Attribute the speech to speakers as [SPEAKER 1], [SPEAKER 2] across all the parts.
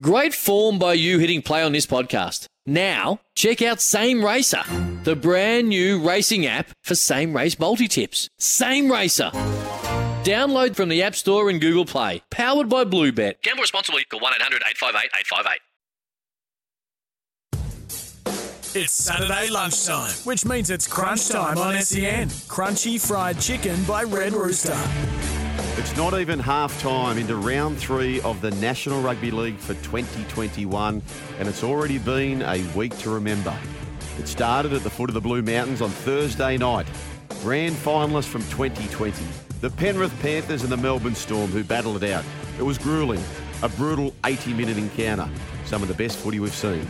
[SPEAKER 1] Great form by you hitting play on this podcast. Now, check out Same Racer, the brand new racing app for same race multi tips. Same Racer. Download from the App Store and Google Play. Powered by Bluebet. Gamble responsibly. Call 1 800 858 858.
[SPEAKER 2] It's Saturday lunchtime, which means it's crunch time on SEN. Crunchy fried chicken by Red Rooster.
[SPEAKER 3] It's not even half time into round three of the National Rugby League for 2021, and it's already been a week to remember. It started at the foot of the Blue Mountains on Thursday night. Grand finalists from 2020. The Penrith Panthers and the Melbourne Storm who battled it out. It was grueling. A brutal 80 minute encounter. Some of the best footy we've seen.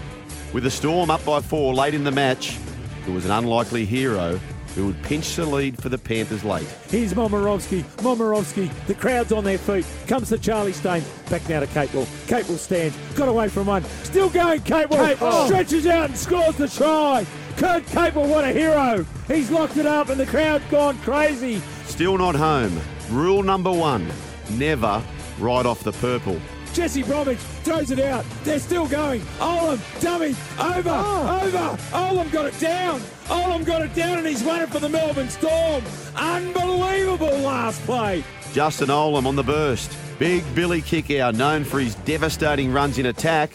[SPEAKER 3] With the Storm up by four late in the match, it was an unlikely hero who would pinch the lead for the Panthers late.
[SPEAKER 4] Here's Momirovski. Momirovski. The crowd's on their feet. Comes to Charlie Stain. Back now to Capewell. Capewell stands. Got away from one. Still going, Capewell.
[SPEAKER 5] Oh.
[SPEAKER 4] Stretches out and scores the try. Kurt Capewell, what a hero. He's locked it up and the crowd's gone crazy.
[SPEAKER 3] Still not home. Rule number one never ride off the purple.
[SPEAKER 4] Jesse Bromwich throws it out. They're still going. Olam, dummy, over, oh. over. Olam got it down. Olam got it down and he's won it for the Melbourne Storm. Unbelievable last play.
[SPEAKER 3] Justin Olam on the burst. Big Billy Kikau, known for his devastating runs in attack.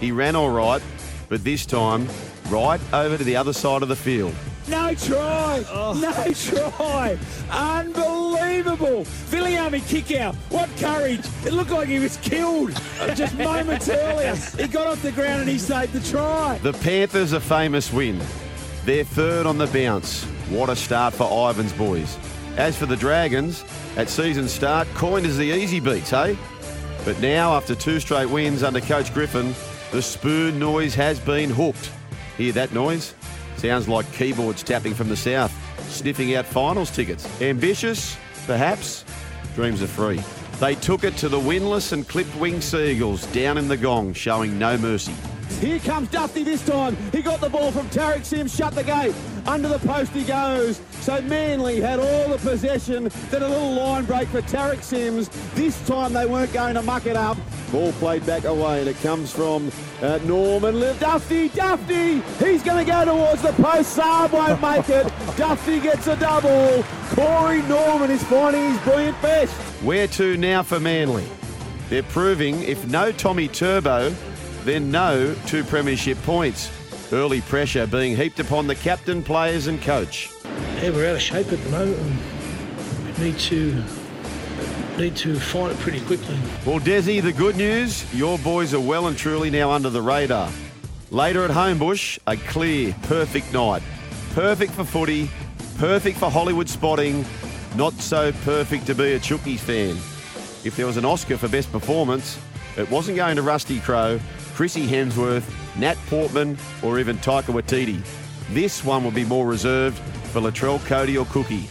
[SPEAKER 3] He ran all right, but this time right over to the other side of the field.
[SPEAKER 4] No try. Oh. No try. Unbelievable. Viliami Kikau. What courage. It looked like he was killed just moments earlier. He got off the ground and he saved the try.
[SPEAKER 3] The Panthers a famous win. They're third on the bounce. What a start for Ivan's boys. As for the Dragons, at season start, coined as the easy beats, hey? But now, after two straight wins under Coach Griffin, the spoon noise has been hooked. Hear that noise? Sounds like keyboards tapping from the south, sniffing out finals tickets. Ambitious? Perhaps? Dreams are free. They took it to the winless and clipped wing Seagulls down in the gong, showing no mercy.
[SPEAKER 5] Here comes Dufty this time. He got the ball from Tariq Sims, shut the gate. Under the post he goes. So Manly had all the possession. Then a little line break for Tariq Sims. This time they weren't going to muck it up. Ball played back away and it comes from uh, Norman. Dufty, Dufty! He's going to go towards the post. Saab won't make it. Dufty gets a double. Corey Norman is finding his brilliant best.
[SPEAKER 3] Where to now for Manly? They're proving if no Tommy Turbo, then no two premiership points. Early pressure being heaped upon the captain, players, and coach.
[SPEAKER 6] Yeah, we're out of shape at the moment. and We need to need to find it pretty quickly.
[SPEAKER 3] Well, Desi, the good news your boys are well and truly now under the radar. Later at Homebush, a clear, perfect night. Perfect for footy, perfect for Hollywood spotting, not so perfect to be a Chookies fan. If there was an Oscar for best performance, it wasn't going to Rusty Crowe, Chrissy Hemsworth, Nat Portman, or even Taika Waititi. This one will be more reserved for Latrell Cody or Cookie.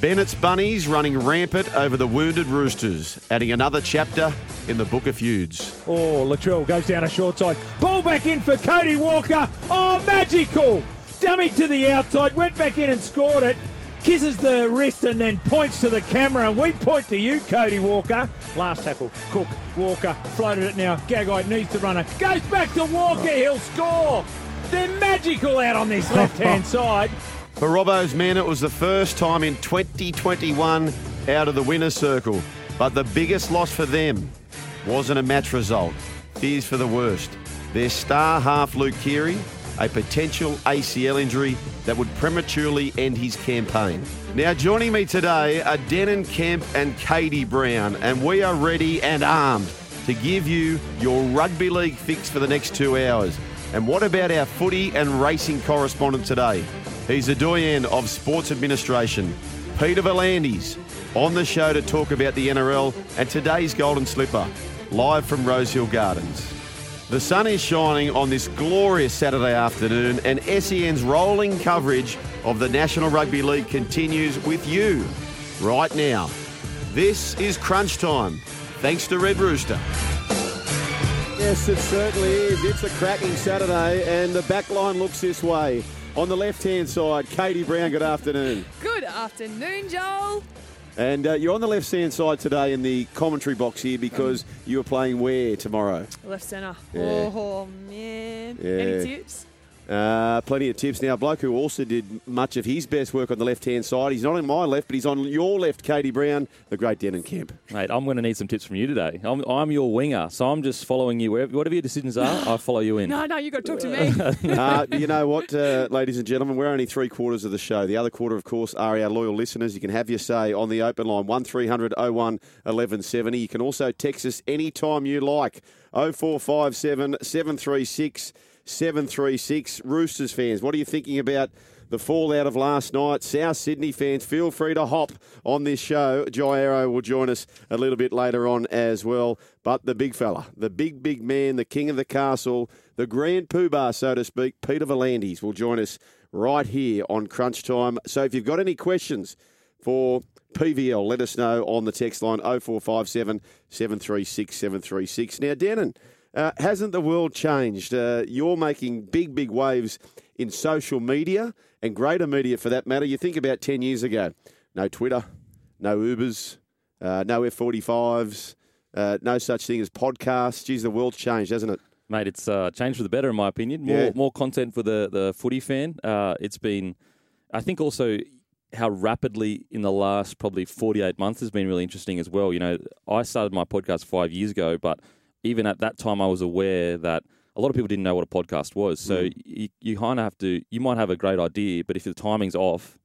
[SPEAKER 3] Bennett's Bunnies running rampant over the wounded Roosters, adding another chapter in the Book of Feuds.
[SPEAKER 4] Oh, Latrell goes down a short side. Ball back in for Cody Walker. Oh, magical. Dummy to the outside. Went back in and scored it. Kisses the wrist and then points to the camera. And we point to you, Cody Walker. Last tackle. Cook. Walker. Floated it now. Gagai needs to run it. Goes back to Walker. He'll score. They're magical out on this left hand side.
[SPEAKER 3] For Robbo's men, it was the first time in 2021 out of the winner's circle. But the biggest loss for them wasn't a match result. Fears for the worst. Their star half Luke Keary, a potential ACL injury that would prematurely end his campaign. Now, joining me today are Denan Kemp and Katie Brown, and we are ready and armed to give you your rugby league fix for the next two hours. And what about our footy and racing correspondent today? He's the doyen of sports administration, Peter V'landys, on the show to talk about the NRL and today's Golden Slipper, live from Rosehill Gardens.
[SPEAKER 7] The sun is shining on this glorious Saturday afternoon, and SEN's rolling coverage of the National Rugby League continues with you right now. This is crunch time, thanks to Red Rooster.
[SPEAKER 3] Yes, it certainly is. It's a cracking Saturday, and the back line looks this way. On the left hand side, Katie Brown, good afternoon.
[SPEAKER 8] Good afternoon, Joel.
[SPEAKER 3] And uh, you're on the left hand side today in the commentary box here because you are playing where tomorrow?
[SPEAKER 8] Left centre.
[SPEAKER 3] Yeah.
[SPEAKER 8] Oh, man.
[SPEAKER 3] Yeah.
[SPEAKER 8] Any tips?
[SPEAKER 3] Uh, plenty of tips. Now, a bloke who also did much of his best work on the left hand side. He's not on my left, but he's on your left, Katie Brown, the great Denan Kemp.
[SPEAKER 9] Mate, I'm going to need some tips from you today. I'm, I'm your winger, so I'm just following you. Wherever, whatever your decisions are, I follow you in.
[SPEAKER 8] No, no, you've got to talk to me.
[SPEAKER 3] uh, you know what, uh, ladies and gentlemen, we're only three quarters of the show. The other quarter, of course, are our loyal listeners. You can have your say on the open line, 1300 01 1170. You can also text us anytime you like, 0457 736 736. Roosters fans, what are you thinking about the fallout of last night? South Sydney fans, feel free to hop on this show. Jai Arrow will join us a little bit later on as well. But the big fella, the big, big man, the king of the castle, the grand poobah, so to speak, Peter V'landys will join us right here on Crunch Time. So if you've got any questions for PVL, let us know on the text line 0457 736 736. Now, Denan, uh, hasn't the world changed? Uh, you're making big, big waves in social media and greater media for that matter. You think about 10 years ago no Twitter, no Ubers, uh, no F45s, uh, no such thing as podcasts. Geez, the world's changed, hasn't it?
[SPEAKER 9] Mate, it's uh, changed for the better, in my opinion. More
[SPEAKER 3] Yeah.
[SPEAKER 9] more content for the, the footy fan. Uh, it's been, I think, also how rapidly in the last probably 48 months has been really interesting as well. You know, I started my podcast five years ago, but even at that time, I was aware that a lot of people didn't know what a podcast was. So you, you kind of have to, you might have a great idea, but if the timing's off,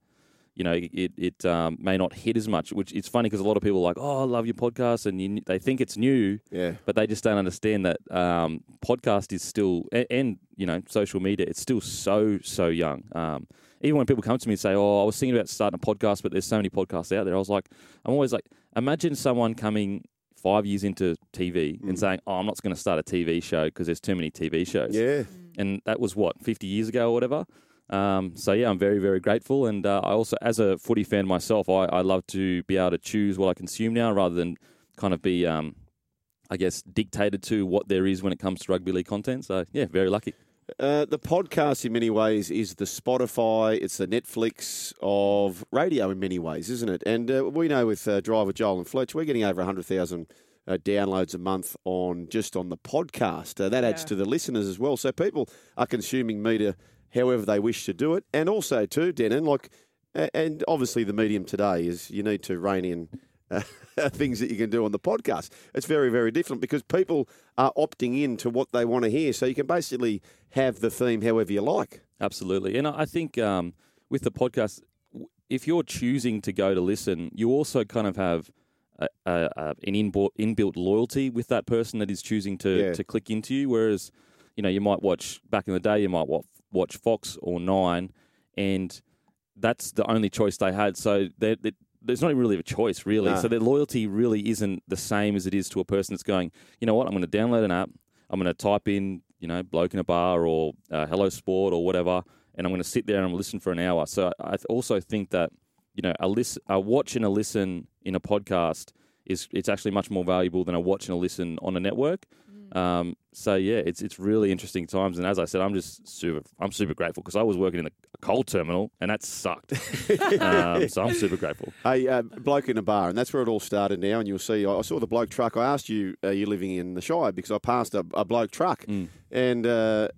[SPEAKER 9] you know, it it um, may not hit as much. Which it's funny because a lot of people are like, "Oh, I love your podcast," and you, they think it's new,
[SPEAKER 3] Yeah.
[SPEAKER 9] but they just don't understand that um, podcast is still and, and you know social media. It's still so so young. Um, even when people come to me and say, "Oh, I was thinking about starting a podcast, but there's so many podcasts out there," I was like, I'm always like, imagine someone coming five years into TV and saying, "Oh, I'm not going to start a TV show because there's too many TV shows."
[SPEAKER 3] Yeah.
[SPEAKER 9] and that was what 50 years ago or whatever. Um, so yeah, I'm very very grateful, and uh, I also, as a footy fan myself, I, I love to be able to choose what I consume now rather than kind of be, um, I guess, dictated to what there is when it comes to rugby league content. So yeah, very lucky.
[SPEAKER 3] Uh, the podcast, in many ways, is the Spotify, it's the Netflix of radio, in many ways, isn't it? And uh, we know with uh, Driver Joel and Fletch, we're getting over 100,000 uh, downloads a month on just on the podcast. Uh, that adds
[SPEAKER 8] Yeah.
[SPEAKER 3] to the listeners as well. So people are consuming media however they wish to do it. And also, too, Denan, like, and obviously the medium today is you need to rein in uh, things that you can do on the podcast. It's very, very different because people are opting in to what they want to hear. So you can basically have the theme however you like.
[SPEAKER 9] Absolutely, and I think um, with the podcast, if you're choosing to go to listen, you also kind of have a, a, a, an inbuilt, inbuilt loyalty with that person that is choosing to,
[SPEAKER 3] Yeah.
[SPEAKER 9] to click into you. Whereas, you know, you might watch back in the day, you might watch Fox or Nine, and that's the only choice they had. So they they- there's not really a choice, really.
[SPEAKER 3] No.
[SPEAKER 9] So their loyalty really isn't the same as it is to a person that's going, you know what, I'm going to download an app, I'm going to type in, you know, bloke in a bar or uh, hello sport or whatever, and I'm going to sit there and I'm listen for an hour. So I also think that, you know, a listen, a watch and a listen in a podcast is it's actually much more valuable than a watch and a listen on a network. Um, so yeah, it's it's really interesting times, and as I said, I'm just super I'm super grateful because I was working in the coal terminal and that sucked. um, so I'm super grateful.
[SPEAKER 3] A uh, bloke in a bar, and that's where it all started now. And you'll see, I I saw the bloke truck. I asked you, are you living in the Shire? Because I passed a, a bloke truck. And uh,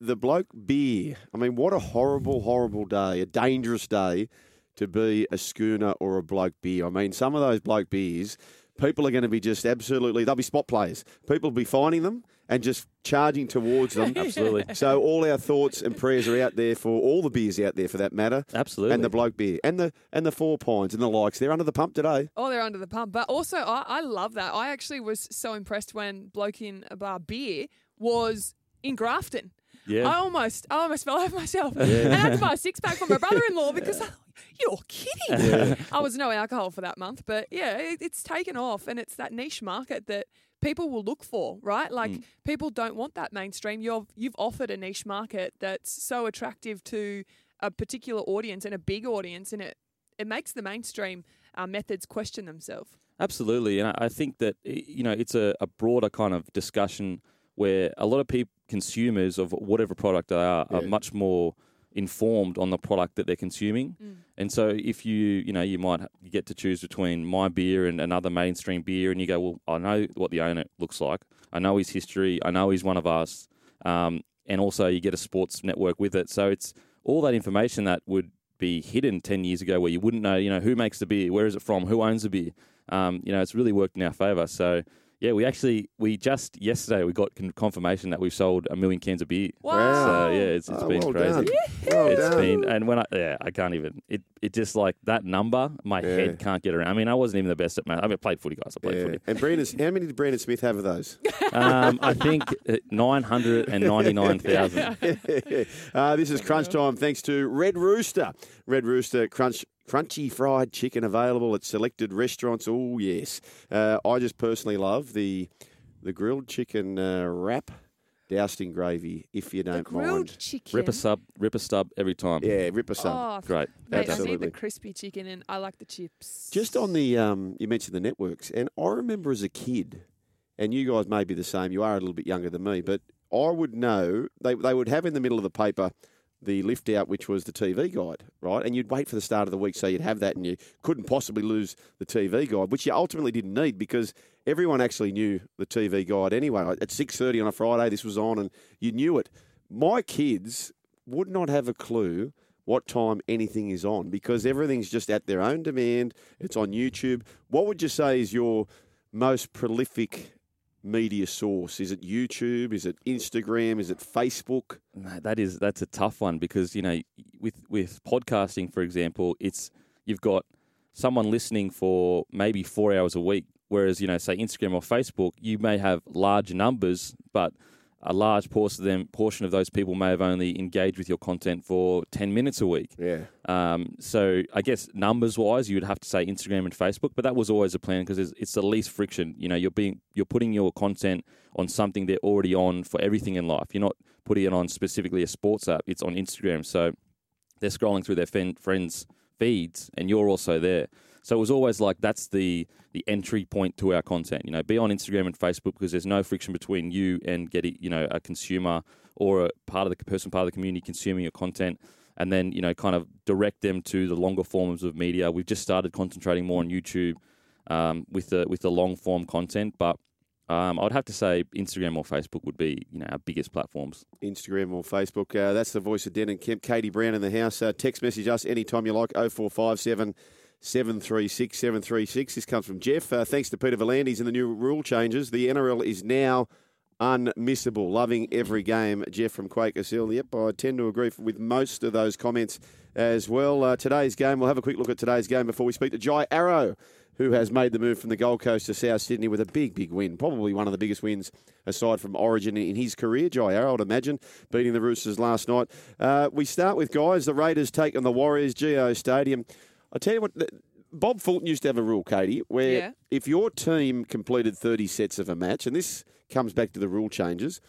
[SPEAKER 3] the bloke beer. I mean, what a horrible, horrible day, a dangerous day to be a schooner or a bloke beer. I mean, some of those bloke beers, people are going to be just absolutely, they'll be spot players. People will be finding them and just charging towards them.
[SPEAKER 9] Absolutely.
[SPEAKER 3] So all our thoughts and prayers are out there for all the beers out there for that matter.
[SPEAKER 9] Absolutely.
[SPEAKER 3] And the bloke beer and the and the four pines and the likes. They're under the pump today.
[SPEAKER 8] Oh, they're under the pump. But also, I, I love that. I actually was so impressed when Bloke in a Bar Beer was in Grafton.
[SPEAKER 9] Yeah.
[SPEAKER 8] I almost, I almost fell over myself. And I had to buy a six pack for my brother-in-law because I, you're kidding. I was no alcohol for that month, but yeah, it, it's taken off, and it's that niche market that people will look for, right? Like
[SPEAKER 9] Mm.
[SPEAKER 8] people don't want that mainstream. You've you've offered a niche market that's so attractive to a particular audience and a big audience, and it it makes the mainstream uh, methods question themselves.
[SPEAKER 9] Absolutely, and I I think that you know it's a, a broader kind of discussion where a lot of people, consumers of whatever product they are, are much more informed on the product that they're consuming. And so, if you you know you might get to choose between my beer and another mainstream beer, and you go, well, I know what the owner looks like, I know his history, I know he's one of us, um, and also you get a sports network with it. So it's all that information that would be hidden 10 years ago where you wouldn't know, you know, who makes the beer, where is it from, who owns the beer. Um, you know, it's really worked in our favour. So, yeah, we actually, we just yesterday, we got confirmation that we've sold a million cans of beer.
[SPEAKER 8] Wow.
[SPEAKER 9] So, yeah, it's, it's
[SPEAKER 3] Oh,
[SPEAKER 9] been
[SPEAKER 3] well
[SPEAKER 9] crazy.
[SPEAKER 3] done. Well
[SPEAKER 9] It's
[SPEAKER 3] done.
[SPEAKER 9] been, and when I, yeah, I can't even, it, it just like that number, my
[SPEAKER 3] Yeah.
[SPEAKER 9] head can't get around. I mean, I wasn't even the best at math. I mean, I played footy, guys. I played
[SPEAKER 3] Yeah.
[SPEAKER 9] footy.
[SPEAKER 3] And Brandon, how many did Brandon Smith have of those?
[SPEAKER 9] Um, I think uh, 999,000.
[SPEAKER 3] uh, this is Crunch Time thanks to Red Rooster. Red Rooster Crunch. Crunchy fried chicken available at selected restaurants. Oh yes, uh, I just personally love the the grilled chicken uh, wrap doused in gravy. If you don't
[SPEAKER 8] grilled
[SPEAKER 3] mind,
[SPEAKER 8] chicken.
[SPEAKER 9] Rip a sub, rip a stub every time.
[SPEAKER 3] yeah, rip us some.
[SPEAKER 8] Oh,
[SPEAKER 9] Great.
[SPEAKER 8] Mate, I need the crispy chicken and I like the chips.
[SPEAKER 3] Just on the, um, you mentioned the networks, and I remember as a kid, and you guys may be the same. You are a little bit younger than me, but I would know they they would have in the middle of the paper the lift out, which was the TV guide, right? And you'd wait for the start of the week, so you'd have that, and you couldn't possibly lose the TV guide, which you ultimately didn't need because everyone actually knew the TV guide anyway. At six thirty on a Friday, this was on, and you knew it. My kids would not have a clue what time anything is on because everything's just at their own demand. It's on YouTube. What would you say is your most prolific media source? Is it YouTube? Is it Instagram? Is it Facebook?
[SPEAKER 9] No, that is that's a tough one because you know with with podcasting, for example, it's you've got someone listening for maybe four hours a week, whereas you know say Instagram or Facebook, you may have large numbers, but a large portion of them portion of those people may have only engaged with your content for ten minutes a week.
[SPEAKER 3] Yeah.
[SPEAKER 9] Um, so I guess numbers wise, you would have to say Instagram and Facebook, but that was always a plan because it's, it's the least friction. You know, you're being you're putting your content on something they're already on for everything in life. You're not putting it on specifically a sports app. It's on Instagram, so they're scrolling through their friends' feeds, and you're also there. So it was always like that's the the entry point to our content. You know, be on Instagram and Facebook because there's no friction between you and getting you know a consumer or a part of the person part of the community consuming your content. And then you know, kind of direct them to the longer forms of media. We've just started concentrating more on YouTube um, with the with the long form content, but um, I'd have to say Instagram or Facebook would be you know our biggest platforms.
[SPEAKER 3] Instagram or Facebook. Uh, that's the voice of Denan Kemp. Katie Brown in the house. Uh, text message us anytime you like 0457 736 736. This comes from Jeff. Uh, thanks to Peter V'landys and the new rule changes, the NRL is now unmissable. Loving every game. Jeff from Quakers Hill. Yep, I tend to agree with most of those comments as well. Uh, today's game, we'll have a quick look at today's game before we speak to Jai Arrow who has made the move from the Gold Coast to South Sydney with a big, big win. Probably one of the biggest wins aside from Origin in his career. Jai Arrow, I'd imagine, beating the Roosters last night. Uh, we start with guys. The Raiders take on the Warriors, GIO Stadium. I tell you what, Bob Fulton used to have a rule, Katie, where
[SPEAKER 8] Yeah.
[SPEAKER 3] if your team completed 30 sets of a match, and this comes back to the rule changes,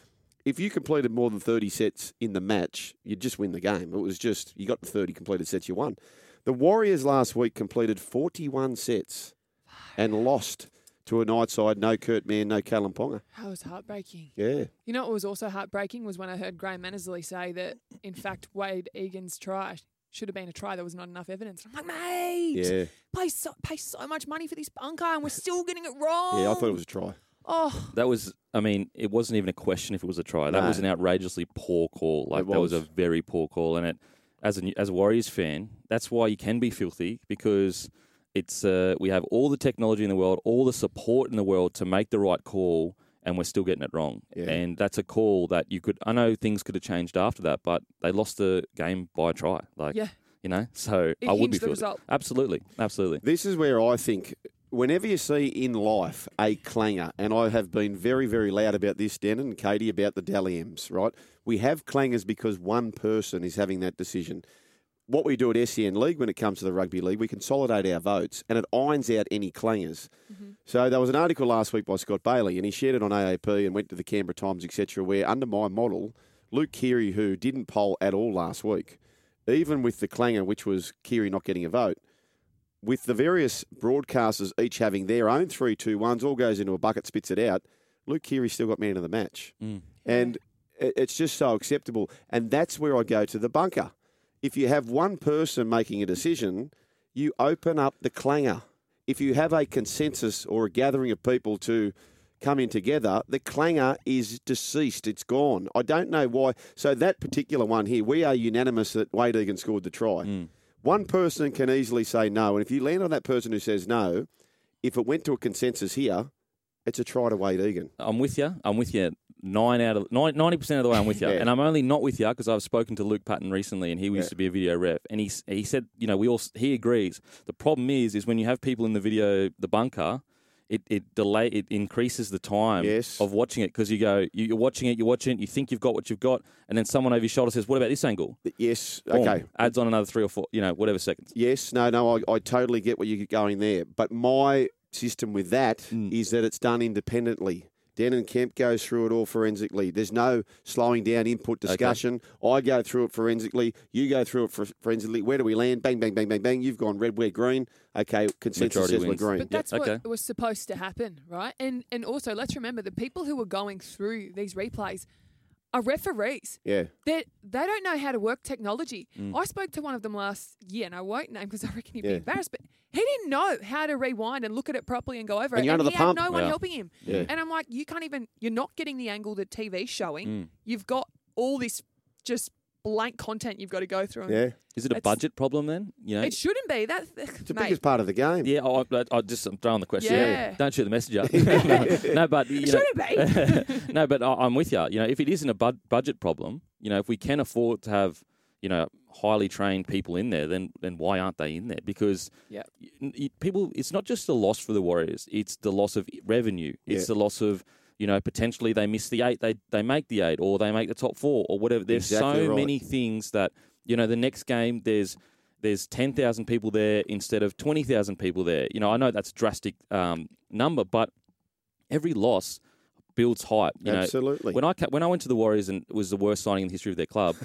[SPEAKER 3] if you completed more than 30 sets in the match, you'd just win the game. It was just, you got the 30 completed sets, you won. The Warriors last week completed 41 sets and lost to a night side, no Kurt Mann, no Kalyn Ponga.
[SPEAKER 8] That was heartbreaking.
[SPEAKER 3] Yeah.
[SPEAKER 8] You know what was also heartbreaking was when I heard Graham Annesley say that, in fact, Wade Egan's try should have been a try. There was not enough evidence. I'm like, mate,
[SPEAKER 3] Yeah.
[SPEAKER 8] pay so, pay so much money for this bunker and we're still getting it wrong.
[SPEAKER 3] Yeah, I thought it was a try.
[SPEAKER 8] Oh,
[SPEAKER 9] That was, I mean, it wasn't even a question if it was a try. That
[SPEAKER 3] No.
[SPEAKER 9] was an outrageously poor call. Like
[SPEAKER 3] It
[SPEAKER 9] that was a very poor call, and it, as a as a Warriors fan, that's why you can be filthy because it's uh, we have all the technology in the world, all the support in the world to make the right call, and we're still getting it wrong.
[SPEAKER 3] Yeah.
[SPEAKER 9] And that's a call that you could. I know things could have changed after that, but they lost the game by a try. Like
[SPEAKER 8] yeah.
[SPEAKER 9] you know, so
[SPEAKER 8] It
[SPEAKER 9] I would be
[SPEAKER 8] the result.
[SPEAKER 9] Absolutely, absolutely.
[SPEAKER 3] This is where I think whenever you see in life a clanger, and I have been very, very loud about this, Den and Katie, about the Dally M's, right? We have clangers because one person is having that decision. What we do at SEN League when it comes to the rugby league, we consolidate our votes and it irons out any clangers. Mm-hmm. So there was an article last week by Scott Bailey, and he shared it on AAP and went to the Canberra Times, etc., where under my model, Luke Keary, who didn't poll at all last week, even with the clanger, which was Keary not getting a vote, with the various broadcasters each having their own three, two, ones, all goes into a bucket, spits it out. Luke Keary still got man of the match, mm. and it's just so acceptable. And that's where I go to the bunker. If you have one person making a decision, you open up the clanger. If you have a consensus or a gathering of people to come in together, the clanger is deceased. It's gone. I don't know why. So that particular one here, we are unanimous that Wade Egan scored the try. Mm. One person can easily say no, and if you land on that person who says no, if it went to a consensus here, it's a try to Wade Egan.
[SPEAKER 9] I'm with you. I'm with you. Nine out of ninety percent of the way, I'm with you,
[SPEAKER 3] Yeah.
[SPEAKER 9] and I'm only not with you because I've spoken to Luke Patton recently, and he used
[SPEAKER 3] Yeah.
[SPEAKER 9] to be a video ref, and he he said, you know, we all he agrees. The problem is, is when you have people in the video, the bunker, it it delay it increases the time
[SPEAKER 3] Yes.
[SPEAKER 9] of watching it because you go, you- you're watching it, you're watching it, you think you've got what you've got, and then someone over your shoulder says, what about this angle?
[SPEAKER 3] Yes,
[SPEAKER 9] Boom.
[SPEAKER 3] okay.
[SPEAKER 9] adds on another three or four, you know, whatever seconds.
[SPEAKER 3] Yes, no, no, I, I totally get what you're going there. But my system with that is
[SPEAKER 9] Mm.
[SPEAKER 3] that it's done independently. Denan Kemp goes through it all forensically. There's no slowing down input discussion. I go through it forensically. You go through it for, forensically. Where do we land? Bang, bang, bang, bang, bang. You've gone red, we're green. Okay, consensus
[SPEAKER 9] Majority
[SPEAKER 3] says we're green.
[SPEAKER 8] But that's
[SPEAKER 9] okay.
[SPEAKER 8] what was supposed to happen, right? And and also let's remember the people who were going through these replays are referees.
[SPEAKER 3] yeah.
[SPEAKER 8] They they don't know how to work technology. I spoke to one of them last year, and I won't name because I reckon he'd
[SPEAKER 3] Yeah.
[SPEAKER 8] be embarrassed, but he didn't know how to rewind and look at it properly and go over
[SPEAKER 3] And
[SPEAKER 8] it.
[SPEAKER 3] you're under
[SPEAKER 8] and
[SPEAKER 3] the
[SPEAKER 8] he
[SPEAKER 3] pump.
[SPEAKER 8] had no one
[SPEAKER 9] Yeah.
[SPEAKER 8] helping him.
[SPEAKER 3] Yeah.
[SPEAKER 8] And I'm like, you can't even. You're not getting the angle the TV's showing.
[SPEAKER 9] Mm.
[SPEAKER 8] You've got all this just blank content you've got to go through. and
[SPEAKER 3] Yeah.
[SPEAKER 9] Is it a
[SPEAKER 8] It's-
[SPEAKER 9] budget problem then? You know,
[SPEAKER 8] It shouldn't be. That's
[SPEAKER 3] It's the biggest part of the game.
[SPEAKER 9] Yeah, I, I, I just I'm throwing the question.
[SPEAKER 8] Yeah.
[SPEAKER 9] Don't shoot the messenger. no, but you
[SPEAKER 8] It
[SPEAKER 9] know,
[SPEAKER 8] shouldn't be.
[SPEAKER 9] no, but I- I'm with you. You know, if it isn't a bud- budget problem, you know, if we can afford to have, you know, highly trained people in there, then then why aren't they in there? Because
[SPEAKER 8] Yep.
[SPEAKER 9] y- y- people, it's not just the loss for the Warriors; it's the loss of revenue. It's
[SPEAKER 3] Yeah.
[SPEAKER 9] the loss of. You know, potentially they miss the eight, they they make the eight, or they make the top four, or whatever. There's
[SPEAKER 3] Exactly
[SPEAKER 9] so
[SPEAKER 3] right.
[SPEAKER 9] many things that you know. The next game, there's there's ten thousand people there instead of twenty thousand people there. You know, I know that's a drastic um, number, but every loss builds hype. You
[SPEAKER 3] Absolutely.
[SPEAKER 9] Know, when I when I went to the Warriors and it was the worst signing in the history of their club,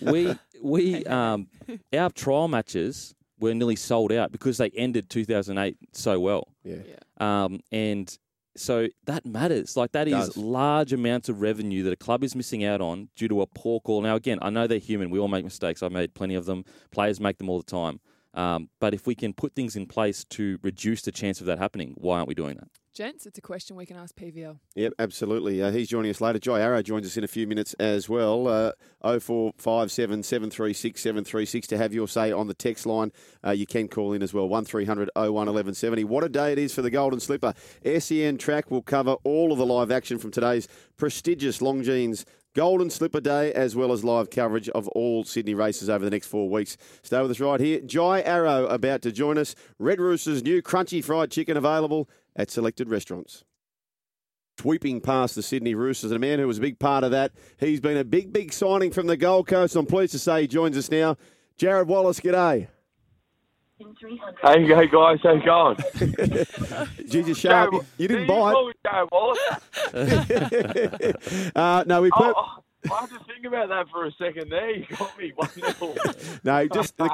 [SPEAKER 9] we we um, our trial matches were nearly sold out because they ended 2008 so well.
[SPEAKER 3] Yeah.
[SPEAKER 9] Um, and so that matters. Like that is
[SPEAKER 3] Does.
[SPEAKER 9] large amounts of revenue that a club is missing out on due to a poor call. Now, again, I know they're human. We all make mistakes. I've made plenty of them. Players make them all the time. Um, but if we can put things in place to reduce the chance of that happening, why aren't we doing that?
[SPEAKER 8] Gents, it's a question we can ask PVL.
[SPEAKER 3] Yep, absolutely. Uh, he's joining us later. Jai Arrow joins us in a few minutes as well. Uh, 0457 736 736 to have your say on the text line. Uh, you can call in as well, 1300 01 1170. What a day it is for the Golden Slipper. SEN Track will cover all of the live action from today's prestigious Longines Golden Slipper Day, as well as live coverage of all Sydney races over the next four weeks. Stay with us right here. Jai Arrow about to join us. Red Rooster's new crunchy fried chicken available at selected restaurants sweeping past the Sydney Roosters. And a man who was a big part of that. He's been a big, big signing from the Gold Coast. I'm pleased to say he joins us now. Jarrod Wallace, g'day.
[SPEAKER 10] Hey, hey guys, how's it going?
[SPEAKER 3] Jesus Sharp, you, you didn't bite.
[SPEAKER 10] Joe Wallace.
[SPEAKER 3] uh, no, we put.
[SPEAKER 10] Oh, I had to think about that for a second there. You got me 1 0.
[SPEAKER 3] No, just the,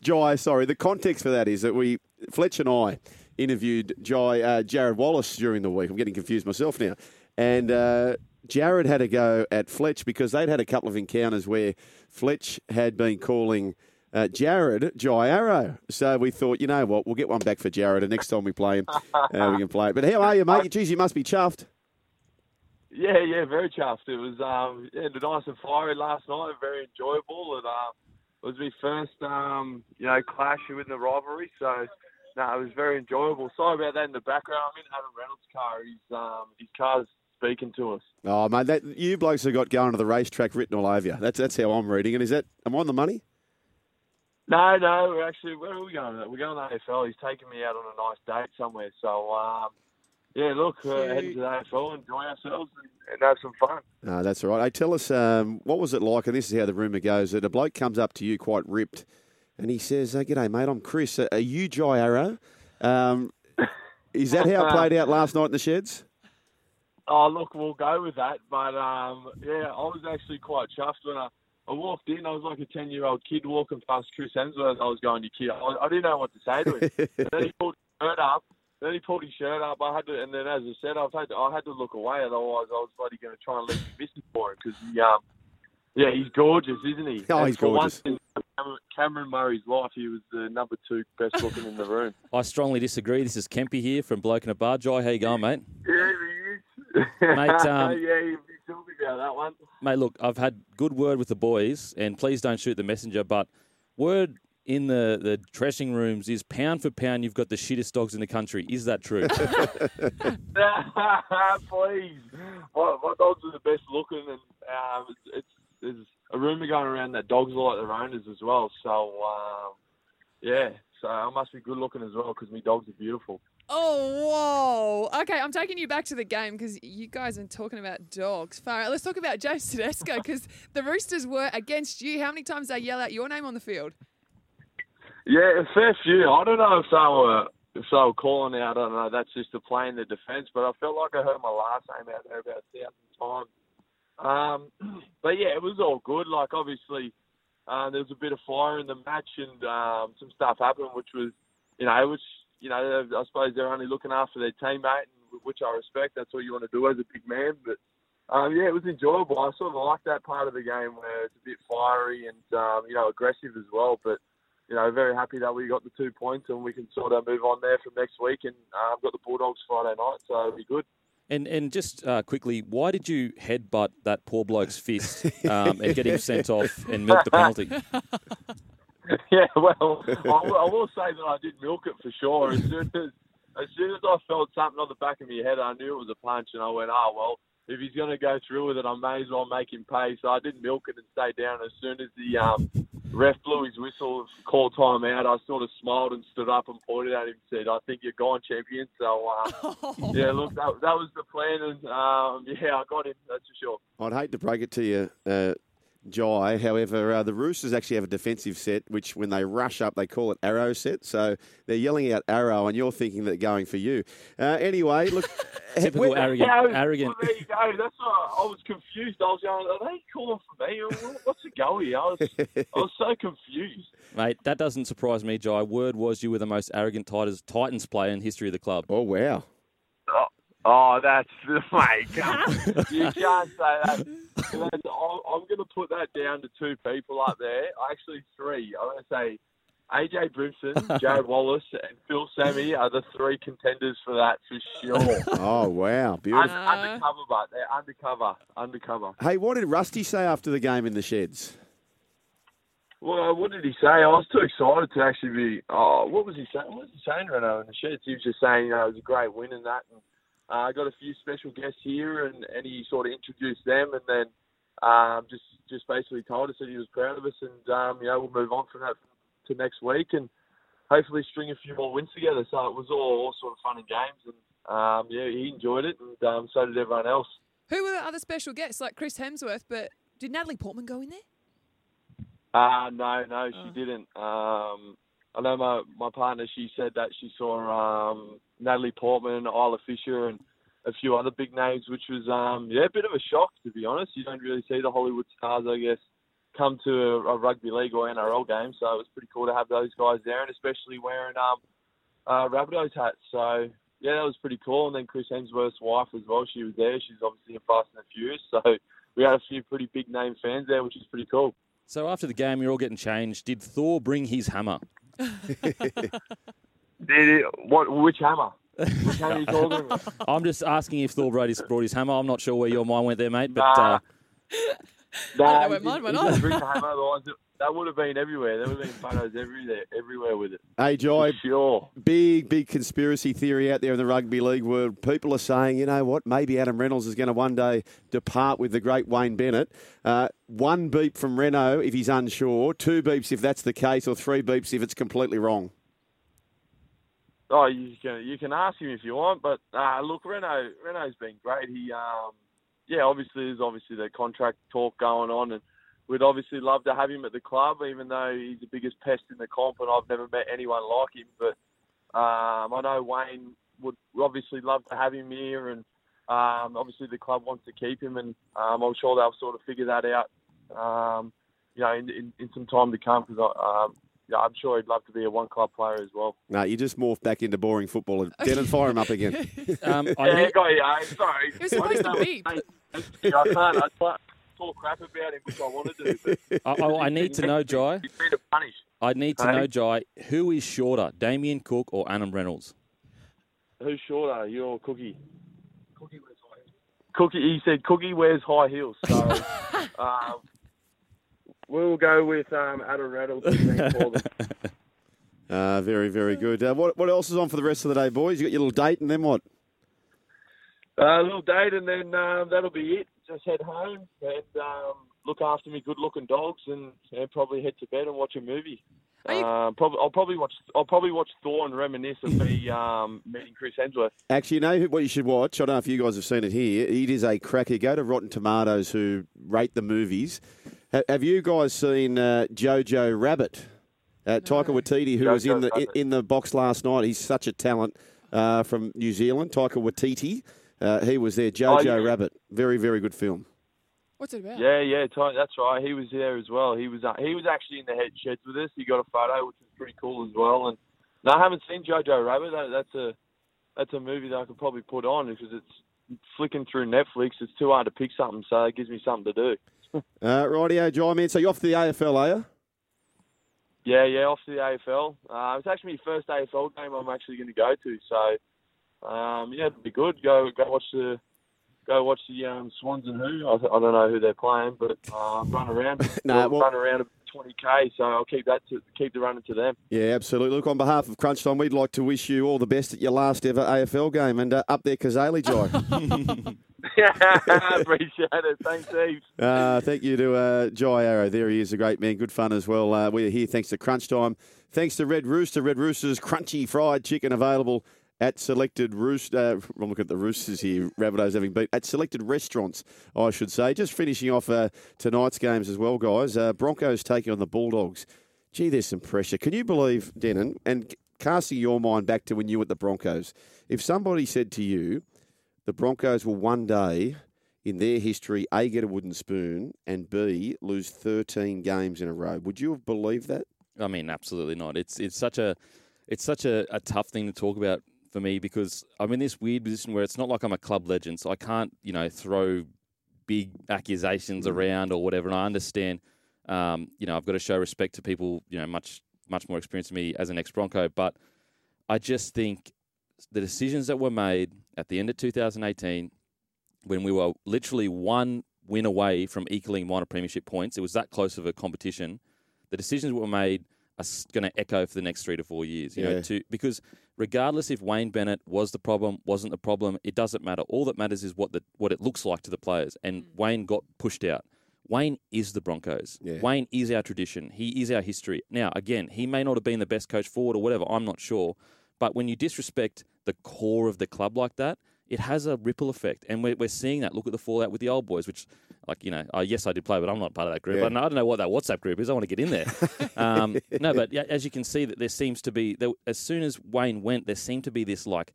[SPEAKER 3] Jai. Sorry, the context for that is that we Fletch and I interviewed Jai uh, Jarrod Wallace during the week. I'm getting confused myself now, and uh, Jarrod had to go at Fletch because they'd had a couple of encounters where Fletch had been calling. Uh, Jarrod, Jai Arrow. So we thought, you know what, we'll get one back for Jarrod, and next time we play him, uh, we can play it. But how are you, mate? Geez, you must be chuffed.
[SPEAKER 10] Yeah, yeah, very chuffed. It was um, yeah, nice and fiery last night, very enjoyable. And uh, it was my first, um, you know, clash with the rivalry. So, no, it was very enjoyable. Sorry about that in the background. I'm in Adam Reynolds' car. He's, um, his car's speaking to us.
[SPEAKER 3] Oh, mate, that, you blokes have got going to the racetrack written all over you. That's that's how I'm reading it. Is that am I on the money?
[SPEAKER 10] No, no, we're actually where are we going? We're going to the AFL. He's taking me out on a nice date somewhere. So um, yeah, look, uh, heading to the AFL, enjoy ourselves, and, and have some fun.
[SPEAKER 3] No, that's all right. Hey, tell us um, what was it like, and this is how the rumour goes: that a bloke comes up to you quite ripped,
[SPEAKER 11] and he says, uh, "G'day, mate. I'm Chris. Are you Jai Arrow?" Um, is that how it played out last night in the sheds?
[SPEAKER 10] Oh, look, we'll go with that. But um, yeah, I was actually quite chuffed when I, I walked in. I was like a ten-year-old kid walking past Chris Hemsworth. I was going, to kid!" I, I didn't know what to say to him. then he pulled his shirt up. Then he pulled his shirt up. I had to, and then as I said, I've had to, I had to look away. Otherwise, I was bloody going to try and leave him missing for him because he, um, yeah, he's gorgeous, isn't he?
[SPEAKER 11] Oh,
[SPEAKER 10] And
[SPEAKER 11] he's
[SPEAKER 10] for
[SPEAKER 11] gorgeous.
[SPEAKER 10] Once in Cameron, Cameron Murray's life, he was the number two best looking in the room.
[SPEAKER 9] I strongly disagree. This is Kempy here from Bloke in a Bar. Jai, how you going, mate?
[SPEAKER 10] Yeah, he is.
[SPEAKER 9] Mate, um,
[SPEAKER 10] yeah, he'd be talking about that one.
[SPEAKER 9] Mate, look, I've had good word with the boys, and please don't shoot the messenger, but word in the, the dressing rooms is pound for pound, you've got the shittest dogs in the country. Is that true?
[SPEAKER 10] Please, my, my dogs are the best looking, and um, it's, it's there's a rumor going around that dogs are like their owners as well. So um, yeah, so I must be good looking as well because my dogs are beautiful.
[SPEAKER 8] Oh, whoa. Okay, I'm taking you back to the game because you guys are talking about dogs. Far out. Let's talk about James Tedesco because the Roosters were against you. How many times they yell out your name on the field?
[SPEAKER 10] Yeah, a fair few. I don't know if they were if they were calling out. I don't know. That's just to play in the defence, but I felt like I heard my last name out there about a thousand times. Um, but yeah, it was all good. Like obviously, uh, there was a bit of fire in the match, and um, some stuff happened, which was, you know, which you know, I suppose they're only looking after their teammate, which I respect. That's what you want to do as a big man. But um, yeah, it was enjoyable. I sort of like that part of the game where it's a bit fiery and um, you know aggressive as well. But you know, very happy that we got the two points and we can sort of move on there for next week. And um, got the Bulldogs Friday night, so it'll be good.
[SPEAKER 9] And and just uh, quickly, why did you headbutt that poor bloke's fist um, and get him sent off and milk the penalty?
[SPEAKER 10] yeah, well, I, will- will say that I did milk it for sure. As soon as as soon as I felt something on the back of my head, I knew it was a punch, and I went, "Oh well, if he's going to go through with it, I may as well make him pay." So I didn't milk it and stay down. As soon as the um, ref blew his whistle, called time out, I sort of smiled and stood up and pointed at him and said, "I think you're gone, champion." So uh, yeah, look, that, that was the plan, and um, yeah, I got him. That's for sure.
[SPEAKER 11] I'd hate to break it to you, uh, Jai. However, uh, the Roosters actually have a defensive set, which when they rush up, they call it arrow set. So they're yelling out arrow, and you're thinking that they're going for you. Uh, anyway, look.
[SPEAKER 9] Typical
[SPEAKER 11] where-
[SPEAKER 9] arrogant,
[SPEAKER 10] Yeah,
[SPEAKER 9] arrogant.
[SPEAKER 10] Well, there you go. That's what I was confused. I was going, are they calling for me? What's the go here? I was, I was so confused.
[SPEAKER 9] Mate, that doesn't surprise me, Jai. Word was you were the most arrogant Titans, Titans player in history of the club.
[SPEAKER 11] Oh, wow.
[SPEAKER 10] Oh, oh that's oh mate. come- you can't say that. That's- I'm, I'm going to put that down to two people up there. Actually, three. I'm going to say AJ Brimson, Jarrod Wallace, and Phil Sami are the three contenders for that for sure.
[SPEAKER 11] Oh, wow.
[SPEAKER 10] Un-
[SPEAKER 11] Beautiful.
[SPEAKER 10] undercover, but they're undercover. Undercover.
[SPEAKER 11] Hey, what did Rusty say after the game in the sheds?
[SPEAKER 10] Well, uh, what did he say? I was too excited to actually be. Oh, what was he saying? What was he saying, Reyno, in the sheds? He was just saying, you know, it was a great win and that. And uh, I got a few special guests here, and, and he sort of introduced them, and then um, just just basically told us that he was proud of us, and um, you know, we'll move on from that to next week, and hopefully string a few more wins together. So it was all, all sort of fun and games, and um, yeah, he enjoyed it, and um, so did everyone else.
[SPEAKER 8] Who were the other special guests like Chris Hemsworth? But did Natalie Portman go in there?
[SPEAKER 10] Uh, no, no, she didn't. Um, I know my, my partner, she said that she saw um, Natalie Portman, Isla Fisher, and a few other big names, which was, um, yeah, a bit of a shock, to be honest. You don't really see the Hollywood stars, I guess, come to a, a rugby league or NRL game, so it was pretty cool to have those guys there, and especially wearing um, uh, Rabbitohs hats. So, yeah, that was pretty cool. And then Chris Hemsworth's wife as well, she was there. She's obviously in Fast and the Furious, so we had a few pretty big name fans there, which is pretty cool.
[SPEAKER 9] So after the game, you're all getting changed. Did Thor bring his hammer?
[SPEAKER 10] Did it, what? Which hammer? Which hammer are you talking about?
[SPEAKER 9] I'm just asking if Thor brought his, brought his hammer. I'm not sure where your mind went there, mate. But
[SPEAKER 10] Nah.
[SPEAKER 9] uh,
[SPEAKER 10] Nah,
[SPEAKER 8] I don't know where mine went
[SPEAKER 10] he bring the hammer, otherwise it- that would have been everywhere. There would have been photos everywhere, everywhere with it.
[SPEAKER 11] Hey, Jai,
[SPEAKER 10] Sure.
[SPEAKER 11] big, big conspiracy theory out there in the rugby league world. People are saying, you know what, maybe Adam Reynolds is going to one day depart with the great Wayne Bennett. Uh, one beep from Reyno if he's unsure, two beeps if that's the case, or three beeps if it's completely wrong.
[SPEAKER 10] Oh, you can you can ask him if you want, but uh, look, Reyno Reyno's been great. He, um, yeah, obviously there's obviously the contract talk going on, and we'd obviously love to have him at the club, even though he's the biggest pest in the comp, and I've never met anyone like him. But um, I know Wayne would obviously love to have him here, and um, obviously the club wants to keep him, and um, I'm sure they'll sort of figure that out, um, you know, in, in, in some time to come. Because yeah, I'm sure he'd love to be a one club player as well.
[SPEAKER 3] No, you just morphed back into boring football. And Denan, fire him up again.
[SPEAKER 9] Um, I
[SPEAKER 10] yeah,
[SPEAKER 9] need-
[SPEAKER 10] got you. eh? Sorry.
[SPEAKER 8] It was supposed to be.
[SPEAKER 10] I can't. I can't talk crap about him, which I want to do. But
[SPEAKER 9] I, I, I need to know, Jai.
[SPEAKER 10] He's been punished.
[SPEAKER 9] I need to
[SPEAKER 10] Hey?
[SPEAKER 9] know, Jai, who is shorter, Damien Cook or Adam Reynolds?
[SPEAKER 10] Who's shorter, you or Cookie? Cookie wears high heels. Cookie, he said Cookie wears high heels. So um, we'll go with um, Adam Reynolds. and call them.
[SPEAKER 3] Uh, very, very good. Uh, what, what else is on for the rest of the day, boys? You got your little date, and then what?
[SPEAKER 10] Uh, a little date, and then um, that'll be it. Just head home and um, look after me good-looking dogs, and yeah, probably head to bed and watch a movie. Uh, probably, I'll probably watch. I'll probably watch Thor and reminisce of me um, meeting Chris Hemsworth.
[SPEAKER 3] Actually, you know what you should watch? I don't know if you guys have seen it here. It is a cracker. Go to Rotten Tomatoes, who rate the movies. Ha- Have you guys seen uh, Jojo Rabbit? Uh, Taika Waititi, who was in the
[SPEAKER 10] Rabbit.
[SPEAKER 3] in the box last night. He's such a talent uh, from New Zealand. Taika Waititi. Uh, he was there. Jojo
[SPEAKER 10] Oh, yeah.
[SPEAKER 3] Rabbit. Very, very good film.
[SPEAKER 8] What's it about?
[SPEAKER 10] Yeah, yeah, Ty, that's right. He was there as well. He was uh, he was actually in the head sheds with us. He got a photo, which is pretty cool as well. And no, I haven't seen Jojo Rabbit. That, that's a that's a movie that I could probably put on because it's flicking through Netflix. It's too hard to pick something, so it gives me something to do.
[SPEAKER 3] Uh, rightio, Jai, man. So you're off to the AFL, are you?
[SPEAKER 10] Yeah, yeah, off to the AFL. Uh, it's actually my first AFL game I'm actually going to go to. So um, yeah, it'll be good. Go go watch the. Go watch the um, Swans and who I, I don't know who they're playing, but uh, run around,
[SPEAKER 3] No, well-
[SPEAKER 10] run around 20k. So I'll keep that to keep the running to them.
[SPEAKER 3] Yeah, absolutely. Look, on behalf of Crunch Time, we'd like to wish you all the best at your last ever AFL game. And uh, up there, Cazaly, Jai.
[SPEAKER 10] I appreciate it. Thanks, Eve.
[SPEAKER 3] Uh, thank you to uh, Jai Arrow. There he is, a great man. Good fun as well. Uh, we're here thanks to Crunch Time. Thanks to Red Rooster. Red Rooster's crunchy fried chicken available at selected roost. Uh, I'm looking at the roosters here. Rabbitohs having beat at selected restaurants, I should say. Just finishing off uh, tonight's games as well, guys. Uh, Broncos taking on the Bulldogs. Gee, there's some pressure. Can you believe, Denan, and casting your mind back to when you were at the Broncos, if somebody said to you, the Broncos will one day in their history A get a wooden spoon and B lose 13 games in a row. Would you have believed that?
[SPEAKER 9] I mean, absolutely not. It's it's such a it's such a, a tough thing to talk about for me because I'm in this weird position where it's not like I'm a club legend, so I can't you know throw big accusations around or whatever. And I understand, um, you know, I've got to show respect to people you know much much more experienced than me as an ex Bronco, but I just think the decisions that were made at the end of 2018 when we were literally one win away from equaling minor premiership points. It was that close of a competition. The decisions that were made are going to echo for the next three to four years. You
[SPEAKER 3] Yeah.
[SPEAKER 9] know, to because regardless if Wayne Bennett was the problem, wasn't the problem, it doesn't matter. All that matters is what the what it looks like to the players. And mm. Wayne got pushed out. Wayne is the Broncos.
[SPEAKER 3] Yeah.
[SPEAKER 9] Wayne is our tradition. He is our history. Now, again, he may not have been the best coach forward or whatever. I'm not sure. But when you disrespect the core of the club like that, it has a ripple effect. And we're, we're seeing that. Look at the fallout with the old boys, which, like, you know, uh, yes, I did play, but I'm not part of that group.
[SPEAKER 3] Yeah.
[SPEAKER 9] I, don't- I don't know what that WhatsApp group is. I want to get in there. um, no, but as you can see, that there seems to be, there, as soon as Wayne went, there seemed to be this, like,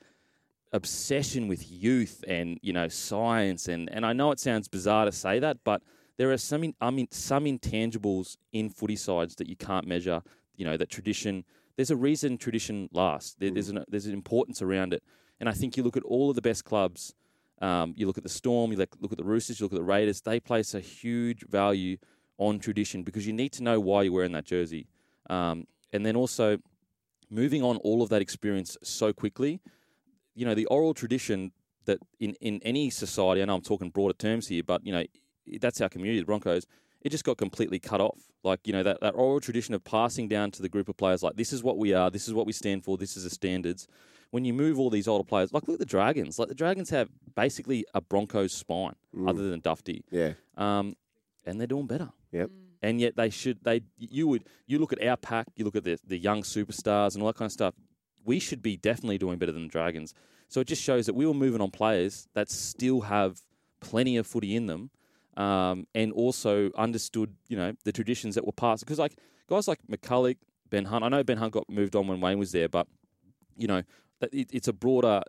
[SPEAKER 9] obsession with youth and you know science and and I know it sounds bizarre to say that, but there are some in, I mean some intangibles in footy sides that you can't measure. You know that tradition. There's a reason tradition lasts. There, there's an there's an importance around it, and I think you look at all of the best clubs. Um, you look at the Storm, you look, at the Roosters, you look at the Raiders. They place a huge value on tradition because you need to know why you're wearing that jersey, um, and then also moving on all of that experience so quickly you know, the oral tradition that in, in any society, I know I'm talking broader terms here, but, you know, that's our community, the Broncos, it just got completely cut off. Like, you know, that, that oral tradition of passing down to the group of players, like, this is what we are, this is what we stand for, this is the standards. When you move all these older players, like, look at the Dragons. Like, the Dragons have basically a Broncos spine, other than Dufty.
[SPEAKER 3] Yeah.
[SPEAKER 9] Um, and they're doing better.
[SPEAKER 3] Yep.
[SPEAKER 9] And yet they should, they, you would, you look at our pack, you look at the, the young superstars and all that kind of stuff. We should be definitely doing better than the Dragons. So it just shows that we were moving on players that still have plenty of footy in them. Um, and also understood, you know, the traditions that were passed. Because like guys like McCullough, Ben Hunt, I know Ben Hunt got moved on when Wayne was there, but you know, it, it's a broader.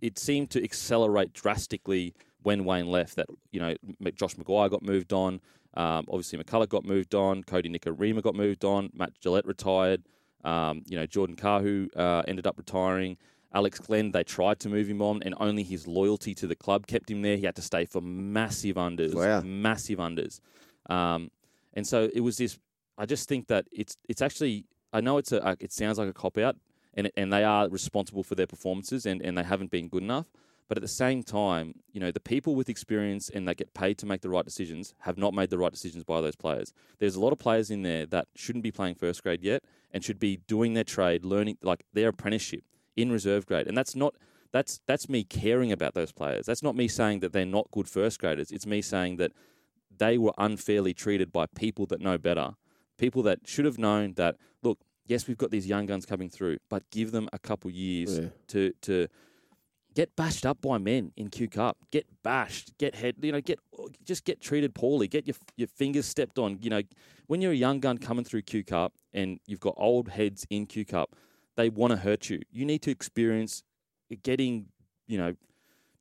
[SPEAKER 9] It seemed to accelerate drastically when Wayne left. That you know, Josh McGuire got moved on. Um, obviously, McCullough got moved on. Kodi Nikorima got moved on. Matt Gillett retired. Um, you know, Jordan Kahu uh, ended up retiring. Alex Glenn, they tried to move him on, and only his loyalty to the club kept him there. He had to stay for massive unders,
[SPEAKER 3] Wow.
[SPEAKER 9] massive unders. Um, and so it was this. I just think that it's it's actually. I know it's a. It sounds like a cop out, and and they are responsible for their performances, and, and they haven't been good enough. But at the same time, you know, the people with experience and that get paid to make the right decisions have not made the right decisions by those players. There's a lot of players in there that shouldn't be playing first grade yet and should be doing their trade, learning like their apprenticeship in reserve grade. And that's not that's that's me caring about those players. That's not me saying that they're not good first graders. It's me saying that they were unfairly treated by people that know better. People that should have known that look, yes, we've got these young guns coming through, but give them a couple years
[SPEAKER 3] Yeah.
[SPEAKER 9] to to get bashed up by men in Q Cup. Get bashed, get head, you know, get just get treated poorly, get your your fingers stepped on. You know, when you're a young gun coming through Q Cup and you've got old heads in Q Cup, they want to hurt you. You need to experience getting, you know,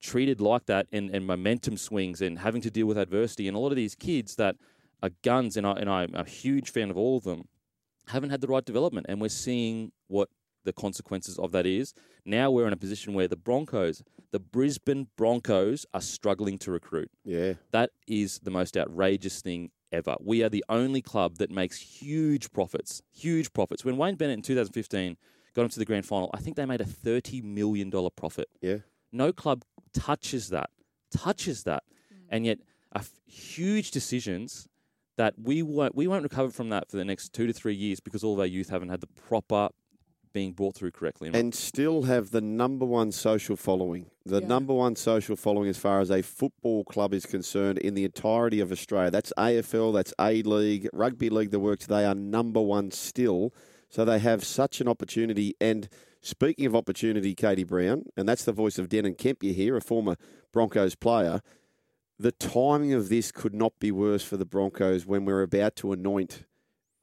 [SPEAKER 9] treated like that and, and momentum swings and having to deal with adversity. And a lot of these kids that are guns, and, I, and I'm a huge fan of all of them, haven't had the right development. And we're seeing what the consequences of that is. Now we're in a position where the Broncos, the Brisbane Broncos, are struggling to recruit.
[SPEAKER 3] Yeah.
[SPEAKER 9] That is the most outrageous thing ever. We are the only club that makes huge profits, huge profits. When Wayne Bennett in 2015 got into the grand final, I think they made a $30 million profit.
[SPEAKER 3] Yeah.
[SPEAKER 9] No club touches that, touches that. Mm. And yet, a f- huge decisions that we won't, we won't recover from that for the next two to three years because all of our youth haven't had the proper being brought through correctly.
[SPEAKER 3] and still have the number one social following. The
[SPEAKER 9] Yeah.
[SPEAKER 3] number one social following as far as a football club is concerned in the entirety of Australia. That's AFL, that's A League, Rugby League, the works. They are number one still. So they have such an opportunity. And speaking of opportunity, Katie Brown, and that's the voice of Denan Kemp you hear, a former Broncos player. The timing of this could not be worse for the Broncos when we're about to anoint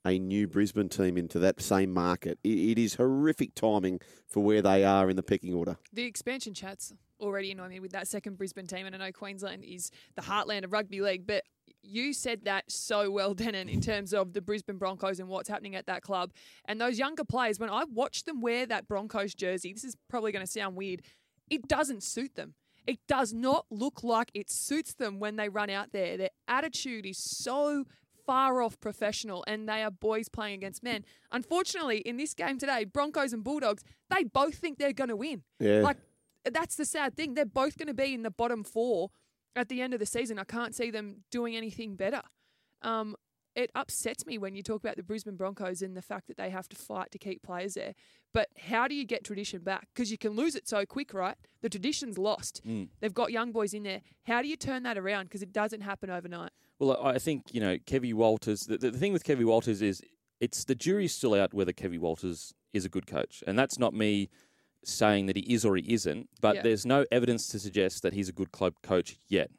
[SPEAKER 3] a new Brisbane team into that same market. It, it is horrific timing for where they are in the pecking order.
[SPEAKER 8] The expansion chats already annoy me with that second Brisbane team, and I know Queensland is the heartland of rugby league, but you said that so well, Denan, in terms of the Brisbane Broncos and what's happening at that club. And those younger players, when I watch them wear that Broncos jersey, this is probably going to sound weird, it doesn't suit them. It does not look like it suits them when they run out there. Their attitude is so far off professional and they are boys playing against men. Unfortunately, in this game today, Broncos and Bulldogs, they both think they're going to win.
[SPEAKER 3] Yeah.
[SPEAKER 8] Like that's the sad thing. They're both going to be in the bottom 4 at the end of the season. I can't see them doing anything better. Um it upsets me when you talk about the Brisbane Broncos and the fact that they have to fight to keep players there. But how do you get tradition back? Because you can lose it so quick, right? The tradition's lost.
[SPEAKER 9] Mm.
[SPEAKER 8] They've got young boys in there. How do you turn that around? Because it doesn't happen overnight.
[SPEAKER 9] Well, I I think you know Kevy Walters. The, the thing with Kevy Walters is it's the jury's still out whether Kevy Walters is a good coach, and that's not me saying that he is or he isn't. But
[SPEAKER 8] Yeah.
[SPEAKER 9] there's no evidence to suggest that he's a good club coach yet.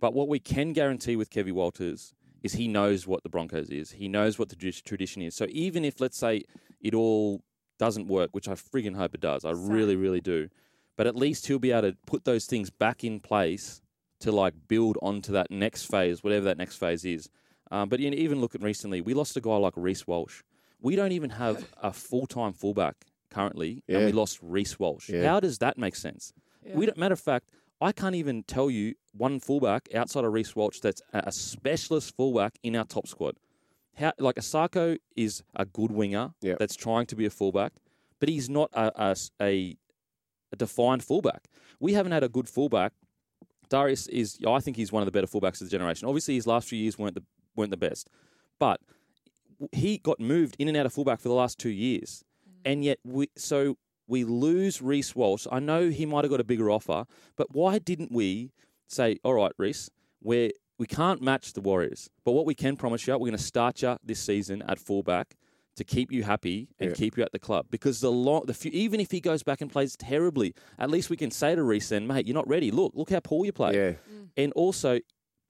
[SPEAKER 9] But what we can guarantee with Kevy Walters is he knows what the Broncos is. He knows what the tradition is. So even if let's say it all doesn't work, which I friggin' hope it does, I really, really do. But at least he'll be able to put those things back in place to like build onto that next phase, whatever that next phase is. Um, but you know, even looking recently, we lost a guy like Reece Walsh. We don't even have a full time fullback currently, and we lost Reece Walsh.
[SPEAKER 3] Yeah.
[SPEAKER 9] How does that make sense? We don't, matter of fact, I can't even tell you one fullback outside of Reece Walsh that's a a specialist fullback in our top squad. How like Isaako is a good winger
[SPEAKER 3] Yep.
[SPEAKER 9] that's trying to be a fullback, but he's not a, a, a a defined fullback. We haven't had a good fullback. Darius is, I think he's one of the better fullbacks of the generation. Obviously, his last few years weren't the weren't the best, but he got moved in and out of fullback for the last two years, and yet we so we lose Reece Walsh. I know he might have got a bigger offer, but why didn't we say, all right, Reece, we're we can't match the Warriors, but what we can promise you, we're going to start you this season at fullback to keep you happy and
[SPEAKER 3] Yeah.
[SPEAKER 9] keep you at the club. Because the long, the few, even if he goes back and plays terribly, at least we can say to Reece, then, mate, you're not ready. Look, look how poor you play.
[SPEAKER 3] Yeah. Mm.
[SPEAKER 9] And also,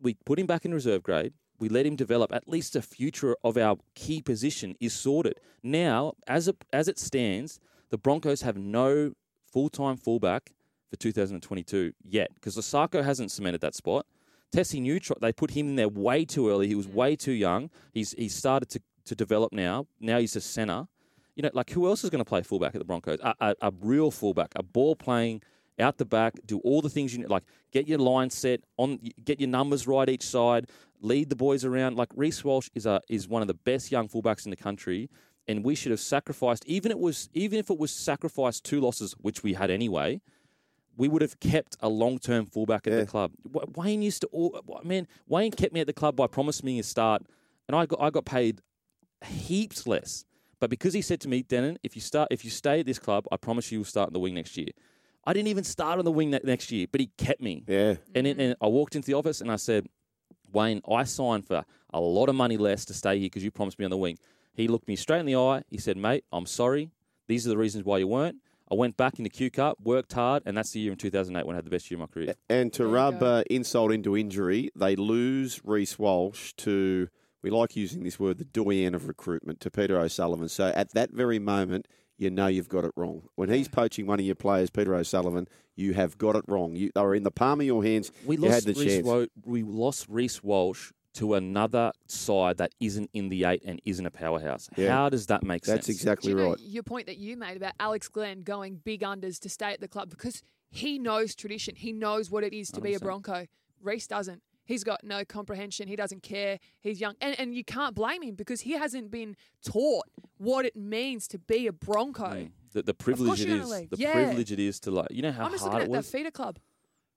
[SPEAKER 9] we put him back in reserve grade. We let him develop. At least the future of our key position is sorted. Now, as a, as it stands, the Broncos have no full time fullback for 2022 yet because Isaako hasn't cemented that spot. Tessie Neutron, they put him in there way too early. He was mm. way too young. He's he's started to, to develop now. Now he's a center. You know, like who else is going to play fullback at the Broncos? A, a, a real fullback, a ball playing out the back, do all the things you need, like get your line set on, get your numbers right each side, lead the boys around. Like Reece Walsh is a is one of the best young fullbacks in the country, and we should have sacrificed even it was even if it was sacrificed two losses, which we had anyway. We would have kept a long term fullback at the club. Wayne used to, all, man, Wayne kept me at the club by promising me a start, and I got I got paid heaps less. But because he said to me, Denan, if you start, if you stay at this club, I promise you will start in the wing next year. I didn't even start on the wing ne- next year, but he kept me.
[SPEAKER 3] Yeah.
[SPEAKER 9] And, it, and I walked into the office and I said, Wayne, I signed for a lot of money less to stay here because you promised me on the wing. He looked me straight in the eye. He said, mate, I'm sorry. These are the reasons why you weren't. I went back in the Q Cup, worked hard, and that's the year in 2008 when I had the best year of my career.
[SPEAKER 3] And to rub uh, insult into injury, they lose Reece Walsh to, we like using this word, the doyen of recruitment, to Peter O'Sullivan. So at that very moment, you know you've got it wrong. When he's poaching one of your players, Peter O'Sullivan, you have got it wrong. You, they were in the palm of your hands.
[SPEAKER 9] We
[SPEAKER 3] you
[SPEAKER 9] lost
[SPEAKER 3] had the
[SPEAKER 9] Reece
[SPEAKER 3] chance.
[SPEAKER 9] Wa- we lost Reece Walsh to another side that isn't in the eight and isn't a powerhouse.
[SPEAKER 3] Yeah.
[SPEAKER 9] How does that make
[SPEAKER 3] That's
[SPEAKER 9] sense?
[SPEAKER 8] That's
[SPEAKER 3] exactly
[SPEAKER 8] you know
[SPEAKER 3] right.
[SPEAKER 8] your point that you made about Alex Glenn going big unders to stay at the club because he knows tradition. He knows what it is to be a Bronco. Reece doesn't. He's got no comprehension. He doesn't care. He's young. And, and you can't blame him because he hasn't been taught what it means to be a Bronco.
[SPEAKER 9] Mm. The, the privilege it
[SPEAKER 8] you're gonna
[SPEAKER 9] is.
[SPEAKER 8] leave.
[SPEAKER 9] The
[SPEAKER 8] Yeah.
[SPEAKER 9] privilege it is to like. You know how
[SPEAKER 8] I'm just
[SPEAKER 9] hard
[SPEAKER 8] looking
[SPEAKER 9] it
[SPEAKER 8] at that feeder club.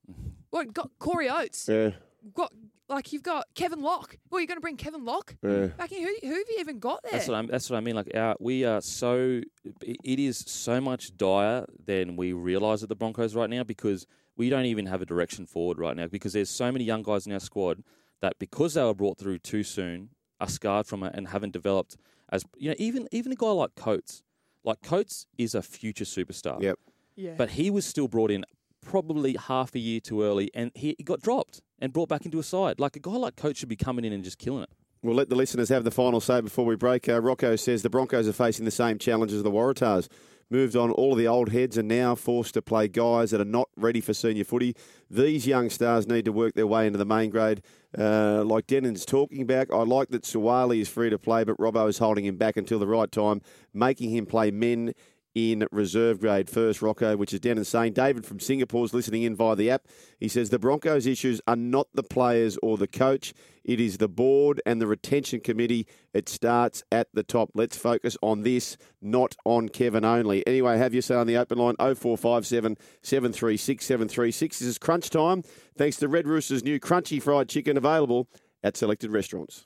[SPEAKER 8] What got Corey Oates?
[SPEAKER 3] Yeah.
[SPEAKER 8] Got like you've got Kevin Locke. Well, you're going to bring Kevin Locke
[SPEAKER 3] Yeah.
[SPEAKER 8] back in. Who, who have you even got there?
[SPEAKER 9] That's what I. That's what I mean. Like our, we are so. It it is so much dire than we realise at the Broncos right now because we don't even have a direction forward right now because there's so many young guys in our squad that because they were brought through too soon are scarred from it and haven't developed as you know. Even even a guy like Coates, like Coates is a future superstar.
[SPEAKER 3] Yep.
[SPEAKER 8] yeah.
[SPEAKER 9] But he was still brought in probably half a year too early, and he he got dropped and brought back into a side. Like a guy like Coates should be coming in and just killing it.
[SPEAKER 3] We'll let the listeners have the final say before we break. Uh, Rocco says the Broncos are facing the same challenges as the Waratahs. Moved on, all of the old heads are now forced to play guys that are not ready for senior footy. These young stars need to work their way into the main grade. Uh, like Denan's talking about, I like that Suaalii is free to play, but Robbo is holding him back until the right time, making him play men in reserve grade first, Rocco, which is Denan saying. David from Singapore is listening in via the app. He says the Broncos' issues are not the players or the coach, it is the board and the retention committee. It starts at the top. Let's focus on this, not on Kevin only. Anyway, have your say on the open line 0457 736 736. This is crunch time. Thanks to Red Rooster's new crunchy fried chicken available at selected restaurants.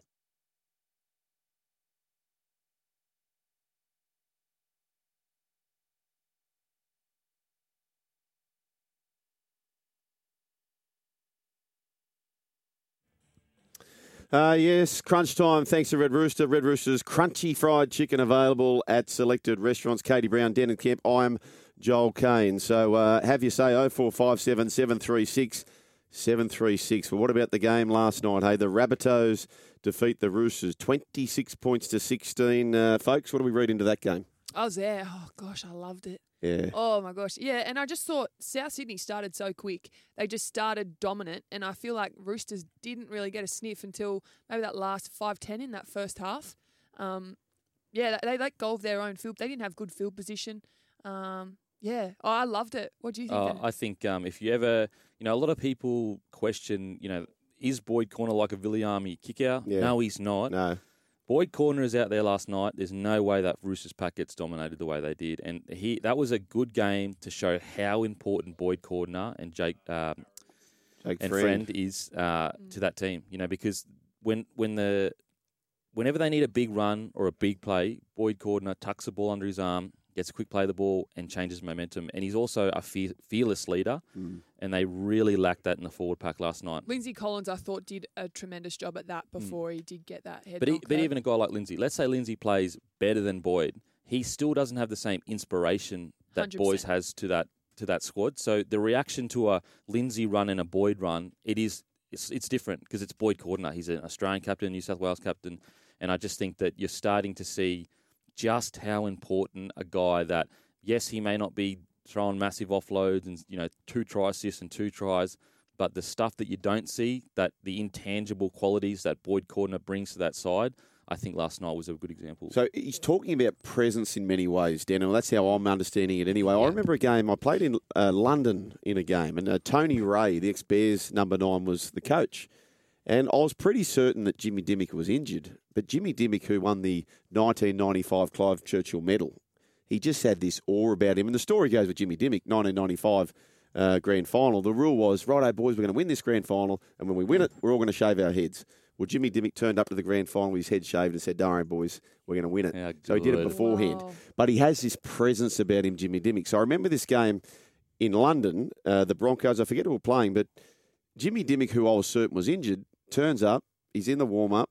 [SPEAKER 3] Uh, yes, crunch time. Thanks to Red Rooster. Red Rooster's crunchy fried chicken available at selected restaurants. Katie Brown, Denan Kemp. I'm Joel Caine. So uh, have your say 0457 736 736. Well, what about the game last night? Hey, the Rabbitohs defeat the Roosters 26 points to 16. Uh, folks, what do we read into that game?
[SPEAKER 8] I was there. Oh gosh, I loved it.
[SPEAKER 3] Yeah.
[SPEAKER 8] Oh my gosh, yeah. And I just thought South Sydney started so quick. They just started dominant, and I feel like Roosters didn't really get a sniff until maybe that last five ten in that first half. Um, yeah, they, they let go of their own field. They didn't have good field position. Um, yeah, oh, I loved it. What do you think? Dennis?
[SPEAKER 9] I think um, if you ever, you know, a lot of people question, you know, is Boyd Cordner like a Viliami Kikau?
[SPEAKER 3] Yeah.
[SPEAKER 9] No, he's not.
[SPEAKER 3] No.
[SPEAKER 9] Boyd Cordner is out there last night. There's no way that Roosters pack gets dominated the way they did, and he that was a good game to show how important Boyd Cordner and Jake um,
[SPEAKER 3] Jake
[SPEAKER 9] and
[SPEAKER 3] Friend.
[SPEAKER 9] friend, is uh, to that team. You know, because when when the whenever they need a big run or a big play, Boyd Cordner tucks the ball under his arm, gets a quick play of the ball, and changes momentum. And he's also a fe- fearless leader,
[SPEAKER 3] Hmm.
[SPEAKER 9] and they really lacked that in the forward pack last night.
[SPEAKER 8] Lindsay Collins, I thought, did a tremendous job at that before he did get that head.
[SPEAKER 9] Hmm. But, e-
[SPEAKER 8] knock
[SPEAKER 9] but even a guy like Lindsay, let's say Lindsay plays better than Boyd, he still doesn't have the same inspiration that
[SPEAKER 8] 100%.
[SPEAKER 9] Boys has to that to that squad. So the reaction to a Lindsay run and a Boyd run, it is it's it's different because it's Boyd Cordner. He's an Australian captain, New South Wales captain, and I just think that you're starting to see just how important a guy that yes, he may not be throwing massive offloads and you know two try assists and two tries, but the stuff that you don't see, that the intangible qualities that Boyd Cordner brings to that side, I think last night was a good example.
[SPEAKER 3] So he's talking about presence in many ways, Daniel. That's how I'm understanding it anyway. I remember a game, I played in uh, London in a game, and uh, Tony Rea, the ex Bears number nine, was the coach. And I was pretty certain that Jimmy Dymock was injured. But Jimmy Dymock, who won the 1995 Clive Churchill medal, he just had this awe about him. And the story goes with Jimmy Dymock, 1995 uh, grand final. The rule was, righto, boys, we're going to win this grand final, and when we win it, we're all going to shave our heads. Well, Jimmy Dymock turned up to the grand final with his head shaved and said, Don't worry, boys, we're going to win it. so he did it
[SPEAKER 9] good.
[SPEAKER 3] beforehand. But he has this presence about him, Jimmy Dymock. So I remember this game in London, uh, the Broncos, I forget who were playing, but Jimmy Dymock, who I was certain was injured, turns up, he's in the warm up,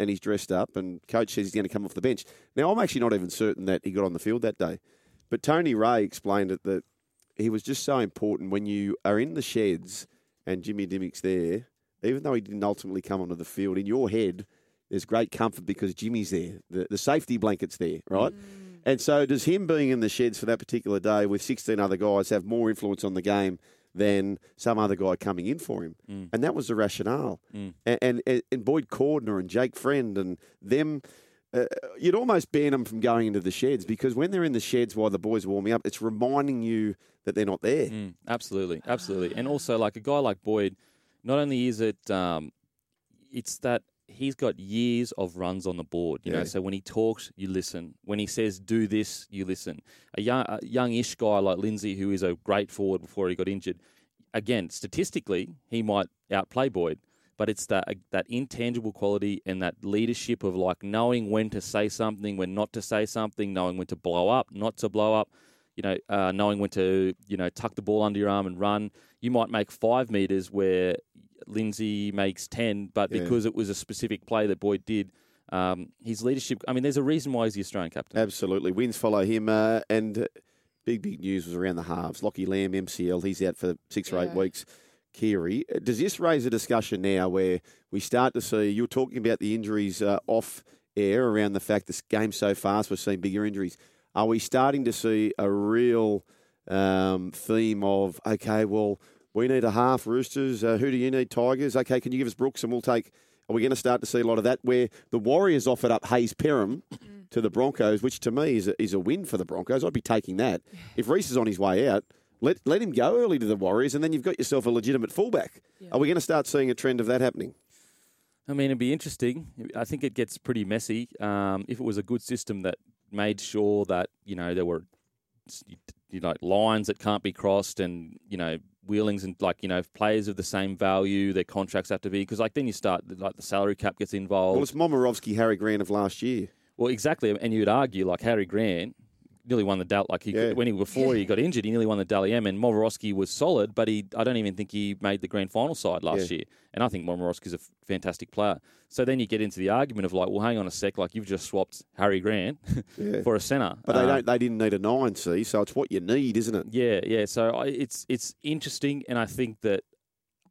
[SPEAKER 3] and he's dressed up, and coach says he's going to come off the bench. Now, I'm actually not even certain that he got on the field that day, but Tony Rea explained it that he was just so important when you are in the sheds and Jimmy Dymock's there, even though he didn't ultimately come onto the field, in your head, there's great comfort because Jimmy's there. The, the safety blanket's there, right? Mm. And so, does him being in the sheds for that particular day with 16 other guys have more influence on the game than some other guy coming in for him? And that was the rationale.
[SPEAKER 9] Mm.
[SPEAKER 3] And, and, and Boyd Cordner and Jake Friend and them. Uh, you'd almost ban them from going into the sheds because when they're in the sheds while the boys are warming up, it's reminding you that they're not there.
[SPEAKER 9] Mm, absolutely, absolutely, and also like a guy like Boyd, not only is it, um, it's that he's got years of runs on the board. You
[SPEAKER 3] Yeah.
[SPEAKER 9] know, so when he talks, you listen. When he says do this, you listen. A young, a youngish guy like Lindsay, who is a great forward before he got injured, again, statistically, he might outplay Boyd. But it's that uh, that intangible quality and that leadership of like knowing when to say something, when not to say something, knowing when to blow up, not to blow up you know, uh, knowing when to, you know, tuck the ball under your arm and run. You might make five meters where Lindsay makes 10, but
[SPEAKER 3] Yeah.
[SPEAKER 9] because it was a specific play that Boyd did, um, his leadership, I mean, there's a reason why he's the Australian captain.
[SPEAKER 3] Absolutely. Wins follow him. Uh, and uh, big, big news was around the halves. Lockie Lam, MCL, he's out for six or eight weeks. Kiri, uh, does this raise a discussion now where we start to see, you were talking about the injuries uh, off air around the fact this game's so fast, we're seeing bigger injuries. Are we starting to see a real um, theme of, okay, well, we need a half Roosters. Uh, who do you need? Tigers. Okay, can you give us Brooks and we'll take. Are we going to start to see a lot of that where the Warriors offered up Hayze Perham to the Broncos, which to me is a, is a win for the Broncos? I'd be taking that. If Reece is on his way out, let, let him go early to the Warriors and then you've got yourself a legitimate fullback. Are we going to start seeing a trend of that happening?
[SPEAKER 9] I mean, it'd be interesting. I think it gets pretty messy. Um, if it was a good system that made sure that you know there were you know lines that can't be crossed, and you know wheelings and like you know if players of the same value, their contracts have to be because like then you start like the salary cap gets involved.
[SPEAKER 3] Well, it's Momirovski, Harry Grant of last year.
[SPEAKER 9] Well, exactly, and you'd argue like Harry Grant nearly won the Dal like he
[SPEAKER 3] Yeah.
[SPEAKER 9] when he before he got injured, he nearly won the Dally M, and Momirovski was solid, but he I don't even think he made the grand final side last
[SPEAKER 3] Yeah.
[SPEAKER 9] year, and I think Momirovski's a f- fantastic player. So then you get into the argument of like, well, hang on a sec, like you've just swapped Harry Grant
[SPEAKER 3] Yeah.
[SPEAKER 9] for a centre,
[SPEAKER 3] But they
[SPEAKER 9] Uh,
[SPEAKER 3] don't. They didn't need a nine, see. So it's what you need, isn't it?
[SPEAKER 9] yeah, yeah. So I, it's it's interesting, and I think that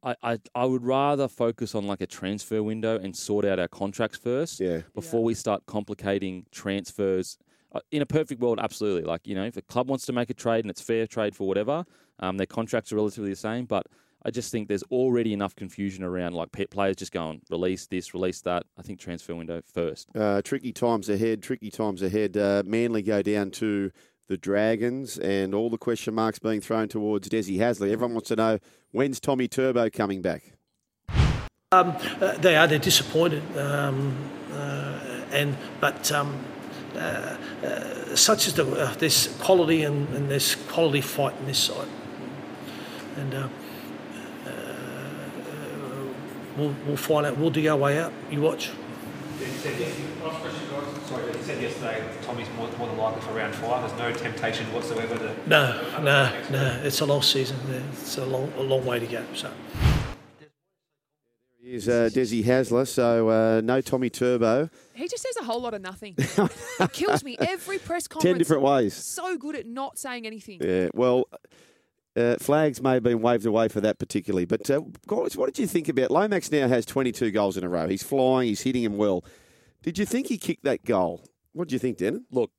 [SPEAKER 9] I, I I would rather focus on like a transfer window and sort out our contracts first.
[SPEAKER 3] Yeah.
[SPEAKER 9] Before we start complicating transfers. Uh, In a perfect world, absolutely. Like you know, if a club wants to make a trade and it's fair trade for whatever, um, their contracts are relatively the same. But I just think there's already enough confusion around like players just going release this, release that. I think transfer window first.
[SPEAKER 3] Uh, tricky times ahead. Tricky times ahead. Uh, Manly go down to the Dragons, and all the question marks being thrown towards Desi Hasler. Everyone wants to know when's Tommy Turbo coming back.
[SPEAKER 6] Um, uh, they are. They're disappointed, um, uh, and but um, uh, uh, such is the uh, there's quality and, and there's quality fight in this side, and uh, uh, we'll, we'll find out. We'll dig our way out. You watch.
[SPEAKER 12] Sorry, he said yesterday Tommy's more, more than likely for round five. There's no temptation whatsoever to.
[SPEAKER 6] No, no, no. It's a long season. It's a long, a long way to go. So.
[SPEAKER 3] Here's uh, Desi Hasler, so uh, no Tommy Turbo.
[SPEAKER 8] He just says a whole lot of nothing. it kills me every press conference.
[SPEAKER 3] Ten different ways.
[SPEAKER 8] So good at not saying anything.
[SPEAKER 3] Yeah, well, Uh, flags may have been waved away for that particularly. But, uh, guys, what did you think about Lomax now has 22 goals in a row. He's flying, he's hitting him well. Did you think he kicked that goal? What do you think, Denan?
[SPEAKER 9] Look,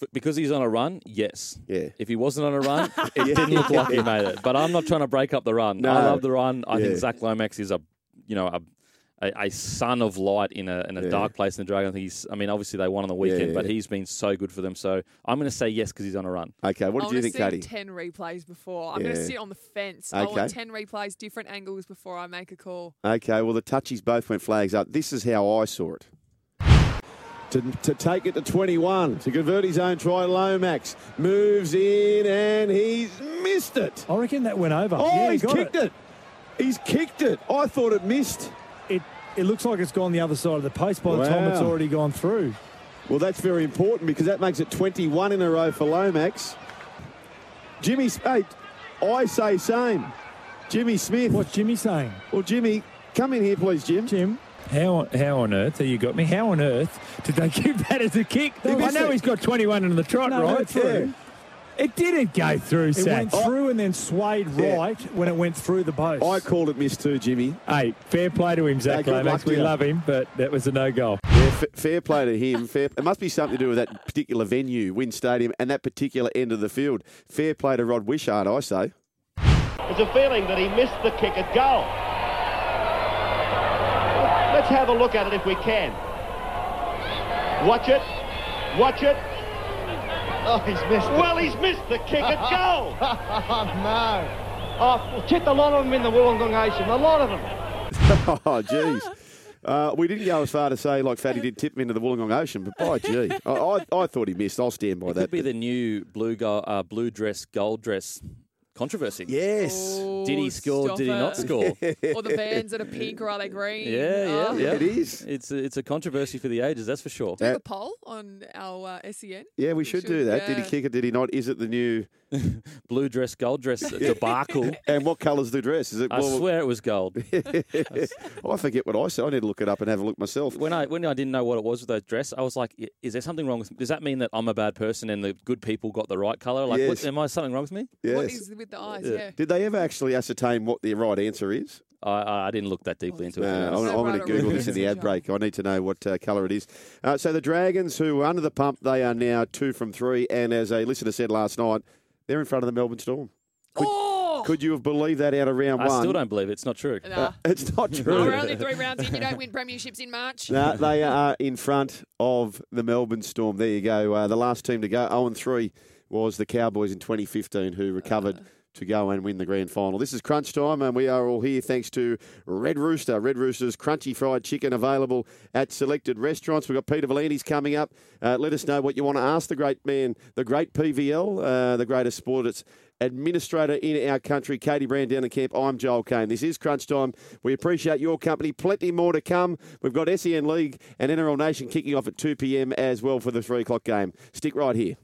[SPEAKER 9] f- because he's on a run, yes.
[SPEAKER 3] Yeah.
[SPEAKER 9] If he wasn't on a run, it didn't look like he made it. But I'm not trying to break up the run.
[SPEAKER 3] No.
[SPEAKER 9] I love the run. I
[SPEAKER 3] Yeah.
[SPEAKER 9] think Zach Lomax is a, you know, a, a, a son of light in a in a
[SPEAKER 3] Yeah.
[SPEAKER 9] dark place in the Dragon. I he's. I mean, obviously they won on the weekend,
[SPEAKER 3] Yeah,
[SPEAKER 9] but
[SPEAKER 3] yeah.
[SPEAKER 9] he's been so good for them. So I'm going to say yes because he's on a run.
[SPEAKER 3] Okay, what
[SPEAKER 8] I
[SPEAKER 3] did you think,
[SPEAKER 8] to see
[SPEAKER 3] Katie?
[SPEAKER 8] ten replays before. I'm going to sit on the fence. I
[SPEAKER 3] Okay.
[SPEAKER 8] want ten replays, different angles before I make a call.
[SPEAKER 3] Okay, well, the touchies both went flags up. This is how I saw it. To, to take it to 21, to convert his own try, Lomax moves in and he's missed it.
[SPEAKER 4] I reckon that went over.
[SPEAKER 3] Oh,
[SPEAKER 4] yeah, he
[SPEAKER 3] he's
[SPEAKER 4] got
[SPEAKER 3] kicked it. He's kicked it. I thought it missed.
[SPEAKER 4] It, it looks like it's gone the other side of the post by the time it's already gone through.
[SPEAKER 3] Well, that's very important because that makes it 21 in a row for Lomax. Jimmy, hey, I say same. Jimmy Smith.
[SPEAKER 4] What's Jimmy saying?
[SPEAKER 3] Well, Jimmy, come in here, please, Jim.
[SPEAKER 4] Jim, how how on earth have you got me? How on earth did they give that as a kick? I know
[SPEAKER 3] it.
[SPEAKER 4] he's got 21 in the trot,
[SPEAKER 3] No,
[SPEAKER 4] right?
[SPEAKER 3] went through.
[SPEAKER 4] It didn't go through,
[SPEAKER 13] It
[SPEAKER 4] Sats.
[SPEAKER 13] went through and then swayed
[SPEAKER 3] Yeah.
[SPEAKER 13] right when it went through the post.
[SPEAKER 3] I called it miss too, Jimmy.
[SPEAKER 4] Hey, fair play to him, Zach
[SPEAKER 3] Hey, good luck
[SPEAKER 4] Lomax.
[SPEAKER 3] to
[SPEAKER 4] We
[SPEAKER 3] you.
[SPEAKER 4] love him, but that was a no goal.
[SPEAKER 3] Yeah, f- fair play to him. Fair, it must be something to do with that particular venue, Win Stadium, and that particular end of the field. Fair play to Rod Wishart, I say.
[SPEAKER 5] There's a feeling that he missed the kick at goal. Let's have a look at it if we can. Watch it. Watch it.
[SPEAKER 14] Oh, he's missed it.
[SPEAKER 5] Well, he's missed the kick at goal.
[SPEAKER 14] oh, no.
[SPEAKER 5] Oh, checked a lot of them in the Wollongong Ocean, A lot of them.
[SPEAKER 3] oh, jeez. Uh, we didn't go as far to say like Fatty did tip him into the Wollongong Ocean, but by gee, I, I, I thought he missed. I'll stand by
[SPEAKER 9] It
[SPEAKER 3] that.
[SPEAKER 9] could be the new blue go- uh, blue dress, gold dress controversy.
[SPEAKER 3] Yes.
[SPEAKER 9] Did he score?
[SPEAKER 8] stop
[SPEAKER 9] Did he not
[SPEAKER 8] it.
[SPEAKER 9] score?
[SPEAKER 8] or the vans that are pink or are they green?
[SPEAKER 9] Yeah, yeah,
[SPEAKER 8] Oh.
[SPEAKER 9] yeah.
[SPEAKER 3] It is.
[SPEAKER 9] It's a, it's a controversy for the ages, that's for sure.
[SPEAKER 8] Do we have a poll on our uh, SEN?
[SPEAKER 3] Yeah, we should, do that. Did he kick it? Did he not? Is it the new
[SPEAKER 9] blue dress, gold dress debacle?
[SPEAKER 3] and what colour's the dress? Is it?
[SPEAKER 9] I swear it was gold.
[SPEAKER 3] I forget what I said. I need to look it up and have a look myself.
[SPEAKER 9] When I when I didn't know what it was with that dress, I was like, "Is there something wrong with? Me? Does that mean that I'm a bad person and the good people got the right color? Like,
[SPEAKER 3] Yes.
[SPEAKER 9] what, am I something wrong with me?"
[SPEAKER 3] Yes.
[SPEAKER 8] is with the eyes?
[SPEAKER 9] Yeah.
[SPEAKER 8] Yeah.
[SPEAKER 3] Did they ever actually ascertain what the right answer is?
[SPEAKER 9] I, I I didn't look that deeply into it.
[SPEAKER 3] No, I'm,
[SPEAKER 9] honest.
[SPEAKER 3] I'm going to Google this in the ad break. I need to know what uh, colour it is. Uh, so the Dragons, who were under the pump, they are now two from three. And as a listener said last night, they're in front of the Melbourne Storm. Could,
[SPEAKER 8] Oh!
[SPEAKER 3] could you have believed that out of round
[SPEAKER 9] I
[SPEAKER 3] one?
[SPEAKER 9] I still don't believe it. It's not true.
[SPEAKER 8] Nah.
[SPEAKER 3] It's not true.
[SPEAKER 8] we're only three rounds in. You don't win premierships in March.
[SPEAKER 3] No, they are in front of the Melbourne Storm. There you go. Uh, the last team to go, 0 3, was the Cowboys in 2015, who recovered to go and win the grand final. This is crunch time, and we are all here thanks to Red Rooster. Red Rooster's crunchy fried chicken available at selected restaurants. We've got Peter V'landys coming up. Uh, let us know what you want to ask the great man, the great PVL, uh, the greatest sports administrator in our country, Katie Brown Denan Kemp. I'm Joel Caine. This is Crunch Time. We appreciate your company. Plenty more to come. We've got SEN League and NRL Nation kicking off at 2 p.m. as well for the 3 o'clock game. Stick right here.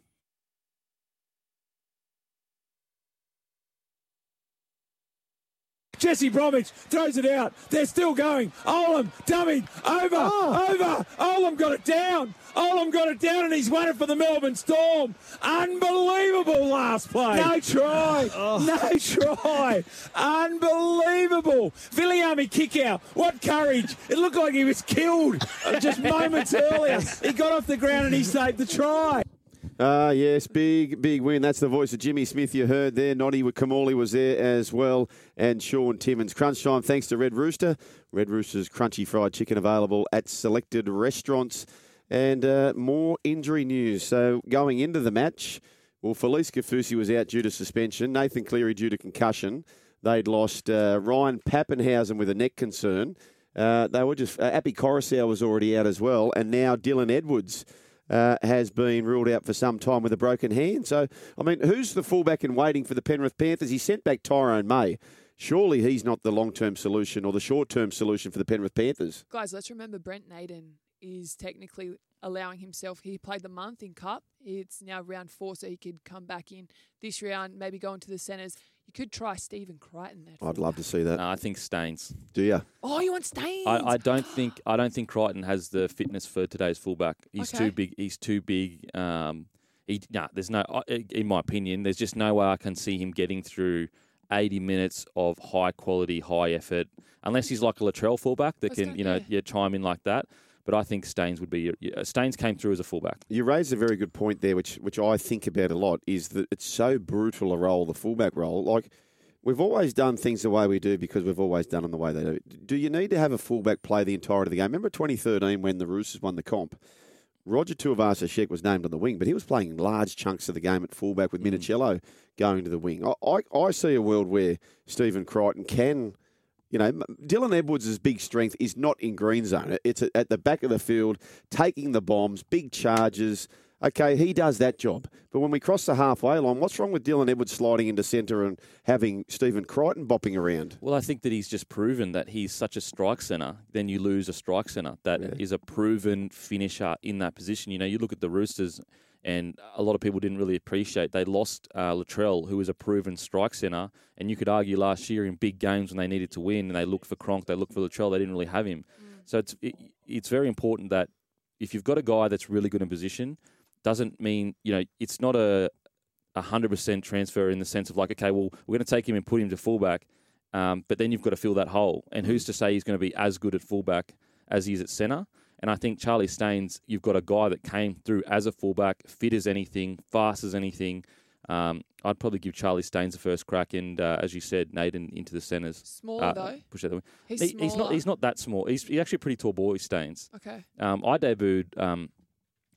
[SPEAKER 4] Jesse Bromwich throws it out. They're still going. Olam, dummied, over, ah. over. Olam got it down. Olam got it down and he's won it for the Melbourne Storm. Unbelievable last play. No try. Oh. No try. Unbelievable. Viliami Kikau. What courage. It looked like he was killed just moments earlier. He got off the ground and he saved the try.
[SPEAKER 3] Ah, yes, big, big win. That's the voice of Jimmy Smith you heard there. Noddy Kamali was there as well, and Shaun Timmins. Crunch time, thanks to Red Rooster. Red Rooster's crunchy fried chicken available at selected restaurants. And uh, more injury news. So going into the match, well, Felise Kaufusi was out due to suspension. Nathan Cleary due to concussion. They'd lost uh, Ryan Papenhuyzen with a neck concern. Uh, they were just uh, Api Koroisau was already out as well, and now Dylan Edwards uh, has been ruled out for some time with a broken hand. So, I mean, who's the fullback in waiting for the Penrith Panthers? He sent back Tyrone May. Surely he's not the long term solution or the short term solution for the Penrith Panthers.
[SPEAKER 8] Guys, let's remember Brent Naden is technically allowing himself. He played the month in Cup. It's now round four, so he could come back in this round, maybe go into the centres. You could try Stephen Crichton. That
[SPEAKER 3] I'd love to see that.
[SPEAKER 9] No, I think Staines.
[SPEAKER 3] Do you?
[SPEAKER 8] Oh, you want Staines?
[SPEAKER 9] I, I don't think I don't think Crichton has the fitness for today's fullback. He's
[SPEAKER 8] Okay.
[SPEAKER 9] too big. He's too big. Um, he nah, there's no in my opinion, there's just no way I can see him getting through 80 minutes of high quality, high effort, unless he's like a Latrell fullback that can, you know, yeah. chime in like that. But I think Staines would be. Staines came through as a fullback.
[SPEAKER 3] You raised a very good point there, which which I think about a lot, is that it's so brutal a role, the fullback role. Like we've always done things the way we do because we've always done them the way they do. Do you need to have a fullback play the entirety of the game? Remember 2013 when the Roosters won the comp? Roger Tuivasa-Sheck was named on the wing, but he was playing large chunks of the game at fullback with mm. Minichiello going to the wing. I, I, I see a world where Stephen Crichton can you know, Dylan Edwards' big strength is not in green zone. It's at the back of the field, taking the bombs, big charges. Okay, he does that job. But when we cross the halfway line, what's wrong with Dylan Edwards sliding into centre and having Stephen Crichton bopping around?
[SPEAKER 9] Well, I think that he's just proven that he's such a strike centre. Then you lose a strike centre that
[SPEAKER 3] Yeah.
[SPEAKER 9] is a proven finisher in that position. You know, you look at the Roosters, and a lot of people didn't really appreciate they lost uh, Latrell, who was a proven strike centre. And you could argue last year in big games when they needed to win, and they looked for Cronk, they looked for Latrell, they didn't really have him. So it's it, it's very important that if you've got a guy that's really good in position, doesn't mean you know it's not a a hundred percent transfer in the sense of like, okay, well, we're going to take him and put him to fullback, um, but then you've got to fill that hole. And who's to say he's going to be as good at fullback as he is at centre? And I think Charlie Staines, you've got a guy that came through as a fullback, fit as anything, fast as anything. Um, I'd probably give Charlie Staines the first crack, and uh, as you said, Naden into the centres.
[SPEAKER 8] Smaller,
[SPEAKER 9] Uh,
[SPEAKER 8] though.
[SPEAKER 9] Push the way.
[SPEAKER 8] He's
[SPEAKER 9] He- he's not. He's not that small. He's, he's actually a pretty tall boy, Staines.
[SPEAKER 8] Okay.
[SPEAKER 9] Um, I debuted um,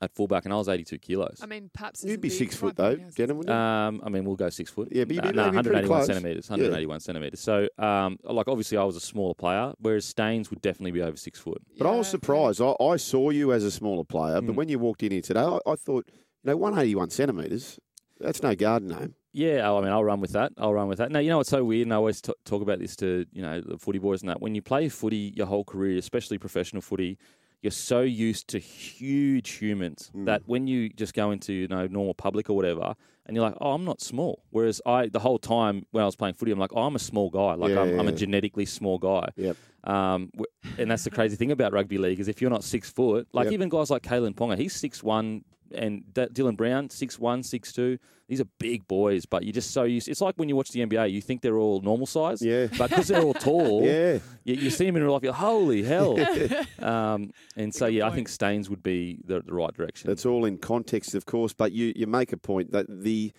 [SPEAKER 9] at fullback, and I was 82 kilos.
[SPEAKER 8] I mean, perhaps
[SPEAKER 3] You'd be six foot though, Denan, wouldn't you?
[SPEAKER 9] Um, I mean, we'll go six foot.
[SPEAKER 3] Yeah, but you'd
[SPEAKER 9] no,
[SPEAKER 3] be
[SPEAKER 9] no,
[SPEAKER 3] maybe pretty
[SPEAKER 9] 181
[SPEAKER 3] close.
[SPEAKER 9] centimeters.
[SPEAKER 3] Yeah.
[SPEAKER 9] 181 centimeters. So, um, like, obviously, I was a smaller player, whereas Staines would definitely be over six foot.
[SPEAKER 3] But I was surprised. I, I saw you as a smaller player, but when you walked in here today, I, I thought, you know, 181 centimetres, that's no garden name.
[SPEAKER 9] Yeah, I mean, I'll run with that. I'll run with that. Now, you know what's so weird, and I always t- talk about this to you know the footy boys and that. When you play footy your whole career, especially professional footy, you're so used to huge humans
[SPEAKER 3] Hmm.
[SPEAKER 9] that when you just go into you know normal public or whatever, and you're like, oh, I'm not small. Whereas I, the whole time when I was playing footy, I'm like, oh, I'm a small guy. Like
[SPEAKER 3] Yeah,
[SPEAKER 9] I'm, I'm a genetically small guy.
[SPEAKER 3] Yep.
[SPEAKER 9] Um, and that's the crazy thing about rugby league is if you're not six foot, like
[SPEAKER 3] Yep.
[SPEAKER 9] even guys like Kalyn Ponga, he's six one, and D- Dylan Brown six one, six two. These are big boys, but you're just so used. It's like when you watch the NBA, you think they're all normal size,
[SPEAKER 3] Yeah.
[SPEAKER 9] but because they're all tall,
[SPEAKER 3] Yeah.
[SPEAKER 9] you, you see them in real life, you're holy hell. um, and so yeah, I think Staines would be the, the right direction.
[SPEAKER 3] That's all in context, of course, but you, you make a point that the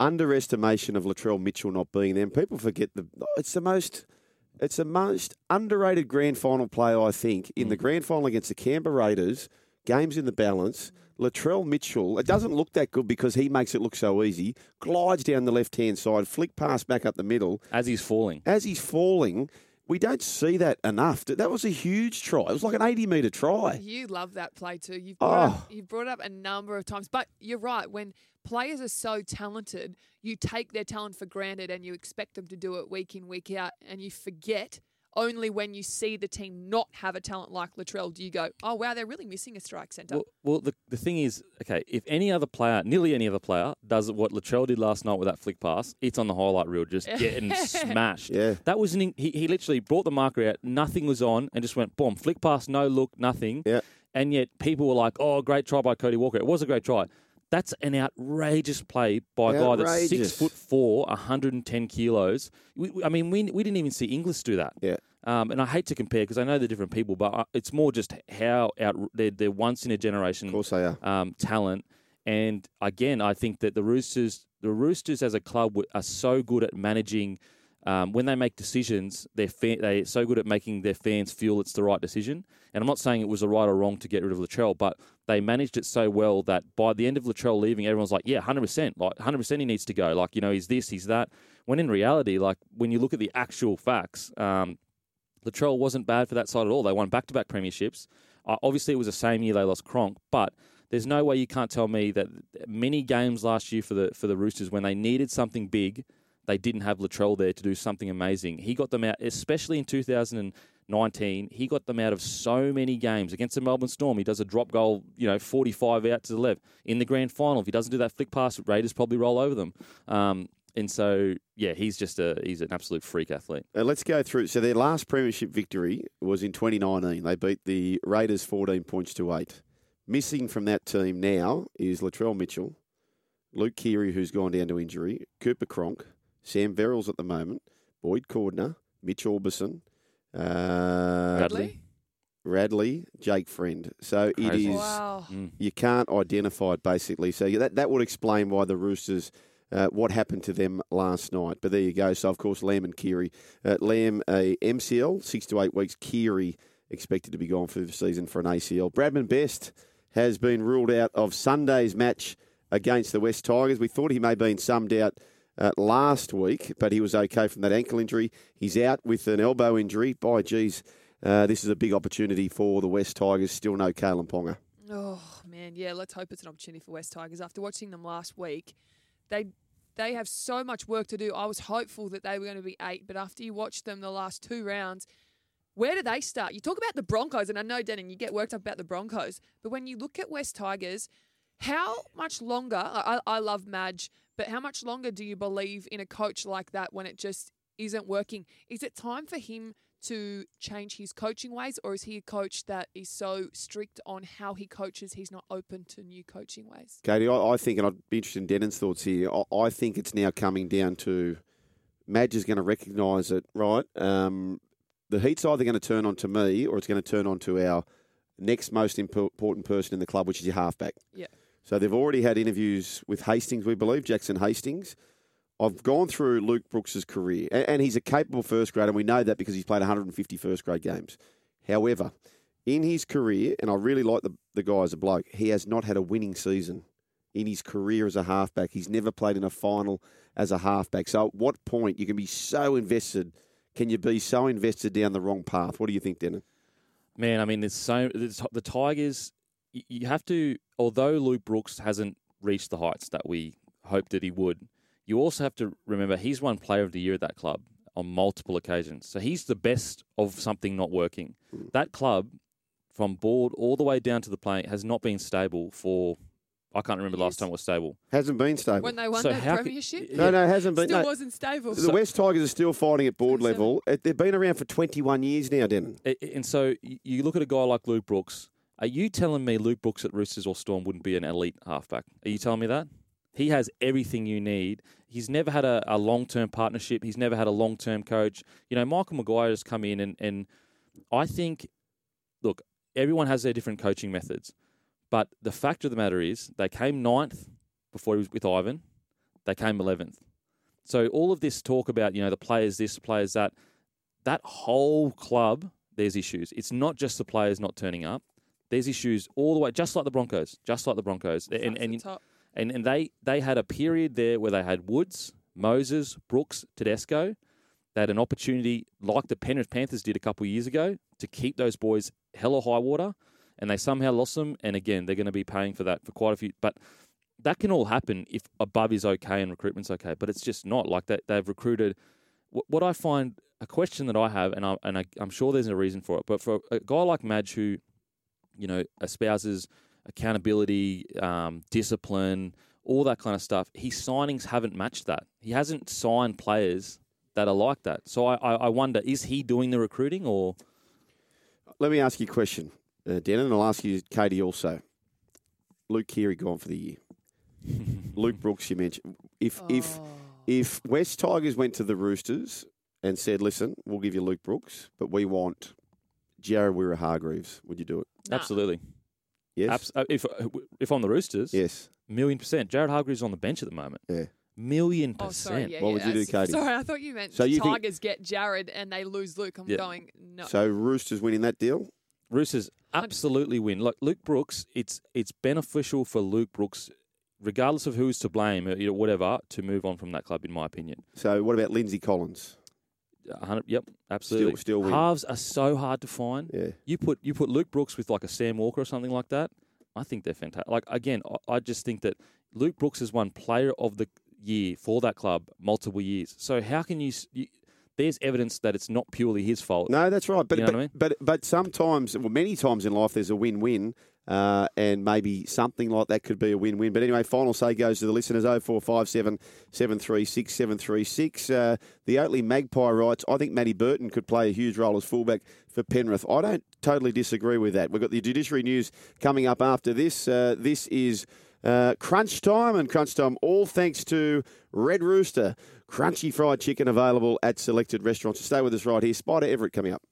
[SPEAKER 3] underestimation of Latrell Mitchell not being there, and people forget the it's the most it's the most underrated grand final player, I think, in the
[SPEAKER 9] Mm.
[SPEAKER 3] grand final against the Canberra Raiders, games in the balance. Latrell Mitchell, it doesn't look that good because he makes it look so easy. Glides down the left hand side, flick pass back up the middle.
[SPEAKER 9] As he's falling.
[SPEAKER 3] As he's falling, we don't see that enough. That was a huge try. It was like an 80 metre try.
[SPEAKER 8] You love that play too. You've brought,
[SPEAKER 3] Oh.
[SPEAKER 8] up, you've brought it up a number of times. But you're right. When players are so talented, you take their talent for granted and you expect them to do it week in, week out, and you forget. Only when you see the team not have a talent like Latrell do you go, oh, wow, they're really missing a strike centre.
[SPEAKER 9] Well, well the, the thing is, okay, if any other player, nearly any other player, does what Latrell did last night with that flick pass, it's on the highlight reel, just getting smashed.
[SPEAKER 3] Yeah.
[SPEAKER 9] That was an, he, he literally brought the marker out, nothing was on, and just went boom, flick pass, no look, nothing.
[SPEAKER 3] Yeah.
[SPEAKER 9] And yet people were like, oh, great try by Cody Walker. It was a great try. That's an outrageous play by a guy that's six
[SPEAKER 3] Outrageous.
[SPEAKER 9] foot four, 110 kilos. We, we- I mean, we, we didn't even see Inglis do that.
[SPEAKER 3] Yeah.
[SPEAKER 9] Um, and I hate to compare because I know they're different people, but I- it's more just how out they're, they're once in a generation
[SPEAKER 3] Of course they are.
[SPEAKER 9] um, talent. And again, I think that the Roosters, the Roosters as a club, are so good at managing. Um, when they make decisions, they're they're so good at making their fans feel it's the right decision. And I'm not saying it was a right or wrong to get rid of Latrell, but they managed it so well that by the end of Latrell leaving, everyone's like, "Yeah, 100 percent, like 100 percent, he needs to go. Like you know, he's this, he's that." When in reality, like when you look at the actual facts, um, Latrell wasn't bad for that side at all. They won back-to-back premierships. Uh, obviously, it was the same year they lost Cronk, but there's no way you can't tell me that many games last year for the for the Roosters when they needed something big, they didn't have Latrell there to do something amazing. He got them out, especially in 2019. He got them out of so many games against the Melbourne Storm. He does a drop goal, you know, 45 out to the left in the grand final. If he doesn't do that flick pass, Raiders probably roll over them. Um, and so, yeah, he's just a he's an absolute freak athlete.
[SPEAKER 3] Uh, let's go through. So their last premiership victory was in 2019. They beat the Raiders 14 points to eight. Missing from that team now is Latrell Mitchell, Luke Keary, who's gone down to injury, Cooper Cronk, Sam Verrills at the moment, Boyd Cordner, Mitch Orbison, uh,
[SPEAKER 8] Radley?
[SPEAKER 3] Radley, Jake Friend. So it
[SPEAKER 9] Crazy.
[SPEAKER 3] is
[SPEAKER 8] Wow.
[SPEAKER 9] Mm.
[SPEAKER 3] you can't identify it basically. So that that would explain why the Roosters. Uh, what happened to them last night? But there you go. So of course, Lam and Keary. Uh, Lam a MCL, six to eight weeks. Keary expected to be gone for the season for an ACL. Bradman Best has been ruled out of Sunday's match against the West Tigers. We thought he may have been summed out uh, last week, but he was okay from that ankle injury. He's out with an elbow injury. By geez, uh, this is a big opportunity for the West Tigers. Still no Kalyn Ponga.
[SPEAKER 8] Oh man, yeah. Let's hope it's an opportunity for West Tigers. After watching them last week, they they have so much work to do. I was hopeful that they were going to be eight, but after you watch them the last two rounds, where do they start? You talk about the Broncos, and I know Denan, you get worked up about the Broncos, but when you look at West Tigers, how much longer? I, I love Madge, but how much longer do you believe in a coach like that when it just isn't working? Is it time for him to change his coaching ways, or is he a coach that is so strict on how he coaches, he's not open to new coaching ways?
[SPEAKER 3] Katie, I, I think, and I'd be interested in Denan's thoughts here. I, I think it's now coming down to Madge is going to recognise it, right? Um, the heat's either going to turn on to me or it's going to turn on to our next most impo- important person in the club, which is your halfback.
[SPEAKER 8] Yeah.
[SPEAKER 3] So they've already had interviews with Hastings, we believe, Jackson Hastings. I've gone through Luke Brooks's career, and, he's a capable first grader, and we know that because he's played 150 first grade games. However, in his career, and I really like the, the guy as a bloke, he has not had a winning season in his career as a halfback. He's never played in a final as a halfback. So at what point you can be so invested? Can you be so invested down the wrong path? What do you think, Denan?
[SPEAKER 9] Man, I mean, there's so the Tigers. Y- You have to, although Luke Brooks hasn't reached the heights that we hoped that he would, you also have to remember he's won Player of the Year at that club on multiple occasions. So he's the best of something not working. That club, from board all the way down to the plane, has not been stable for. I can't remember the last time it was stable.
[SPEAKER 3] Hasn't been stable.
[SPEAKER 8] When they won
[SPEAKER 9] So
[SPEAKER 8] the
[SPEAKER 9] how could-
[SPEAKER 8] premiership,
[SPEAKER 3] No, no, it hasn't been.
[SPEAKER 8] still
[SPEAKER 3] no.
[SPEAKER 8] wasn't stable.
[SPEAKER 3] The West Tigers are still fighting at board level. Uh, They've been around for 21 years now, Denan.
[SPEAKER 9] A- And so y- you look at a guy like Luke Brooks. Are you telling me Luke Brooks at Roosters or Storm wouldn't be an elite halfback? Are you telling me that? He has everything you need. He's never had a, a long term partnership. He's never had a long term coach. You know, Michael Maguire has come in and, and I think, look, everyone has their different coaching methods. But the fact of the matter is, they came ninth before he was with Ivan. They came 11th. So all of this talk about, you know, the players this, players that, that whole club, there's issues. It's not just the players not turning up. There's issues all the way, just like the Broncos, just like the Broncos. And, and, and, and they, they had a period there where they had Woods, Moses, Brooks, Tedesco. They had an opportunity, like the Penrith Panthers did a couple of years ago, to keep those boys hella high water, and they somehow lost them. And again, they're going to be paying for that for quite a few. But that can all happen if above is okay and recruitment's okay, but it's just not like that. They've recruited. What, what I find a question that I have, and I and I, I'm sure there's a reason for it, but for a guy like Madge who, you know, espouses accountability, um, discipline, all that kind of stuff, his signings haven't matched that. He hasn't signed players that are like that. So I, I, I wonder, is he doing the recruiting or?
[SPEAKER 3] Let me ask you a question, uh, Denan, and I'll ask you, Katie, also. Luke Keary gone for the year. Luke Brooks, you mentioned. If if if West Tigers went to the Roosters and said, "Listen, we'll give you Luke Brooks, but we want Jared Waerea-Hargreaves," would you do it?
[SPEAKER 9] Absolutely.
[SPEAKER 3] Yes.
[SPEAKER 9] Abs- uh, if if on the Roosters,
[SPEAKER 3] yes,
[SPEAKER 9] million percent. Jared Hargreaves on the bench at the moment.
[SPEAKER 3] Yeah,
[SPEAKER 9] million
[SPEAKER 8] Oh,
[SPEAKER 9] percent.
[SPEAKER 8] sorry. Yeah,
[SPEAKER 3] What
[SPEAKER 8] yeah,
[SPEAKER 3] would you do,
[SPEAKER 8] that's-
[SPEAKER 3] Katie?
[SPEAKER 8] Sorry, I thought you meant
[SPEAKER 3] So you think-
[SPEAKER 8] Tigers get Jared and they lose Luke. I'm
[SPEAKER 9] Yeah.
[SPEAKER 8] going no.
[SPEAKER 3] So Roosters winning that deal.
[SPEAKER 9] Roosters absolutely win. Like Luke Brooks, it's it's beneficial for Luke Brooks, regardless of who's to blame, uh, you know, whatever, to move on from that club, in my opinion.
[SPEAKER 3] So what about Lindsay Collins?
[SPEAKER 9] A hundred- Yep, absolutely.
[SPEAKER 3] still win.
[SPEAKER 9] Halves are so hard to find.
[SPEAKER 3] Yeah.
[SPEAKER 9] You put you put Luke Brooks with like a Sam Walker or something like that. I think they're fantastic. Like again, I, I just think that Luke Brooks has won Player of the Year for that club multiple years. So how can you? you there's evidence that it's not purely his fault.
[SPEAKER 3] No, that's right. But
[SPEAKER 9] You know
[SPEAKER 3] but,
[SPEAKER 9] what I mean?
[SPEAKER 3] but but sometimes, well, many times in life, there's a win-win, uh, and maybe something like that could be a win-win. But anyway, final say goes to the listeners: oh four five seven seven three six seven three six. Uh, the Oatley Magpie writes, "I think Matty Burton could play a huge role as fullback for Penrith." I don't totally disagree with that. We've got the judiciary news coming up after this. Uh, this is. Uh, crunch time and crunch time, all thanks to Red Rooster. Crunchy fried chicken available at selected restaurants. Stay with us right here. Spider Everett coming up.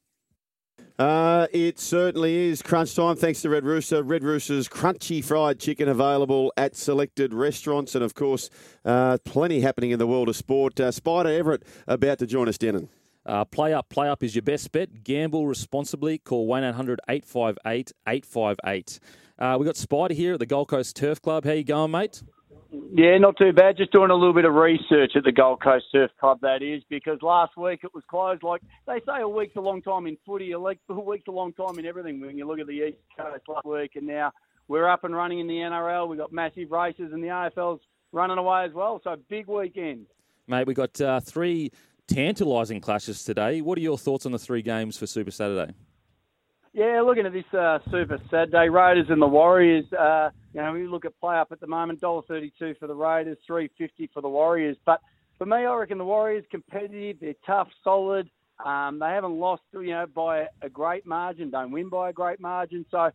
[SPEAKER 3] Uh, it certainly is crunch time. Thanks to Red Rooster. Red Rooster's crunchy fried chicken available at selected restaurants, and of course, uh, plenty happening in the world of sport. Uh, Spider Everett about to join us, Denan.
[SPEAKER 9] Uh, play up, play up is your best bet. Gamble responsibly. Call one 858 858 uh, we got Spider here at the Gold Coast Turf Club. How you going, mate?
[SPEAKER 15] Yeah, not too bad. Just doing a little bit of research at the Gold Coast Surf Club, that is, because last week it was closed. Like they say, a week's a long time in footy. A week- a week's a long time in everything. When you look at the East Coast last week, and now we're up and running in the NRL. We've got massive races, and the AFL's running away as well. So big weekend.
[SPEAKER 9] Mate, we've got uh, three tantalising clashes today. What are your thoughts on the three games for Super Saturday?
[SPEAKER 15] Yeah, looking at this uh, Super Saturday, Raiders and the Warriors. Uh, you know, we look at play up at the moment, dollar thirty-two for the Raiders, three fifty for the Warriors. But for me, I reckon the Warriors competitive. They're tough, solid. Um, they haven't lost, you know, by a great margin. Don't win by a great margin. So,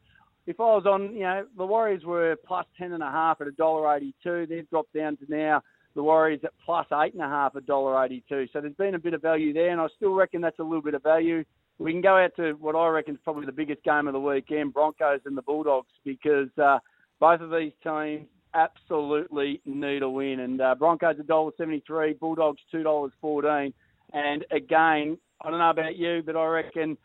[SPEAKER 15] if I was on, you know, the Warriors were plus ten and a half at a dollar eighty-two. They've dropped down to now the Warriors at plus eight and a half at dollar eighty-two. So there's been a bit of value there, and I still reckon that's a little bit of value. We can go out to what I reckon is probably the biggest game of the weekend, Broncos and the Bulldogs, because uh, both of these teams absolutely need a win. And uh, Broncos a dollar seventy-three, Bulldogs two dollars fourteen. And again, I don't know about you, but I reckon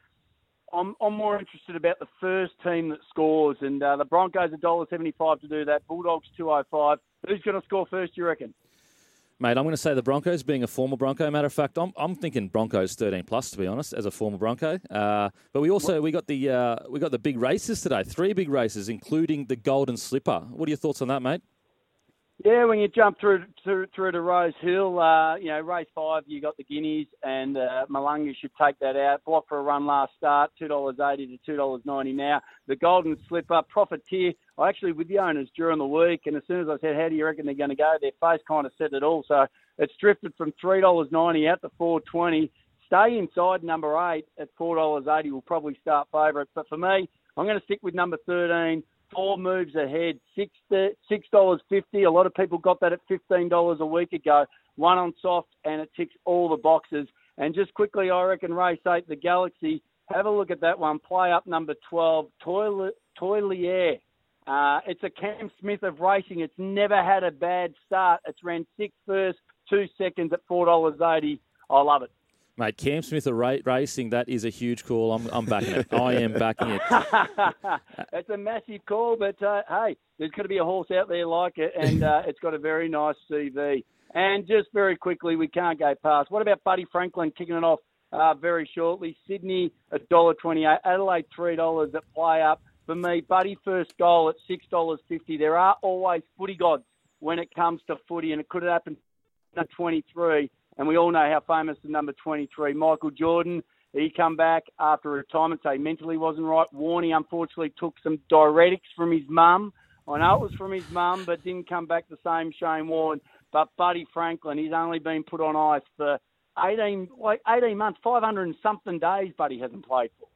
[SPEAKER 15] I'm, I'm more interested about the first team that scores. And uh, the Broncos a dollar seventy-five to do that, Bulldogs two oh five. Who's going to score first? You reckon?
[SPEAKER 9] Mate, I'm going to say the Broncos, being a former Bronco. Matter of fact, I'm, I'm thinking Broncos 13 plus to be honest, as a former Bronco. Uh, but we also we got the uh, we got the big races today, three big races, including the Golden Slipper. What are your thoughts on that, mate?
[SPEAKER 15] Yeah, when you jump through through, through to Rose Hill, uh, you know, race five, you got the Guineas, and uh, Mo'unga should take that out. Block for a run last start, two dollars eighty to two dollars ninety now. The Golden Slipper, Profiteer. I actually with the owners during the week, and as soon as I said, "How do you reckon they're going to go?" Their face kind of said it all. So it's drifted from three dollars ninety out to four twenty. Stay inside number eight at four dollars eighty. Will probably start favourite, but for me, I'm going to stick with number thirteen. Four moves ahead, six six dollars fifty. A lot of people got that at fifteen dollars a week ago. One on soft, and it ticks all the boxes. And just quickly, I reckon race eight, the Galaxy. Have a look at that one. Play up number twelve, Toilet Toilier. Uh, it's a Cam Smith of racing. It's never had a bad start. It's ran six first, two seconds at four dollars eighty. I love it.
[SPEAKER 9] Mate, Cam Smith of ra- racing, that is a huge call. I'm, I'm backing it. I am backing it.
[SPEAKER 15] it's a massive call, but uh, hey, there's going to be a horse out there like it, and uh, it's got a very nice CV. And just very quickly, we can't go past. What about Buddy Franklin kicking it off uh, very shortly? Sydney a dollar twenty-eight, Adelaide three dollars at play up. For me, Buddy first goal at six dollars fifty. There are always footy gods when it comes to footy, and it could have happened at twenty-three and we all know how famous the number 23, Michael Jordan. He come back after retirement, he mentally wasn't right. Warney unfortunately took some diuretics from his mum. I know it was from his mum, but didn't come back the same Shane Warne. But Buddy Franklin, he's only been put on ice for 18, like 18 months, 500 and something days. Buddy hasn't played for.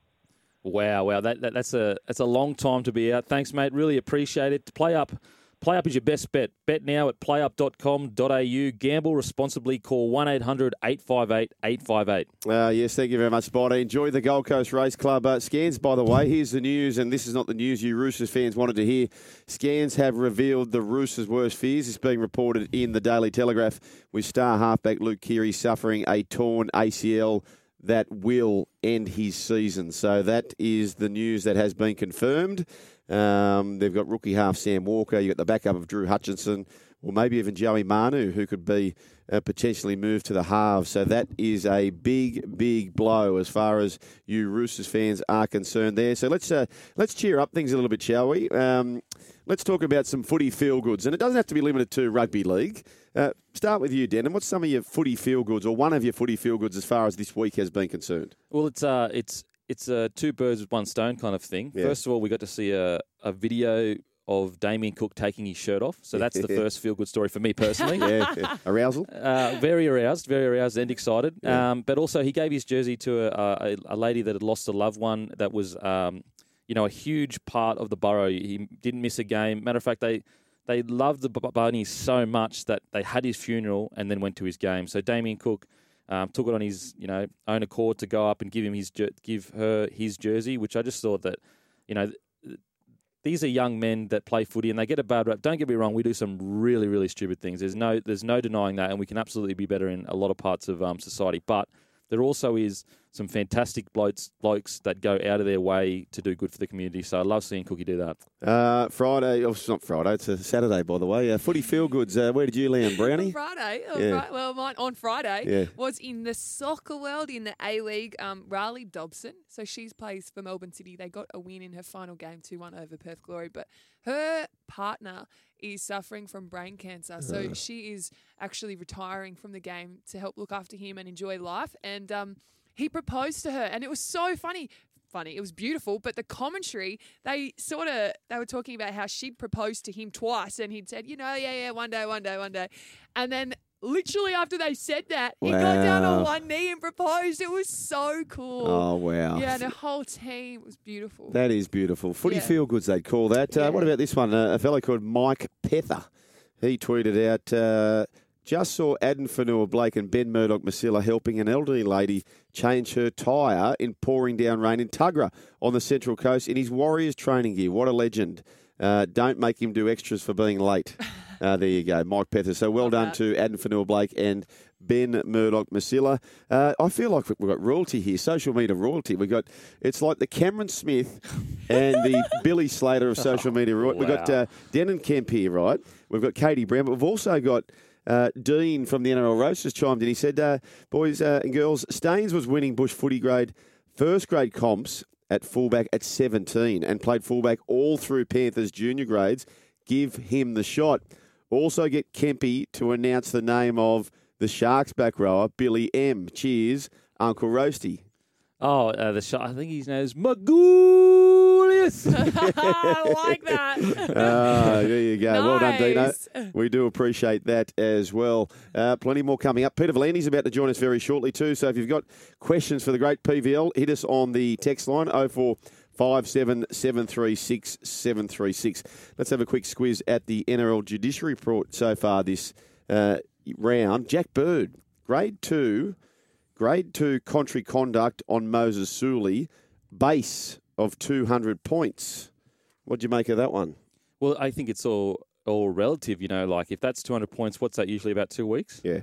[SPEAKER 9] Wow, wow, that, that that's a that's a long time to be out. Thanks, mate. Really appreciate it. Play up. Play up is your best bet. Bet now at playup.com.au. Gamble responsibly. Call 1 800 858 858.
[SPEAKER 3] Uh, yes, thank you very much, Spotty. Enjoy the Gold Coast Race Club. Uh, scans, by the way, here's the news, and this is not the news you Roosters fans wanted to hear. Scans have revealed the Roosters' worst fears. It's being reported in the Daily Telegraph with star halfback Luke Keary suffering a torn ACL that will end his season. So that is the news that has been confirmed. Um, they've got rookie half Sam Walker. You've got the backup of Drew Hutchinson, or maybe even Joey Manu, who could be uh, potentially moved to the halves. So that is a big, big blow as far as you Roosters fans are concerned there. So let's uh, let's cheer up things a little bit, shall we? Um, let's talk about some footy feel goods, and it doesn't have to be limited to rugby league. Uh, start with you, Denan. What's some of your footy feel goods, or one of your footy feel goods, as far as this week has been concerned?
[SPEAKER 9] Well, it's uh, it's it's a two birds with one stone kind of thing.
[SPEAKER 3] Yeah.
[SPEAKER 9] First of all, we got to see a, a video of Damien Cook taking his shirt off. So that's the first feel good story for me personally.
[SPEAKER 3] Yeah, yeah. Arousal?
[SPEAKER 9] Uh, very aroused, very aroused and excited.
[SPEAKER 3] Yeah.
[SPEAKER 9] Um, but also, he gave his jersey to a, a, a lady that had lost a loved one that was, um, you know, a huge part of the borough. He didn't miss a game. Matter of fact, they. they loved the B- Bunnies so much that they had his funeral and then went to his game. So Damien Cook um, took it on his you know own accord to go up and give him his give her his jersey, which I just thought that you know. Th- These are young men that play footy and they get a bad rap. Don't get me wrong, we do some really, really stupid things. There's no, there's no denying that, and we can absolutely be better in a lot of parts of um, society. But there also is some fantastic blokes, blokes that go out of their way to do good for the community. So I love seeing Cookie do that.
[SPEAKER 3] Uh, Friday, oh, it's not Friday, it's a Saturday, by the way. Uh, footy Feel Goods, uh, where did you land, Brownie?
[SPEAKER 8] Friday, oh,
[SPEAKER 3] Yeah.
[SPEAKER 8] Fri- well, mine on Friday
[SPEAKER 3] Yeah.
[SPEAKER 8] was in the soccer world in the A League. Um, Rhali Dobson, so she plays for Melbourne City. They got a win in her final game, two one over Perth Glory. But her partner is suffering from brain cancer, so she is actually retiring from the game to help look after him and enjoy life. And um, he proposed to her, and it was so funny. Funny, it was beautiful, but the commentary they sort of they were talking about how she'd proposed to him twice, and he'd said, you know, yeah, yeah, one day, one day, one day, and then literally after they said that, he got down
[SPEAKER 3] Wow.
[SPEAKER 8] on one knee and proposed. It was so cool.
[SPEAKER 3] Oh, wow.
[SPEAKER 8] Yeah, and the whole team was beautiful.
[SPEAKER 3] That is beautiful. Footy
[SPEAKER 8] Yeah.
[SPEAKER 3] Feel Goods, they'd call that. Uh, what about this one? Uh, a fellow called Mike Pether. He tweeted out, uh, just saw Addin Fonua-Blake and Ben Murdoch-Masila helping an elderly lady change her tyre in pouring down rain in Tuggerah on the Central Coast in his Warriors training gear. What a legend. Uh, don't make him do extras for being late. Uh, there you go, Mike Pether. So well done to Addin Fonua-Blake and Ben Murdoch-Masila. Uh, I feel like we've got royalty here, social media royalty. We've got it's like the Cameron Smith and the Billy Slater of social media. Right? We've got uh, Denan Kemp here, right? We've got Katie Brown, but we've also got uh, Dean from the NRL Roasters chimed in. He said, uh, "Boys uh, and girls, Staines was winning Bush footy grade first grade comps at fullback at 17 and played fullback all through Panthers junior grades. Give him the shot. Also get Kempy to announce the name of the Sharks back rower, Billy M. Cheers, Uncle Roasty.
[SPEAKER 9] Oh, uh, the shot. I think his name is Magoulias.
[SPEAKER 8] I like that.
[SPEAKER 3] Ah, there you go. Well done, Dino. We do appreciate that as well. Uh, plenty more coming up. Peter V'landys about to join us very shortly too. So if you've got questions for the great PVL, hit us on the text line 04 736 736. Let's have a quick squiz at the NRL Judiciary report so far this uh, round. Jack Bird, grade two, grade two contrary conduct on Moses Suli, base of 200 points. What do you make of that one?
[SPEAKER 9] Well, I think it's all all relative. You know, like if that's 200 points, what's that usually about two weeks?
[SPEAKER 3] Yeah.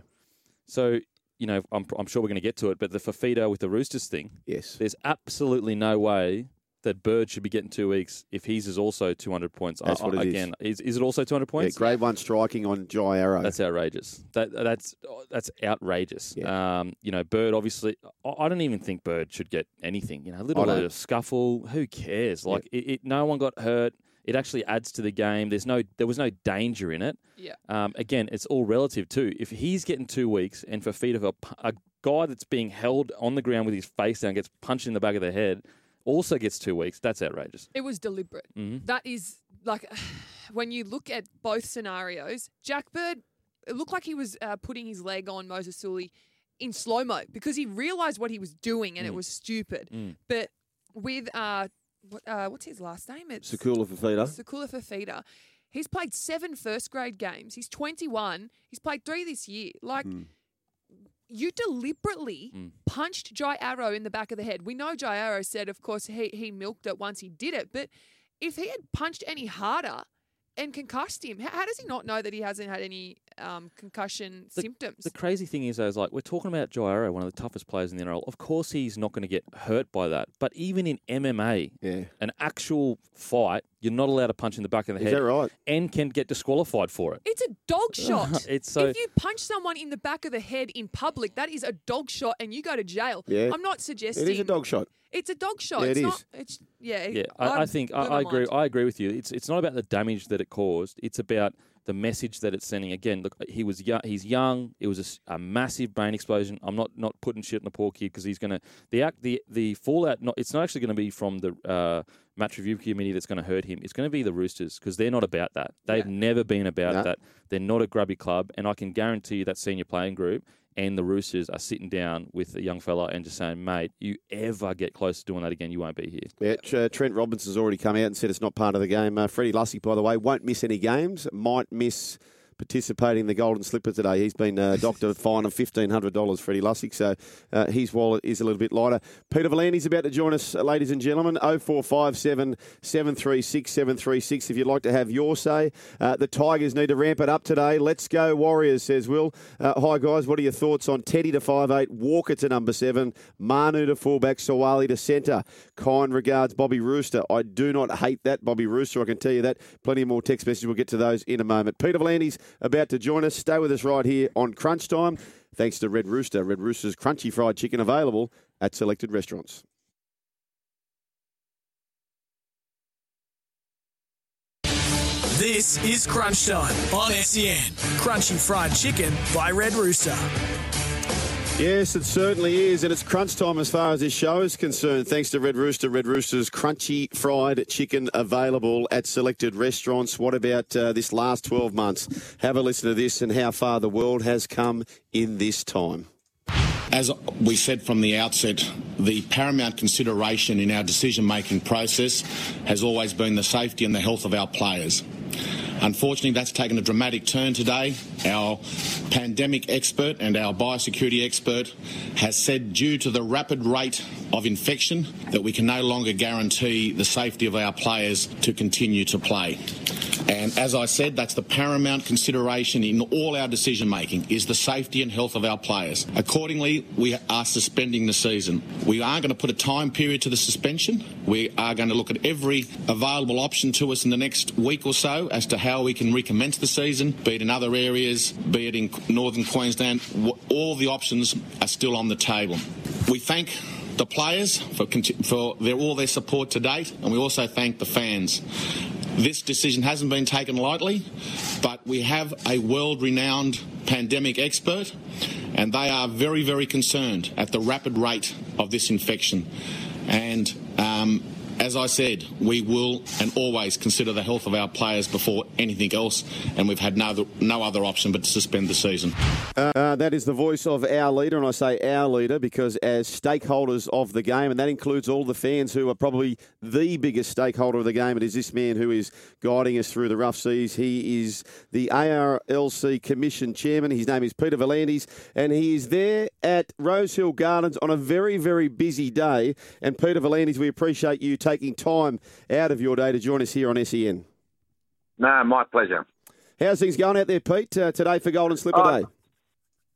[SPEAKER 9] So you know, I'm I'm sure we're going to get to it, but the Fafita with the Roosters thing.
[SPEAKER 3] Yes.
[SPEAKER 9] There's absolutely no way that Bird should be getting two weeks if his is also 200 points.
[SPEAKER 3] That's
[SPEAKER 9] I-
[SPEAKER 3] what it is.
[SPEAKER 9] again, is. is it also 200
[SPEAKER 3] Yeah,
[SPEAKER 9] points?
[SPEAKER 3] grade one striking on Jai Arrow.
[SPEAKER 9] That's outrageous. That that's that's outrageous. Um, you know, Bird obviously. I I don't even think Bird should get anything. You know, a little bit of scuffle. Who cares? Like it, it, no one got hurt. It actually adds to the game. There's no there was no danger in it.
[SPEAKER 8] Yeah.
[SPEAKER 9] Um, again, it's all relative too. If he's getting two weeks, and for feet of a, a guy that's being held on the ground with his face down gets punched in the back of the head, also gets two weeks. That's outrageous.
[SPEAKER 8] It was deliberate.
[SPEAKER 9] Mhm.
[SPEAKER 8] That is like when you look at both scenarios, Jack Bird, it looked like he was uh, putting his leg on Moses Suli in slow mo because he realized what he was doing and it
[SPEAKER 3] Mm.
[SPEAKER 8] was stupid.
[SPEAKER 3] Mm.
[SPEAKER 8] But with uh, what, uh, what's his last name? It's
[SPEAKER 3] Sakula Fafita.
[SPEAKER 8] Sakula Fafita. He's played seven first grade games. He's 21. He's played three this year. Like, you deliberately punched Jai Arrow in the back of the head. We know Jai Arrow said, of course, he, he milked it once he did it. But if he had punched any harder and concussed him, how, how does he not know that he hasn't had any um, concussion symptoms?
[SPEAKER 9] The crazy thing is, though, is like we're talking about Jai Arrow, one of the toughest players in the NRL. Of course, he's not going to get hurt by that. But even in MMA,
[SPEAKER 3] yeah.
[SPEAKER 9] an actual fight, you're not allowed to punch in the back of the
[SPEAKER 3] Is
[SPEAKER 9] head.
[SPEAKER 3] that right?
[SPEAKER 9] And can get disqualified for it.
[SPEAKER 8] It's a dog shot.
[SPEAKER 9] It's so-
[SPEAKER 8] if you punch someone in the back of the head in public, that is a dog shot, and you go to jail.
[SPEAKER 3] Yeah.
[SPEAKER 8] I'm not suggesting
[SPEAKER 3] It is a dog shot.
[SPEAKER 8] It's a dog shot.
[SPEAKER 3] Yeah,
[SPEAKER 8] it's
[SPEAKER 3] it
[SPEAKER 8] not.
[SPEAKER 3] is.
[SPEAKER 8] It's yeah.
[SPEAKER 9] Yeah, I, I
[SPEAKER 8] I'm-
[SPEAKER 9] think I,
[SPEAKER 8] blew
[SPEAKER 9] I agree.
[SPEAKER 8] mind.
[SPEAKER 9] I agree with you. It's it's not about the damage that it caused. It's about the message that it's sending. Again, look, he was young. He's young. It was a massive brain explosion. I'm not not putting shit on the poor kid because he's gonna the act the the fallout. Not it's not actually going to be from the uh, match review committee that's going to hurt him. It's going to be the Roosters because they're not about that. They've never been about
[SPEAKER 3] No.
[SPEAKER 9] that. They're not a grubby club, and I can guarantee you that senior playing group and the Roosters are sitting down with a young fella and just saying, mate, you ever get close to doing that again, you won't be here.
[SPEAKER 3] Yeah, uh, Trent Robinson's already come out and said it's not part of the game. Uh, Freddie Lussick, by the way, won't miss any games. Might miss participating in the Golden Slipper today. He's been uh, docked a fine of $1,500, Freddie Lussick, so uh, his wallet is a little bit lighter. Peter V'landys about to join us, uh, ladies and gentlemen. 0457 736 736 if you'd like to have your say. Uh, the Tigers need to ramp it up today. Let's go, Warriors, says Will. Uh, hi, guys. What are your thoughts on Teddy to five eight, Walker to number 7, Manu to fullback, Suaalii to centre? Kind regards, Bobby Rooster. I do not hate that, Bobby Rooster. I can tell you that. Plenty more text messages. We'll get to those in a moment. Peter V'landys about to join us. Stay with us right here on Crunch Time. Thanks to Red Rooster. Red Rooster's crunchy fried chicken available at selected restaurants.
[SPEAKER 2] This is Crunch Time on SEN. Crunchy fried chicken by Red Rooster.
[SPEAKER 3] Yes, it certainly is, and it's crunch time as far as this show is concerned. Thanks to Red Rooster. Red Rooster's crunchy fried chicken available at selected restaurants. What about uh, this last 12 months? Have a listen to this and how far the world has come in this time.
[SPEAKER 16] As we said from the outset, the paramount consideration in our decision making process has always been the safety and the health of our players. Unfortunately, that's taken a dramatic turn today. Our pandemic expert and our biosecurity expert has said, due to the rapid rate of infection, that we can no longer guarantee the safety of our players to continue to play. And as I said, that's the paramount consideration in all our decision making is the safety and health of our players. Accordingly, we are suspending the season. We are going to put a time period to the suspension. We are going to look at every available option to us in the next week or so as to how we can recommence the season, be it in other areas, be it in northern Queensland. All the options are still on the table. We thank the players for, for their, all their support to date, and we also thank the fans. This decision hasn't been taken lightly, but we have a world renowned pandemic expert, and they are very, very concerned at the rapid rate of this infection. And um, as I said, we will and always consider the health of our players before anything else, and we've had no, no other option but to suspend the season.
[SPEAKER 3] Uh, that is the voice of our leader, and I say our leader because as stakeholders of the game, and that includes all the fans who are probably the biggest stakeholder of the game, it is this man who is guiding us through the rough seas. He is the ARLC Commission Chairman. His name is Peter V'landys, and he is there at Rosehill Gardens on a very, very busy day. And Peter V'landys, we appreciate you taking time out of your day to join us here on SEN.
[SPEAKER 17] No, my pleasure.
[SPEAKER 3] How's things going out there, Pete, uh, today for Golden Slipper
[SPEAKER 17] Oh,
[SPEAKER 3] Day?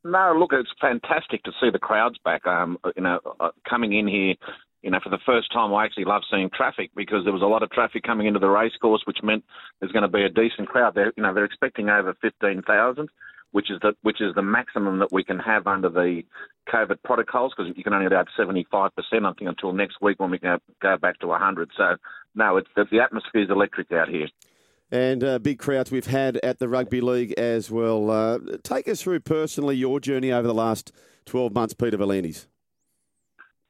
[SPEAKER 17] No, look, it's fantastic to see the crowds back. Um, you know, uh, coming in here, you know, for the first time, I actually love seeing traffic because there was a lot of traffic coming into the racecourse, which meant there's going to be a decent crowd. They're, you know, they're expecting over fifteen thousand, which is the which is the maximum that we can have under the COVID protocols because you can only allow seventy five percent, I think, until next week when we go go back to hundred. So, no, it's the, the atmosphere is electric out here.
[SPEAKER 3] And uh, big crowds we've had at the Rugby League as well. Uh, take us through personally your journey over the last 12 months, Peter V'landys.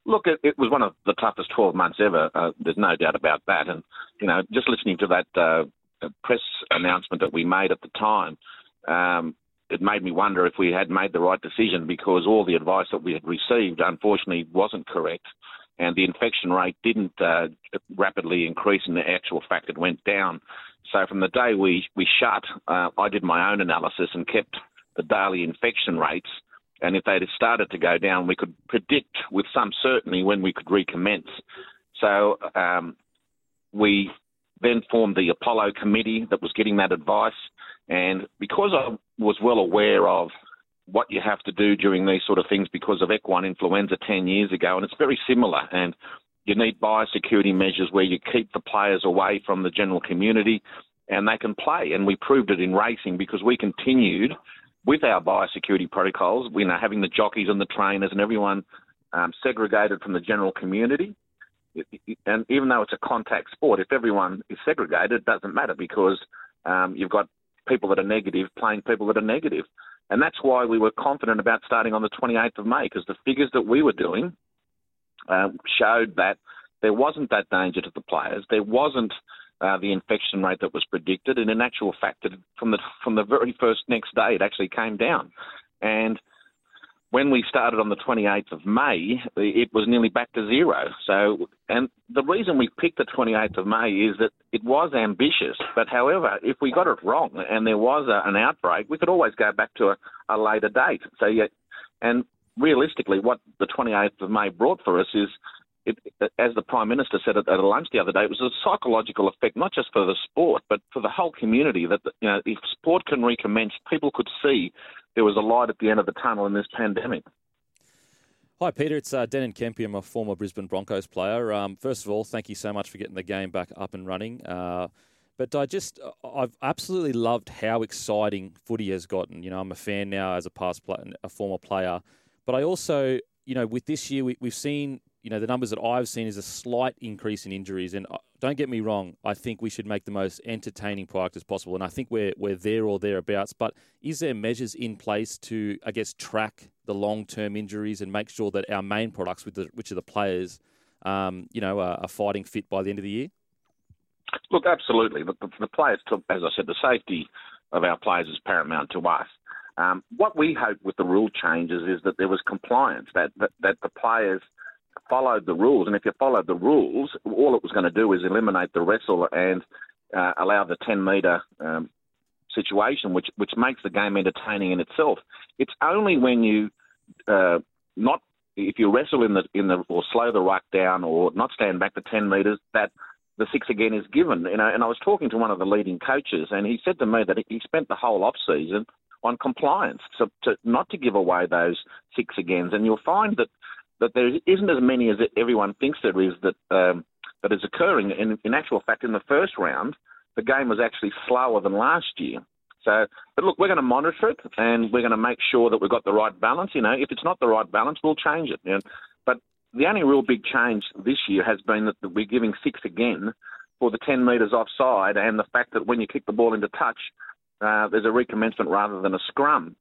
[SPEAKER 17] Look, it, it was one of the toughest 12 months ever. Uh, there's no doubt about that. And, you know, just listening to that uh, press announcement that we made at the time, um, it made me wonder if we had made the right decision because all the advice that we had received, unfortunately, wasn't correct. And the infection rate didn't uh, rapidly increase. In the actual fact, it went down. So from the day we, we shut, uh, I did my own analysis and kept the daily infection rates. And if they'd have started to go down, we could predict with some certainty when we could recommence. So um, we then formed the Apollo committee that was getting that advice. And because I was well aware of what you have to do during these sort of things because of equine influenza 10 years ago, and it's very similar. And you need biosecurity measures where you keep the players away from the general community and they can play. And we proved it in racing because we continued with our biosecurity protocols, you know, having the jockeys and the trainers and everyone um, segregated from the general community. And even though it's a contact sport, if everyone is segregated, it doesn't matter because um, you've got people that are negative playing people that are negative. And that's why we were confident about starting on the 28th of May because the figures that we were doing um, showed that there wasn't that danger to the players. There wasn't uh, the infection rate that was predicted, and in actual fact, from the from the very first next day, it actually came down. And when we started on the 28th of May, it was nearly back to zero. So, and the reason we picked the 28th of May is that it was ambitious. But however, if we got it wrong and there was a, an outbreak, we could always go back to a, a later date. So, yeah, and realistically, what the 28th of May brought for us is it, as the Prime Minister said at, at a lunch the other day, it was a psychological effect, not just for the sport, but for the whole community. That you know, if sport can recommence, people could see there was a light at the end of the tunnel in this pandemic.
[SPEAKER 9] Hi, Peter. It's uh, Denan Kempi. I'm a former Brisbane Broncos player. Um, first of all, thank you so much for getting the game back up and running. Uh, but I just, I've absolutely loved how exciting footy has gotten. You know, I'm a fan now as a past player, a former player. But I also, you know, with this year, we, we've seen you know, the numbers that I've seen is a slight increase in injuries. And uh, don't get me wrong, I think we should make the most entertaining product as possible. And I think we're, we're there or thereabouts. But is there measures in place to, I guess, track the long term injuries and make sure that our main products, with the, which are the players, um, you know, are, are, fighting fit by the end of the year?
[SPEAKER 17] Look, absolutely. The, the, players, as I said, the safety of our players is paramount to us. Um, what we hope with the rule changes is that there was compliance, that, that, that the players – followed the rules. And if you followed the rules, all it was going to do is eliminate the wrestle and uh, allow the 10 metre um, situation, which which makes the game entertaining in itself. It's only when you uh, not if you wrestle in the in the or slow the ruck down or not stand back the 10 metres that the six again is given. You know, and I was talking to one of the leading coaches, and he said to me that he spent the whole off season on compliance, so to not to give away those six agains. And you'll find that that there isn't as many as everyone thinks there is that um, that is occurring. And in actual fact, in the first round, the game was actually slower than last year. So, but look, we're going to monitor it and we're going to make sure that we've got the right balance. You know, if it's not the right balance, we'll change it. You know? But the only real big change this year has been that we're giving six again for the 10 metres offside and the fact that when you kick the ball into touch, uh, there's a recommencement rather than a scrum.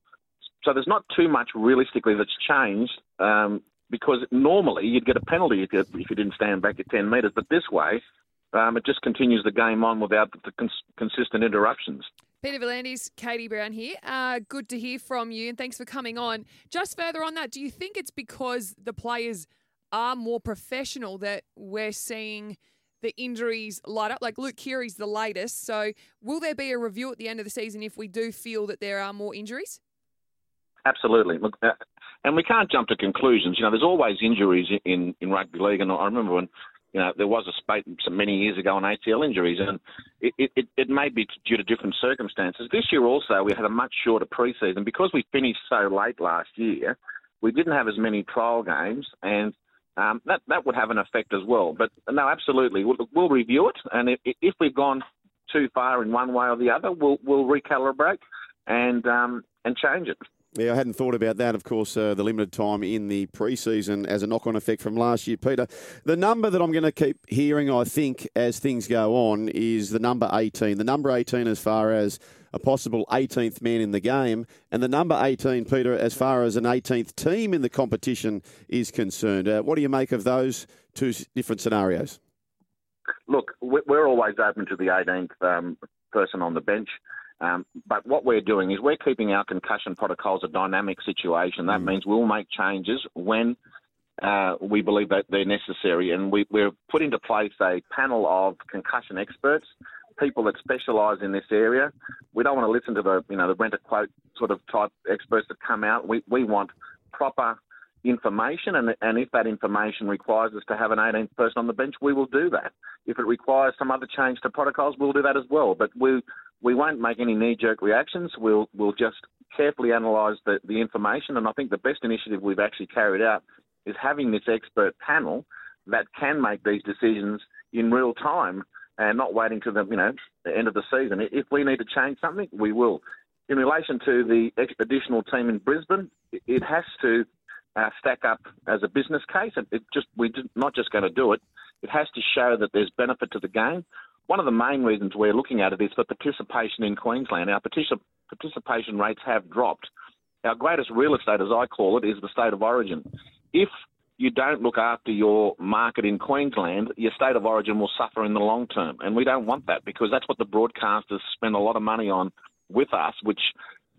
[SPEAKER 17] So there's not too much realistically that's changed um, because normally you'd get a penalty if you, if you didn't stand back at 10 metres. But this way, um, it just continues the game on without the cons- consistent interruptions.
[SPEAKER 8] Peter V'landys, Katie Brown here. Uh, good to hear from you, and thanks for coming on. Just further on that, do you think it's because the players are more professional that we're seeing the injuries light up? Like Luke Keary's the latest, so will there be a review at the end of the season if we do feel that there are more injuries?
[SPEAKER 17] Absolutely. Look, uh, and we can't jump to conclusions. You know, there's always injuries in, in rugby league, and I remember when you know there was a spate some many years ago on ACL injuries, and it, it, it may be due to different circumstances. This year also we had a much shorter preseason because we finished so late last year. We didn't have as many trial games, and um, that that would have an effect as well. But no, absolutely, we'll, we'll review it, and if, if we've gone too far in one way or the other, we'll we'll recalibrate and um, and change it.
[SPEAKER 3] Yeah, I hadn't thought about that. Of course, uh, the limited time in the preseason as a knock-on effect from last year, Peter. The number that I'm going to keep hearing, I think, as things go on, is the number 18. The number 18, as far as a possible 18th man in the game, and the number 18, Peter, as far as an 18th team in the competition is concerned. Uh, what do you make of those two different scenarios?
[SPEAKER 17] Look, we're always open to the 18th um, person on the bench. Um, but what we're doing is we're keeping our concussion protocols a dynamic situation. That mm. means we'll make changes when uh, we believe that they're necessary, and we, we're put into place a panel of concussion experts, people that specialise in this area. We don't want to listen to the you know the rent a quote sort of type experts that come out. We we want proper information, and, and if that information requires us to have an 18th person on the bench, we will do that. If it requires some other change to protocols, we'll do that as well. But we we won't make any knee-jerk reactions. We'll we'll just carefully analyse the, the information, and I think the best initiative we've actually carried out is having this expert panel that can make these decisions in real time and not waiting to the you know the end of the season. If we need to change something, we will. In relation to the additional team in Brisbane, it has to uh, stack up as a business case. It just we're not just going to do it. It has to show that there's benefit to the game one of the main reasons we're looking at it is for participation in Queensland. Our particip- participation rates have dropped. Our greatest real estate, as I call it, is the state of origin. If you don't look after your market in Queensland, your state of origin will suffer in the long term. And we don't want that because that's what the broadcasters spend a lot of money on with us, which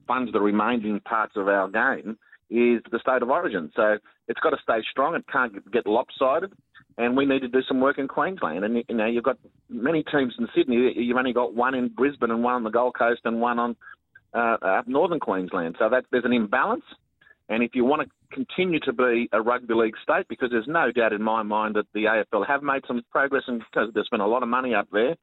[SPEAKER 17] funds the remaining parts of our game, is the state of origin. So it's got to stay strong. It can't get lopsided. And we need to do some work in Queensland. And you know, you've got many teams in Sydney. You've only got one in Brisbane and one on the Gold Coast and one on uh, up northern Queensland. So that there's an imbalance. And if you want to continue to be a rugby league state, because there's no doubt in my mind that the AFL have made some progress and because there's been a lot of money up there,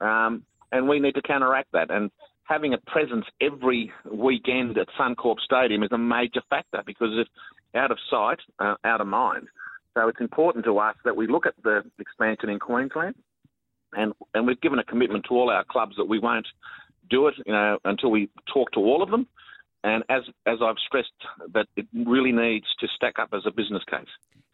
[SPEAKER 17] um, and we need to counteract that. And having a presence every weekend at Suncorp Stadium is a major factor because if out of sight, uh, out of mind. So it's important to us that we look at the expansion in Queensland, and and we've given a commitment to all our clubs that we won't do it, you know, until we talk to all of them. And as as I've stressed, that it really needs to stack up as a business case.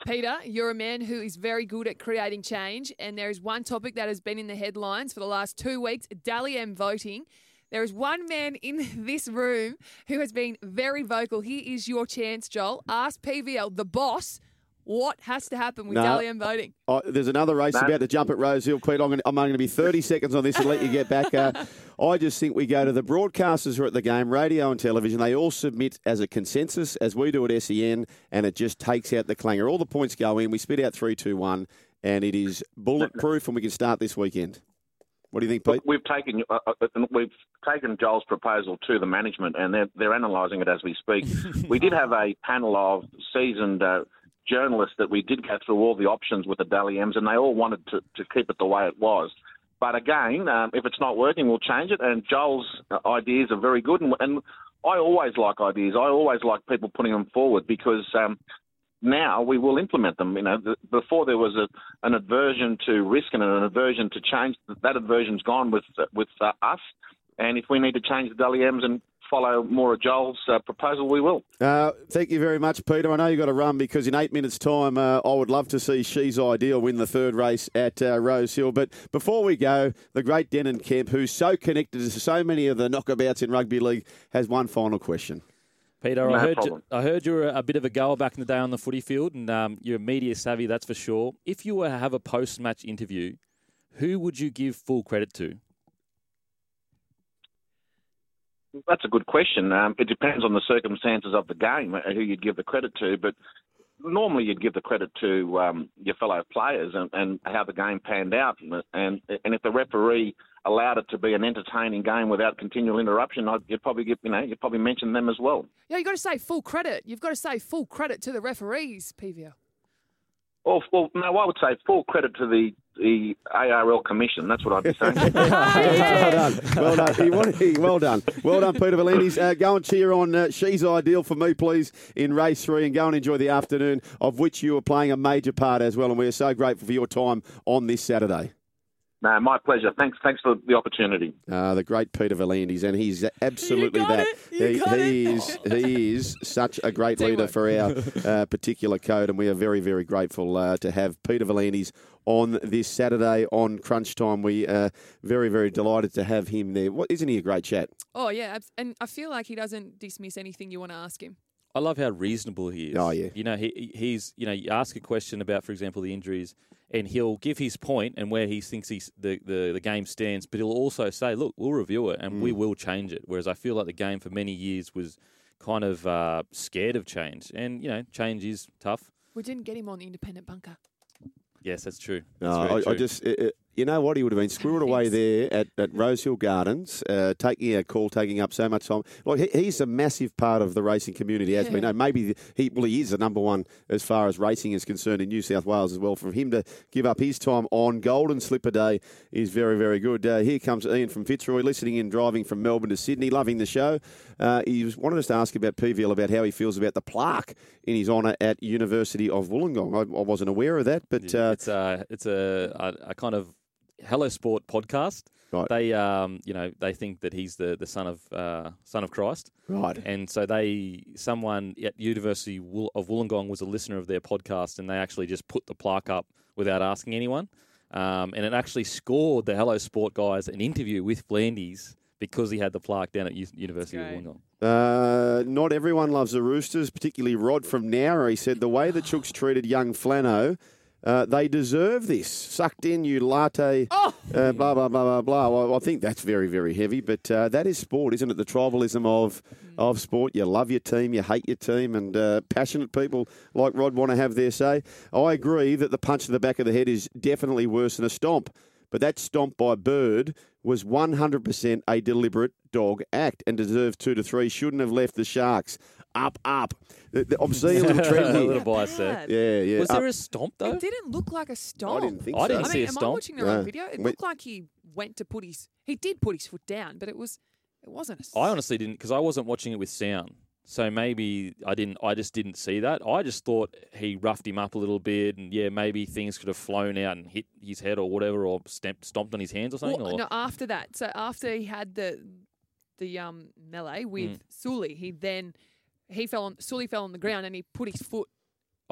[SPEAKER 8] Peter, you're a man who is very good at creating change, and there is one topic that has been in the headlines for the last two weeks Dally M voting. There is one man in this room who has been very vocal. Here is your chance, Joel. Ask PVL, the boss, what has to happen with
[SPEAKER 3] No.
[SPEAKER 8] Dally M voting?
[SPEAKER 3] Oh, there's another race
[SPEAKER 8] No.
[SPEAKER 3] about to jump at Rose Hill. Pete, I'm going, to, I'm going to be 30 seconds on this and let you get back. Uh, I just think we go to the broadcasters who are at the game, radio and television. They all submit as a consensus, as we do at SEN, and it just takes out the clanger. All the points go in. We spit out three, two, one, and it is bulletproof, and we can start this weekend. What do you think, Pete?
[SPEAKER 17] We've taken uh, uh, we've taken Joel's proposal to the management, and they're they're analysing it as we speak. we did have a panel of seasoned uh, journalists that we did go through all the options with the Dally M's, and they all wanted to, to keep it the way it was. But again, um, if it's not working, we'll change it. And Joel's uh, ideas are very good, and, and I always like ideas. I always like people putting them forward because um, now we will implement them. You know, the, before there was a, an aversion to risk and an aversion to change. That aversion's gone with with uh, us. And if we need to change the Dally M's and follow more of Joel's uh, proposal, we will.
[SPEAKER 3] Uh, thank you very much, Peter. I know you've got to run because in eight minutes' time, uh, I would love to see She's Ideal win the third race at uh, Rose Hill. But before we go, the great Denan Kemp, who's so connected to so many of the knockabouts in rugby league, has one final question.
[SPEAKER 9] Peter,
[SPEAKER 3] No
[SPEAKER 9] I heard you, I heard you were a bit of a goer back in the day on the footy field, and um, you're media savvy, that's for sure. If you were to have a post-match interview, who would you give full credit to?
[SPEAKER 17] That's a good question. Um, it depends on the circumstances of the game, uh, who you'd give the credit to. But normally you'd give the credit to um, your fellow players and, and how the game panned out. And and if the referee allowed it to be an entertaining game without continual interruption, I'd, you'd probably give you know you'd probably mention them as well.
[SPEAKER 8] Yeah, you've got to say full credit. You've got to say full credit to the referees, PVL.
[SPEAKER 17] Well, well, no, I would say full credit to the the ARL Commission. That's what I'd be saying.
[SPEAKER 3] well done. Well done. Well done. Well done, Peter V'landys. Uh, go and cheer on uh, She's Ideal for me, please, in race three, and go and enjoy the afternoon, of which you are playing a major part as well. And we are so grateful for your time on this Saturday.
[SPEAKER 17] No, my pleasure. Thanks, thanks for the opportunity.
[SPEAKER 3] Uh, the great Peter V'landys, and he's absolutely that. he, he is he is such a great leader for our uh, particular code, and we are very very grateful uh, to have Peter V'landys on this Saturday on Crunch Time. We are very very delighted to have him there. What isn't he a great chat?
[SPEAKER 8] Oh, yeah. And I feel like he doesn't dismiss anything you want to ask him.
[SPEAKER 9] I love how reasonable he is.
[SPEAKER 3] Oh, yeah.
[SPEAKER 9] You know, he he's you know, you ask a question about, for example, the injuries, and he'll give his point and where he thinks he's the, the, the game stands, but he'll also say, look, we'll review it and we
[SPEAKER 3] Mm.
[SPEAKER 9] will change it. Whereas I feel like the game for many years was kind of uh, scared of change, and you know, change is tough.
[SPEAKER 8] We didn't get him on the independent bunker.
[SPEAKER 9] Yes, that's true. That's
[SPEAKER 3] No,
[SPEAKER 9] very
[SPEAKER 3] I, I just, uh, uh, you know what, he would have been squirreled away there at, at Rosehill Gardens, uh, taking a call, taking up so much time. Like he, he's a massive part of the racing community, has been.
[SPEAKER 18] Yeah.
[SPEAKER 3] No, maybe he, well, he is the number one as far as racing is concerned in New South Wales as well. For him to give up his time on Golden Slipper Day is very, very good. Uh, here comes Ian from Fitzroy, listening in, driving from Melbourne to Sydney, loving the show. Uh, he was, wanted us to ask about PVL about how he feels about the plaque in his honour at University of Wollongong. I, I wasn't aware of that, but uh,
[SPEAKER 9] it's a it's a, a, a kind of Hello Sport podcast. They um you know they think that he's the, the son of uh, son of Christ.
[SPEAKER 3] Right.
[SPEAKER 9] And so they someone at University of Wollongong was a listener of their podcast, and they actually just put the plaque up without asking anyone. Um, and it actually scored the Hello Sport guys an interview with V'landys because he had the plaque down at U- University of Wollongong.
[SPEAKER 3] Uh, not everyone loves the Roosters, particularly Rod from Nowra. He said the way the Chooks treated young Flano Uh, they deserve this. Sucked in, you latte.
[SPEAKER 8] Oh.
[SPEAKER 3] Uh, blah blah blah blah blah. Well, I think that's very very heavy, but uh, that is sport, isn't it? The tribalism of of sport. You love your team, you hate your team, and uh, passionate people like Rod want to have their say. I agree that the punch to the back of the head is definitely worse than a stomp, but that stomp by Bird was 100% a deliberate dog act and deserved two to three. Shouldn't have left the Sharks. Up, up. The- the- I'm seeing a little trend
[SPEAKER 9] A
[SPEAKER 3] here.
[SPEAKER 9] little bias there.
[SPEAKER 3] Yeah, yeah.
[SPEAKER 9] Was there a stomp though?
[SPEAKER 8] It didn't look like a stomp.
[SPEAKER 3] I didn't think
[SPEAKER 9] I
[SPEAKER 3] so.
[SPEAKER 9] didn't
[SPEAKER 8] I
[SPEAKER 9] see
[SPEAKER 8] mean,
[SPEAKER 9] a
[SPEAKER 8] am I watching the
[SPEAKER 3] No.
[SPEAKER 8] wrong video? It
[SPEAKER 3] We-
[SPEAKER 8] looked like he went to put his. He did put his foot down, but it was. It wasn't a.
[SPEAKER 9] I honestly didn't because I wasn't watching it with sound. So maybe I didn't. I just didn't see that. I just thought he roughed him up a little bit, and yeah, maybe things could have flown out and hit his head or whatever, or stamped, stomped on his hands or something.
[SPEAKER 8] Well,
[SPEAKER 9] or,
[SPEAKER 8] no, after that. So after he had the the um melee with
[SPEAKER 9] Mm.
[SPEAKER 8] Suli, he then he fell on Suli fell on the ground and he put his foot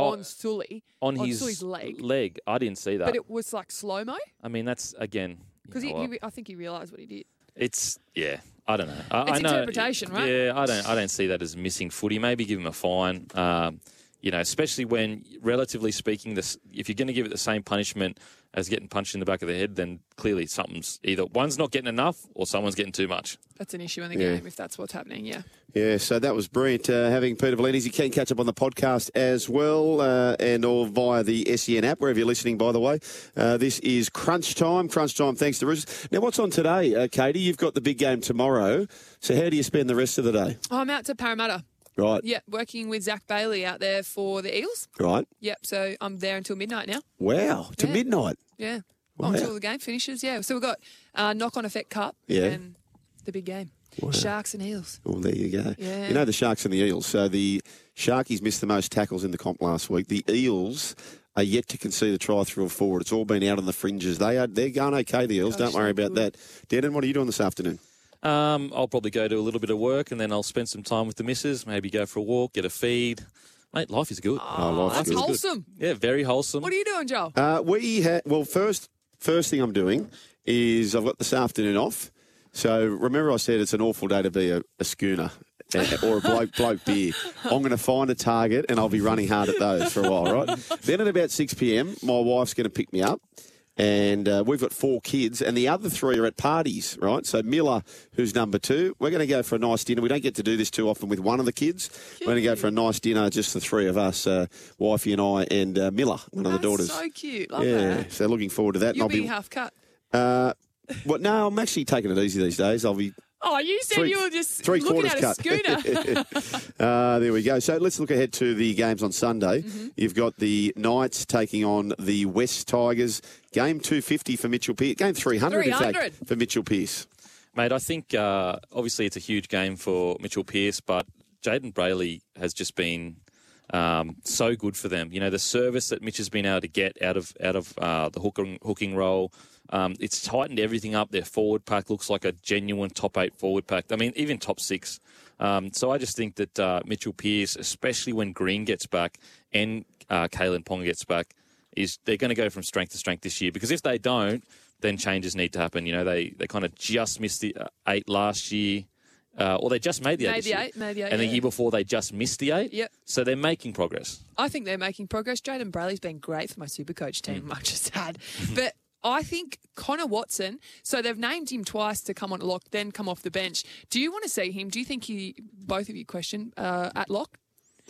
[SPEAKER 9] Oh,
[SPEAKER 8] on Suli
[SPEAKER 9] on, his
[SPEAKER 8] Suli's leg.
[SPEAKER 9] leg. I didn't see that.
[SPEAKER 8] But it was like slow mo
[SPEAKER 9] I mean, that's again.
[SPEAKER 8] because I think he realised what he did.
[SPEAKER 9] It's yeah. I don't know. I,
[SPEAKER 8] It's
[SPEAKER 9] I know,
[SPEAKER 8] interpretation, right?
[SPEAKER 9] Yeah, I don't. I don't see that as missing footy. Maybe give him a fine. Um, you know, especially when, relatively speaking, this if you're going to give it the same punishment as getting punched in the back of the head, then clearly something's either one's not getting enough or someone's getting too much.
[SPEAKER 8] That's an issue in the
[SPEAKER 3] Yeah.
[SPEAKER 8] game if that's what's happening. Yeah.
[SPEAKER 3] Yeah, so that was brilliant uh, having Peter V'landys. You can catch up on the podcast as well uh, and or via the SEN app, wherever you're listening, by the way. Uh, this is Crunch Time. Crunch Time, thanks to Roosters. Now, what's on today, uh, Katie? You've got the big game tomorrow. So, how do you spend the rest of the day?
[SPEAKER 8] Oh, I'm out to Parramatta.
[SPEAKER 3] Right,
[SPEAKER 8] Yeah, working with Zach Bailey out there for the Eels.
[SPEAKER 3] right.
[SPEAKER 8] Yep. So I'm there until midnight now.
[SPEAKER 3] Wow, to
[SPEAKER 8] Yeah.
[SPEAKER 3] midnight.
[SPEAKER 8] Yeah.
[SPEAKER 3] Wow.
[SPEAKER 8] Until the game finishes. Yeah. So we've got uh, knock on effect cup.
[SPEAKER 3] Yeah.
[SPEAKER 8] And the big game. Sharks and Eels.
[SPEAKER 3] Well, there you go.
[SPEAKER 8] Yeah.
[SPEAKER 3] You know the Sharks and the Eels. So the Sharkies missed the most tackles in the comp last week. The Eels are yet to concede a try through or forward. It's all been out on the fringes. They are they're going okay. The Eels. Don't worry about that. Denan, what are you doing this afternoon?
[SPEAKER 9] Um, I'll probably go do a little bit of work and then I'll spend some time with the missus. Maybe go for a walk, get a feed. Mate, life is good.
[SPEAKER 3] Oh, life's
[SPEAKER 8] That's
[SPEAKER 3] good.
[SPEAKER 8] That's wholesome.
[SPEAKER 9] Yeah, very wholesome.
[SPEAKER 8] What are you doing, Joel?
[SPEAKER 3] Uh, we ha- well first first thing I'm doing is I've got this afternoon off. So remember I said it's an awful day to be a, a schooner. uh, or a bloke bloke beer. I'm going to find a target and I'll be running hard at those for a while, right? Then at about 6 p.m., my wife's going to pick me up. And uh, we've got four kids, and the other three are at parties, right? So Miller, who's number two, we're going to go for a nice dinner. We don't get to do this too often with one of the kids. We're going to go for a nice dinner, just the three of us, uh, wifey and I, and uh, Miller, one of the daughters.
[SPEAKER 8] So cute. Love
[SPEAKER 3] yeah,
[SPEAKER 8] that.
[SPEAKER 3] so looking forward to that.
[SPEAKER 8] You'll
[SPEAKER 3] and I'll
[SPEAKER 8] be half cut.
[SPEAKER 3] uh, well, no, I'm actually taking it easy these days. I'll be
[SPEAKER 8] Oh, you said
[SPEAKER 3] Three-
[SPEAKER 8] you were just
[SPEAKER 3] three
[SPEAKER 8] looking
[SPEAKER 3] quarters
[SPEAKER 8] at a
[SPEAKER 3] cut.
[SPEAKER 8] schooner.
[SPEAKER 3] uh, there we go. So let's look ahead to the games on Sunday.
[SPEAKER 8] Mm-hmm.
[SPEAKER 3] You've got the Knights taking on the West Tigers. Game 250 for Mitchell Pearce. Game 300, in
[SPEAKER 8] 300.
[SPEAKER 3] fact, for Mitchell Pearce.
[SPEAKER 9] Mate, I think uh, obviously it's a huge game for Mitchell Pearce, but Jayden Brailey has just been um, so good for them. You know, the service that Mitch has been able to get out of out of uh, the hooking hooking role, um, it's tightened everything up. Their forward pack looks like a genuine top eight forward pack. I mean, even top six. Um, so I just think that uh, Mitchell Pearce, especially when Green gets back and uh, Kalyn Pong gets back, is they're going to go from strength to strength this year. Because if they don't, then changes need to happen. You know, they they kind of just missed the uh, eight last year. Uh, or they just made the eight.
[SPEAKER 8] Made the eight, made the eight,
[SPEAKER 9] And the
[SPEAKER 8] yeah.
[SPEAKER 9] year before, they just missed the eight.
[SPEAKER 8] Yep.
[SPEAKER 9] So they're making progress.
[SPEAKER 8] I think they're making progress. Jayden Brailey's been great for my super coach team, I just had. But I think Connor Watson, so they've named him twice to come on lock, then come off the bench. Do you want to see him? Do you think he, both of you question, uh, at lock?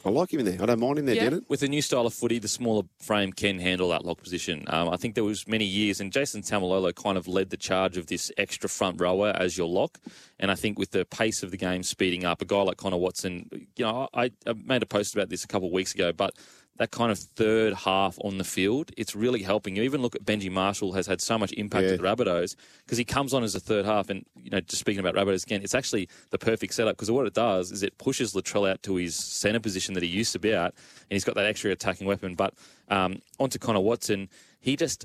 [SPEAKER 3] I like him in there. I don't mind him there,
[SPEAKER 8] Yeah.
[SPEAKER 3] Denan.
[SPEAKER 9] With the new style of footy, the smaller frame can handle that lock position. Um, I think there was many years, and Jason Taumalolo kind of led the charge of this extra front rower as your lock. And I think with the pace of the game speeding up, a guy like Connor Watson, you know, I, I made a post about this a couple of weeks ago, but that kind of third half on the field, it's really helping. You even look at Benji Marshall has had so much impact
[SPEAKER 3] Yeah.
[SPEAKER 9] at the Rabbitohs because he comes on as a third half. And, you know, just speaking about Rabbitohs again, it's actually the perfect setup because what it does is it pushes Latrell out to his centre position that he used to be at and he's got that extra attacking weapon. But um, onto Connor Watson, he just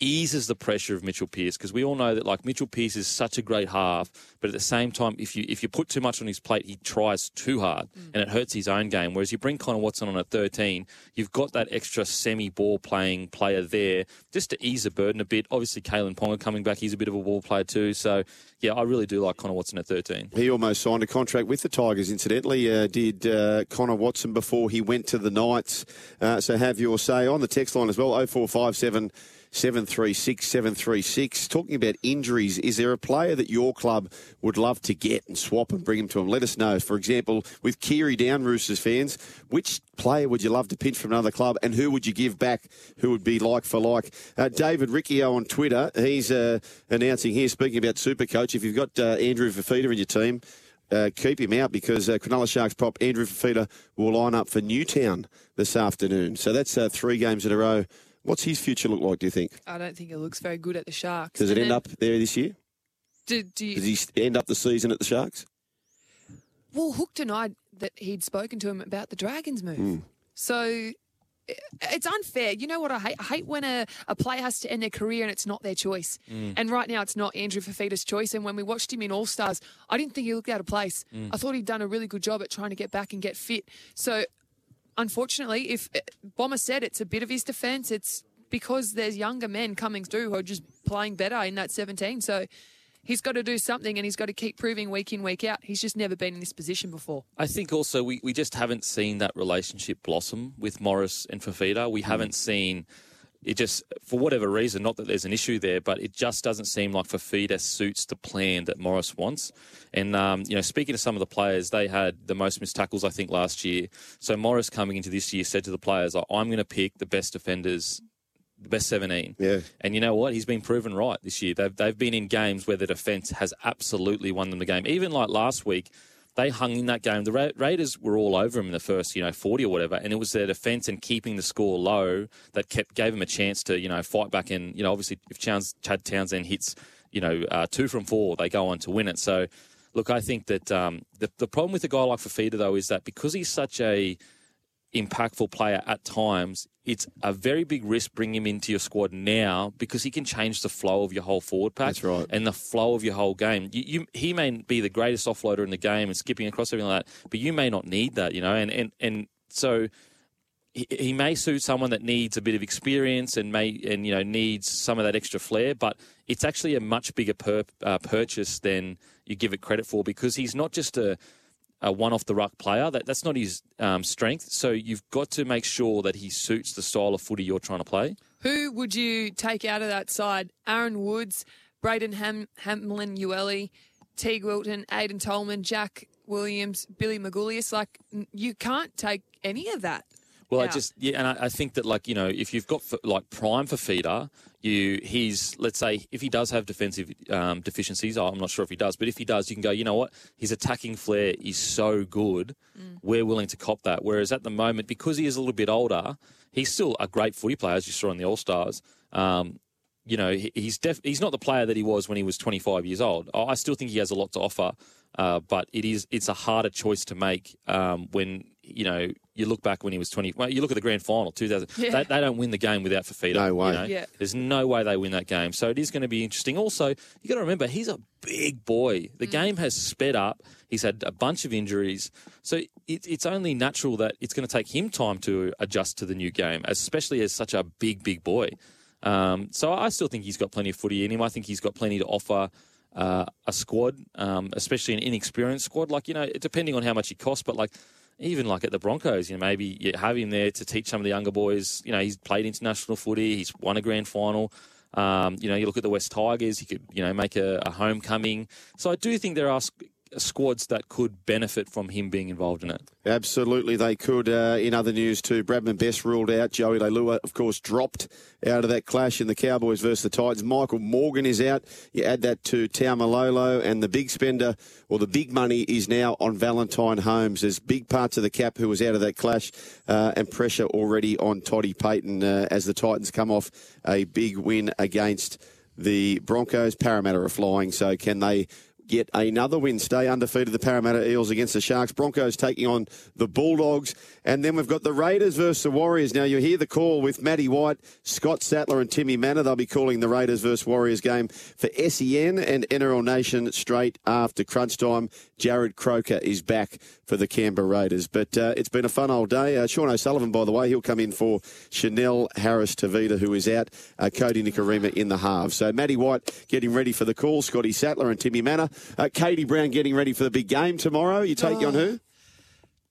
[SPEAKER 9] eases the pressure of Mitchell Pearce because we all know that like Mitchell Pearce is such a great half, but at the same time, if you if you put too much on his plate, he tries too hard and it hurts his own game. Whereas you bring Connor Watson on at 13, you've got that extra semi-ball playing player there just to ease the burden a bit. Obviously, Kalyn Ponga coming back, he's a bit of a ball player too. So yeah, I really do like Connor Watson at 13.
[SPEAKER 3] He almost signed a contract with the Tigers, incidentally, uh, did uh, Connor Watson before he went to the Knights. Uh, so have your say on the text line as well, 0457 736 736. Talking about injuries, is there a player that your club would love to get and swap and bring him to them? Let us know. For example, with Keary down, Roosters fans, which player would you love to pinch from another club and who would you give back who would be like for like? Uh, David Riccio on Twitter, he's uh, announcing here, speaking about Super Coach, if you've got uh, Andrew Fifita in your team, uh, keep him out because uh, Cronulla Sharks prop Andrew Fifita will line up for Newtown this afternoon. So that's uh, three games in a row. What's his future look like, do you think?
[SPEAKER 8] I don't think it looks very good at the Sharks.
[SPEAKER 3] Does it
[SPEAKER 8] And
[SPEAKER 3] end up there this year?
[SPEAKER 8] Do, do you,
[SPEAKER 3] Does he end up the season at the Sharks?
[SPEAKER 8] Well, Hook denied that he'd spoken to him about the Dragons move.
[SPEAKER 3] Hmm.
[SPEAKER 8] So it's unfair. You know what I hate? I hate when a, a player has to end their career and it's not their choice.
[SPEAKER 18] Mm.
[SPEAKER 8] And right now, it's not Andrew Fifita's choice. And when we watched him in All Stars, I didn't think he looked out of place.
[SPEAKER 18] Mm.
[SPEAKER 8] I thought he'd done a really good job at trying to get back and get fit. So, unfortunately, if uh, Bomber said it's a bit of his defence, it's because there's younger men coming through who are just playing better in that 17. So, he's got to do something and he's got to keep proving week in, week out. He's just never been in this position before.
[SPEAKER 9] I think also we, we just haven't seen that relationship blossom with Morris and Fifita. We haven't seen it just for whatever reason. Not that there's an issue there, but it just doesn't seem like Fifita suits the plan that Morris wants. And um, you know, speaking to some of the players, they had the most missed tackles I think last year. So Morris coming into this year said to the players, "I'm going to pick the best defenders." The best 17.
[SPEAKER 3] Yeah.
[SPEAKER 9] And you know what? He's been proven right this year. They've, they've been in games where the defence has absolutely won them the game. Even like last week, they hung in that game. The Ra- Raiders were all over them in the first, you know, 40 or whatever, and it was their defence and keeping the score low that kept gave them a chance to, you know, fight back. And you know, obviously, if Chowns, Chad Townsend hits, you know, uh, two from four, they go on to win it. So, look, I think that um, the the problem with a guy like Fifita though is that because he's such a impactful player at times, it's a very big risk bringing him into your squad now because he can change the flow of your whole forward pack.
[SPEAKER 3] That's right.
[SPEAKER 9] And the flow of your whole game. You, you, he may be the greatest offloader in the game and skipping across everything like that, but you may not need that, you know. And and and so he, he may suit someone that needs a bit of experience and may and you know needs some of that extra flair, but it's actually a much bigger per, uh, purchase than you give it credit for because he's not just a a one off the ruck player. That that's not his um, strength. So you've got to make sure that he suits the style of footy you're trying to play.
[SPEAKER 8] Who would you take out of that side? Aaron Woods, Braden Ham- Hamlin Ueli, Teig Wilton, Aiden Tolman, Jack Williams, Billy Magoulias. Like, you can't take any of that.
[SPEAKER 9] Well, I just yeah, and I, I think that like you know if you've got like prime for feeder, you he's let's say if he does have defensive um, deficiencies, I'm not sure if he does, but if he does, you can go. You know what? His attacking flair is so good, we're willing to cop that. Whereas at the moment, because he is a little bit older, he's still a great footy player, as you saw in the All Stars. Um, you know, he- he's def- he's not the player that he was when he was 25 years old. I still think he has a lot to offer, uh, but it is it's a harder choice to make um, when you know you look back when he was 20. Well, you look at the grand final 2000.
[SPEAKER 3] Yeah.
[SPEAKER 9] They, they don't win the game without Fifita.
[SPEAKER 3] No way.
[SPEAKER 9] you know?
[SPEAKER 3] Yeah.
[SPEAKER 9] There's no way they win that game. So it is going to be interesting. Also, you got to remember he's a big boy. The game has sped up. He's had a bunch of injuries, so it, it's only natural that it's going to take him time to adjust to the new game, especially as such a big, big boy. Um, so I still think he's got plenty of footy in him. I think he's got plenty to offer uh, a squad, um, especially an inexperienced squad. Like you know, depending on how much he costs, but like even like at the Broncos, you know, maybe you have him there to teach some of the younger boys. You know, he's played international footy. He's won a grand final. Um, you know, you look at the West Tigers. He could, you know, make a, a homecoming. So I do think there are squads that could benefit from him being involved in it.
[SPEAKER 3] Absolutely, they could. Uh, in other news, too, Bradman Best ruled out. Joey Leilua, of course, dropped out of that clash in the Cowboys versus the Titans. Michael Morgan is out. You add that to Taumalolo, and the big spender, or the big money, is now on Valentine Holmes. There's big parts of the cap who was out of that clash, uh, and pressure already on Toddy Payten uh, as the Titans come off a big win against the Broncos. Parramatta are flying, so can they get another win. Stay undefeated, the Parramatta Eels against the Sharks. Broncos taking on the Bulldogs. And then we've got the Raiders versus the Warriors. Now, you hear the call with Matty White, Scott Sattler, and Timmy Mannah. They'll be calling the Raiders versus Warriors game for SEN and NRL Nation straight after crunch time. Jarrod Croker is back for the Canberra Raiders. But uh, it's been a fun old day. Uh, Sean O'Sullivan, by the way, he'll come in for Chanel Harris-Tavita, who is out. Uh, Kodi Nikorima in the halves. So Matty White getting ready for the call. Scotty Sattler and Timmy Mannah. Uh, Katie Brown getting ready for the big game tomorrow. You take you on who?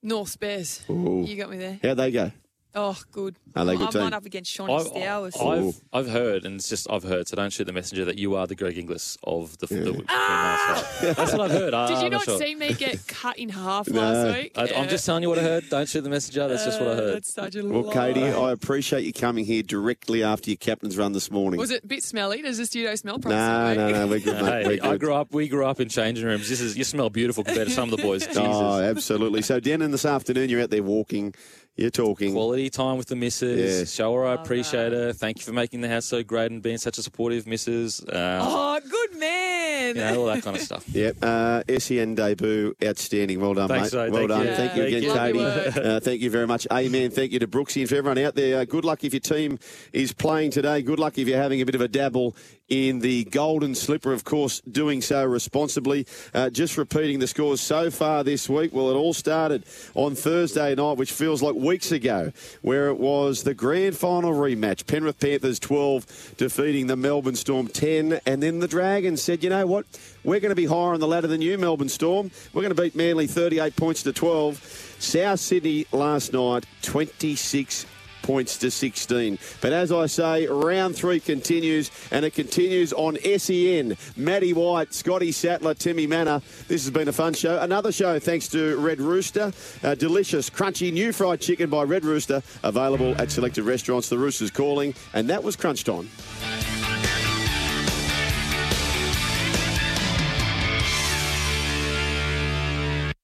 [SPEAKER 8] North Bears.
[SPEAKER 3] Ooh.
[SPEAKER 8] You got me there.
[SPEAKER 3] How'd they go?
[SPEAKER 8] Oh, good.
[SPEAKER 3] Are they a good
[SPEAKER 8] I'm
[SPEAKER 3] team?
[SPEAKER 8] one up against Shawnee Stowers.
[SPEAKER 9] I've, I've heard, and it's just I've heard, so don't shoot the messenger, that you are the Greg Inglis of the, the female side. Ah! That's what I've heard. I,
[SPEAKER 8] Did you ah,
[SPEAKER 9] I'm
[SPEAKER 8] not
[SPEAKER 9] sure.
[SPEAKER 8] see me get cut in half
[SPEAKER 3] No.
[SPEAKER 8] last week?
[SPEAKER 9] I, I'm just telling you what I heard. Don't shoot the messenger. That's just what I uh, heard.
[SPEAKER 8] That's such a
[SPEAKER 3] Well,
[SPEAKER 8] lie.
[SPEAKER 3] Katie, I appreciate you coming here directly after your captain's run this morning.
[SPEAKER 8] Was it a bit smelly? Does the studio smell? Probably
[SPEAKER 3] No, no, no, we're good, mate.
[SPEAKER 9] Hey,
[SPEAKER 3] We're
[SPEAKER 9] I grew up. We grew up in changing rooms. This is you smell beautiful compared to some of the boys. Jesus.
[SPEAKER 3] Oh, absolutely. So, Denan, this afternoon, you're out there walking, you're talking.
[SPEAKER 9] Quality time with the missus.
[SPEAKER 3] Yeah.
[SPEAKER 9] Show her I appreciate her. Thank you for making the house so great and being such a supportive missus. Um,
[SPEAKER 8] Oh, good man.
[SPEAKER 9] you know, all that kind of stuff.
[SPEAKER 3] Yep. Uh, SEN debut, outstanding. Well done,
[SPEAKER 9] Thanks,
[SPEAKER 3] mate.
[SPEAKER 9] mate.
[SPEAKER 3] Well
[SPEAKER 9] Thank
[SPEAKER 3] done.
[SPEAKER 9] you.
[SPEAKER 3] Thank you
[SPEAKER 9] Thank
[SPEAKER 3] again,
[SPEAKER 9] you.
[SPEAKER 3] Katie. Uh, thank you very much. Amen. Thank you to Brooksy and for everyone out there. Uh, good luck if your team is playing today. Good luck if you're having a bit of a dabble in the golden slipper, of course, doing so responsibly. Uh, just repeating the scores so far this week. Well, it all started on Thursday night, which feels like weeks ago, where it was the grand final rematch. Penrith Panthers 12 defeating the Melbourne Storm 10. And then the Dragons said, you know what? We're going to be higher on the ladder than you, Melbourne Storm. We're going to beat Manly 38 points to 12. South Sydney last night, 26 points to 16. But as I say, round three continues, and it continues on SEN. Matty White, Scotty Sattler, Timmy Mannah. This has been a fun show. Another show thanks to Red Rooster. Delicious, crunchy new fried chicken by Red Rooster, available at selected restaurants. The Rooster's calling, and that was Crunch Time.